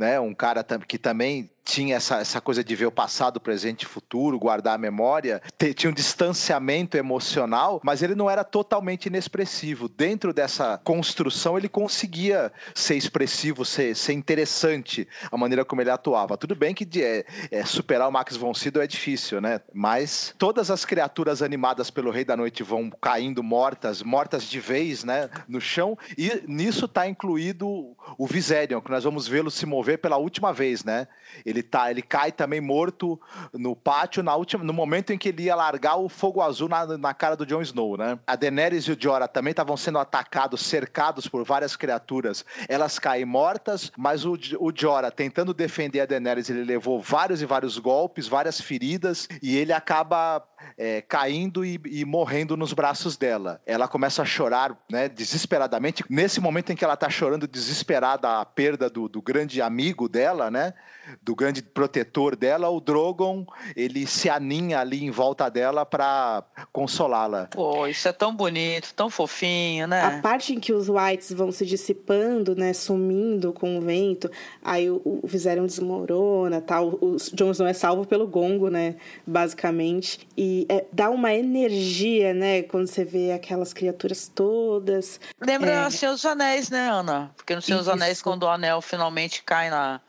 né, um cara que também tinha essa, essa coisa de ver o passado, o presente e o futuro, guardar a memória, tinha um distanciamento emocional, mas ele não era totalmente inexpressivo. Dentro dessa construção, ele conseguia ser expressivo, ser, ser interessante a maneira como ele atuava. Tudo bem que é, é, superar o Max von Sydow é difícil, né? Mas todas as criaturas animadas pelo Rei da Noite vão caindo mortas, mortas de vez, né, no chão, e nisso está incluído o Viserion, que nós vamos vê-lo se mover pela última vez, né? Ele tá, ele cai também morto no pátio na última, no momento em que ele ia largar o fogo azul na, na cara do Jon Snow, né? A Daenerys e o Jorah também estavam sendo atacados, cercados por várias criaturas. Elas caem mortas, mas o, o Jorah tentando defender a Daenerys, ele levou vários e vários golpes, várias feridas e ele acaba é, caindo e, e morrendo nos braços dela. Ela começa a chorar, né, desesperadamente. Nesse momento em que ela tá chorando desesperada a perda do, do grande amigo dela, né, do grande protetor dela, o Drogon, ele se aninha ali em volta dela para consolá-la. Pô, isso é tão bonito, tão fofinho, né? A parte em que os whites vão se dissipando, né, sumindo com o vento, aí o, o Viserion desmorona, tal. O Jon Snow é salvo pelo gongo, né, basicamente. E é, dá uma energia, né, quando você vê aquelas criaturas todas. Lembra É. Senhor dos Anéis, né, Ana? Porque no Senhor dos. Anéis, quando o anel finalmente cai na,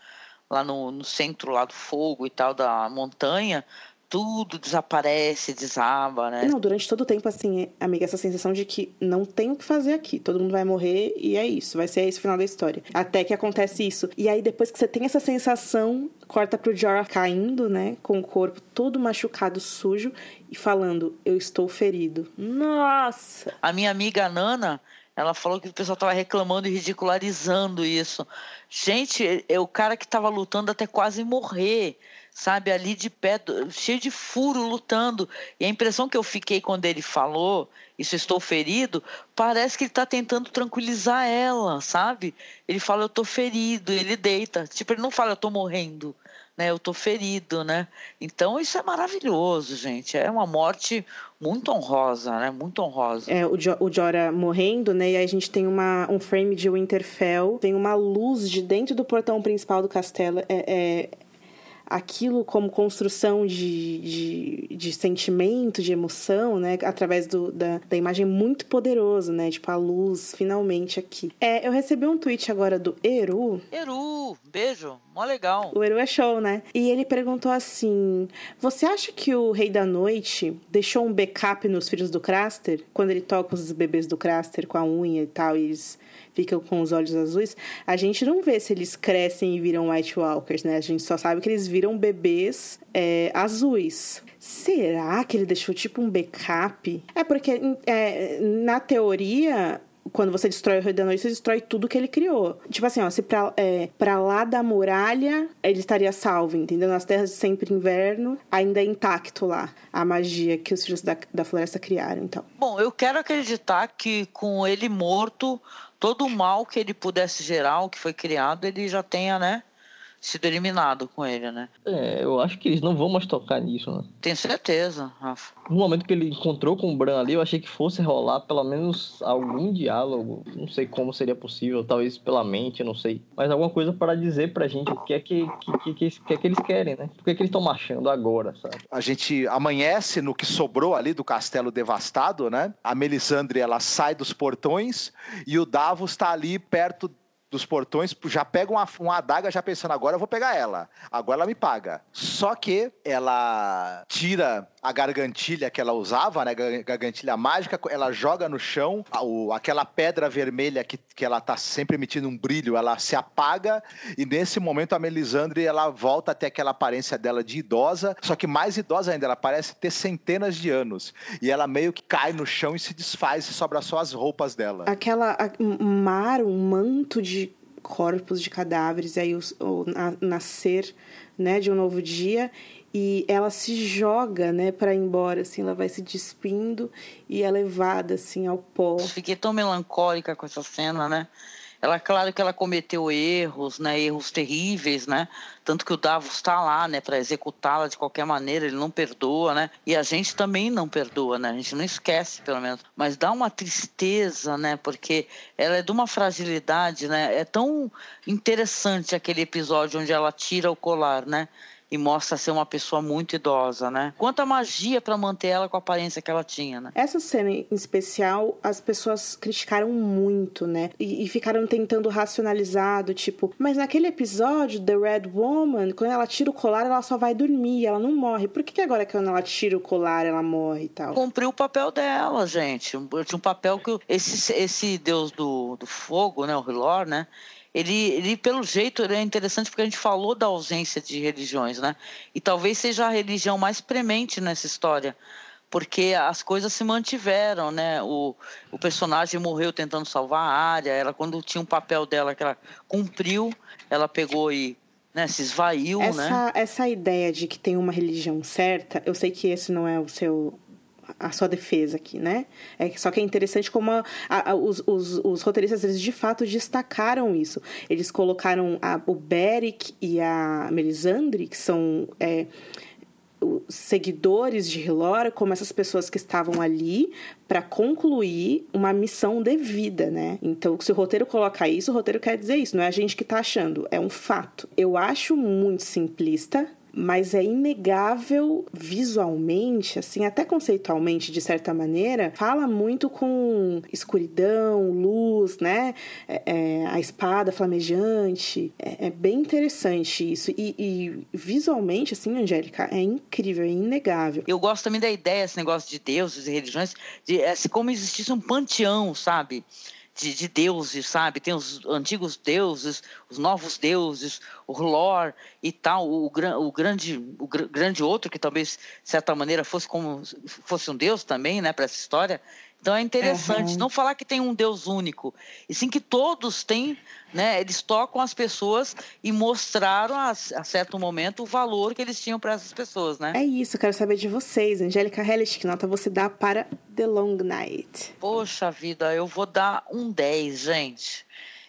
lá no, no centro lá do fogo e tal, da montanha, tudo desaparece, desaba, né? Não, durante todo o tempo, assim, amiga, essa sensação de que não tem o que fazer aqui. Todo mundo vai morrer e é isso. Vai ser esse o final da história. Até que acontece isso. E aí, depois que você tem essa sensação, corta pro Jorah caindo, né? Com o corpo todo machucado, sujo. E falando, eu estou ferido. Nossa! A minha amiga Nana, ela falou que o pessoal tava reclamando e ridicularizando isso. Gente, é o cara que tava lutando até quase morrer, sabe? Ali de pé, cheio de furo, lutando. E a impressão que eu fiquei quando ele falou, isso estou ferido, parece que ele tá tentando tranquilizar ela, sabe? Ele fala, eu tô ferido, ele deita. Tipo, ele não fala, eu tô morrendo. Né, eu tô ferido, né? Então isso é maravilhoso, gente. É uma morte muito honrosa, né? Muito honrosa. É, o, jo o Jorah morrendo, né? E aí a gente tem uma, um frame de Winterfell. Tem uma luz de dentro do portão principal do castelo. É, é aquilo como construção de, de, de sentimento, de emoção, né? Através do, da, da imagem muito poderoso, né? Tipo, a luz finalmente aqui. É, eu recebi um tweet agora do Eru. Eru, beijo, mó legal. O Eru é show, né? E ele perguntou assim: Você acha que o Rei da Noite deixou um backup nos filhos do Craster? Quando ele toca os bebês do Craster com a unha e tal, e eles ficam com os olhos azuis? A gente não vê se eles crescem e viram White Walkers, né? A gente só sabe que eles viram bebês é, azuis. Será que ele deixou tipo um backup? É porque, é, na teoria, quando você destrói o Rei da Noite, você destrói tudo que ele criou. Tipo assim, ó, se pra, é, pra lá da muralha ele estaria salvo, entendeu? Nas terras de sempre inverno, ainda é intacto lá a magia que os filhos da, da floresta criaram, então. Bom, eu quero acreditar que com ele morto, todo o mal que ele pudesse gerar, o que foi criado, ele já tenha, né, sido eliminado com ele, né? É, eu acho que eles não vão mais tocar nisso, né? Tenho certeza, Rafa. No momento que ele encontrou com o Bran ali, eu achei que fosse rolar pelo menos algum diálogo. Não sei como seria possível, talvez pela mente, não sei. Mas alguma coisa para dizer pra gente o que é que, que, que, que, que é que eles querem, né? Por que, é que eles estão marchando agora, sabe? A gente amanhece no que sobrou ali do castelo devastado, né? A Melisandre ela sai dos portões e o Davos está ali perto dos portões, já pega uma, uma adaga já pensando, agora eu vou pegar ela, agora ela me paga. Só que ela tira a gargantilha que ela usava, né, gar- gargantilha mágica, ela joga no chão, a- o- aquela pedra vermelha que, que ela tá sempre emitindo um brilho, ela se apaga e nesse momento a Melisandre ela volta até aquela aparência dela de idosa, só que mais idosa ainda, ela parece ter centenas de anos e ela meio que cai no chão e se desfaz e sobra só as roupas dela. Aquela a- um mar, um manto de corpos de cadáveres, aí o, o na, nascer né, de um novo dia e ela se joga, né, para ir embora, assim, ela vai se despindo e é levada assim ao pó. Fiquei tão melancólica com essa cena, né? Ela, claro que ela cometeu erros, né, erros terríveis, né, tanto que o Davos está lá, né, para executá-la de qualquer maneira, ele não perdoa, né, e a gente também não perdoa, né, a gente não esquece, pelo menos, mas dá uma tristeza, né, porque ela é de uma fragilidade, né, é tão interessante aquele episódio onde ela tira o colar, né, e mostra ser uma pessoa muito idosa, né? Quanta magia para manter ela com a aparência que ela tinha, né? Essa cena em especial, as pessoas criticaram muito, né? E, e ficaram tentando racionalizar, do tipo, mas naquele episódio, The Red Woman, quando ela tira o colar, ela só vai dormir, ela não morre. Por que, que agora quando ela tira o colar, ela morre e tal? Cumpriu o papel dela, gente. Tinha um papel que esse, esse deus do, do fogo, né, o Hilor, né? Ele, ele pelo jeito, ele é interessante porque a gente falou da ausência de religiões, né? E talvez seja a religião mais premente nessa história, porque as coisas se mantiveram, né? O, o personagem morreu tentando salvar a área, ela quando tinha um papel dela que ela cumpriu, ela pegou e né, se esvaiu, essa, né? Essa ideia de que tem uma religião certa, eu sei que esse não é o seu a sua defesa aqui, né? É, só que é interessante como a, a, os, os, os, roteiristas, eles de fato destacaram isso. Eles colocaram a, o Beric e a Melisandre, que são é, seguidores de Hilora, como essas pessoas que estavam ali para concluir uma missão devida, né? Então, se o roteiro coloca isso, o roteiro quer dizer isso, não é a gente que tá achando, é um fato. Eu acho muito simplista mas é inegável visualmente, assim, até conceitualmente, de certa maneira, fala muito com escuridão, luz, né? É, é, a espada flamejante. É, é, bem interessante isso. E, e, visualmente, assim, Angélica, é incrível, é inegável. Eu gosto também da ideia, esse negócio de deuses e religiões, de é, como existisse um panteão, sabe? De, de, deuses, sabe? Tem os antigos deuses, os novos deuses, o lore e tal, o, o grande o grande outro que talvez de certa maneira fosse como fosse um deus também, né, para essa história. Então é interessante uhum. não falar que tem um Deus único, e sim que todos têm, né? Eles tocam as pessoas e mostraram a, a certo momento o valor que eles tinham para essas pessoas, né? É isso, quero saber de vocês. Angélica Hellish, que nota você dá para The Long Night? Poxa vida, eu vou dar um 10, gente.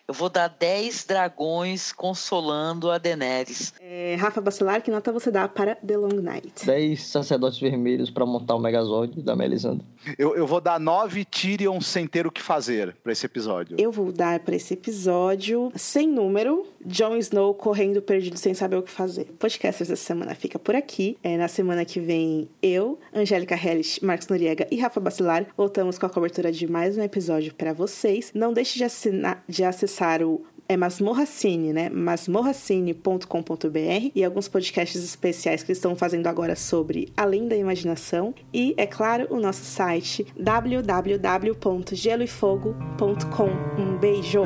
Eu vou dar 10 dragões consolando a Daenerys. É, Rafa Bacelar, que nota você dá para The Long Night? 10 sacerdotes vermelhos para montar o Megazord da Melisandre. Eu, eu vou dar 9 Tyrion sem ter o que fazer para esse episódio. Eu vou dar para esse episódio sem número, Jon Snow correndo perdido sem saber o que fazer. O podcast dessa semana fica por aqui. É, na semana que vem, eu, Angélica Hellish, Marcos Noriega e Rafa Bacelar voltamos com a cobertura de mais um episódio para vocês. Não deixe de, assinar, de acessar acessar o é Masmorracine, né? masmorracine.com.br e alguns podcasts especiais que estão fazendo agora sobre Além da Imaginação e, é claro, o nosso site www.geloefogo.com. Um beijo!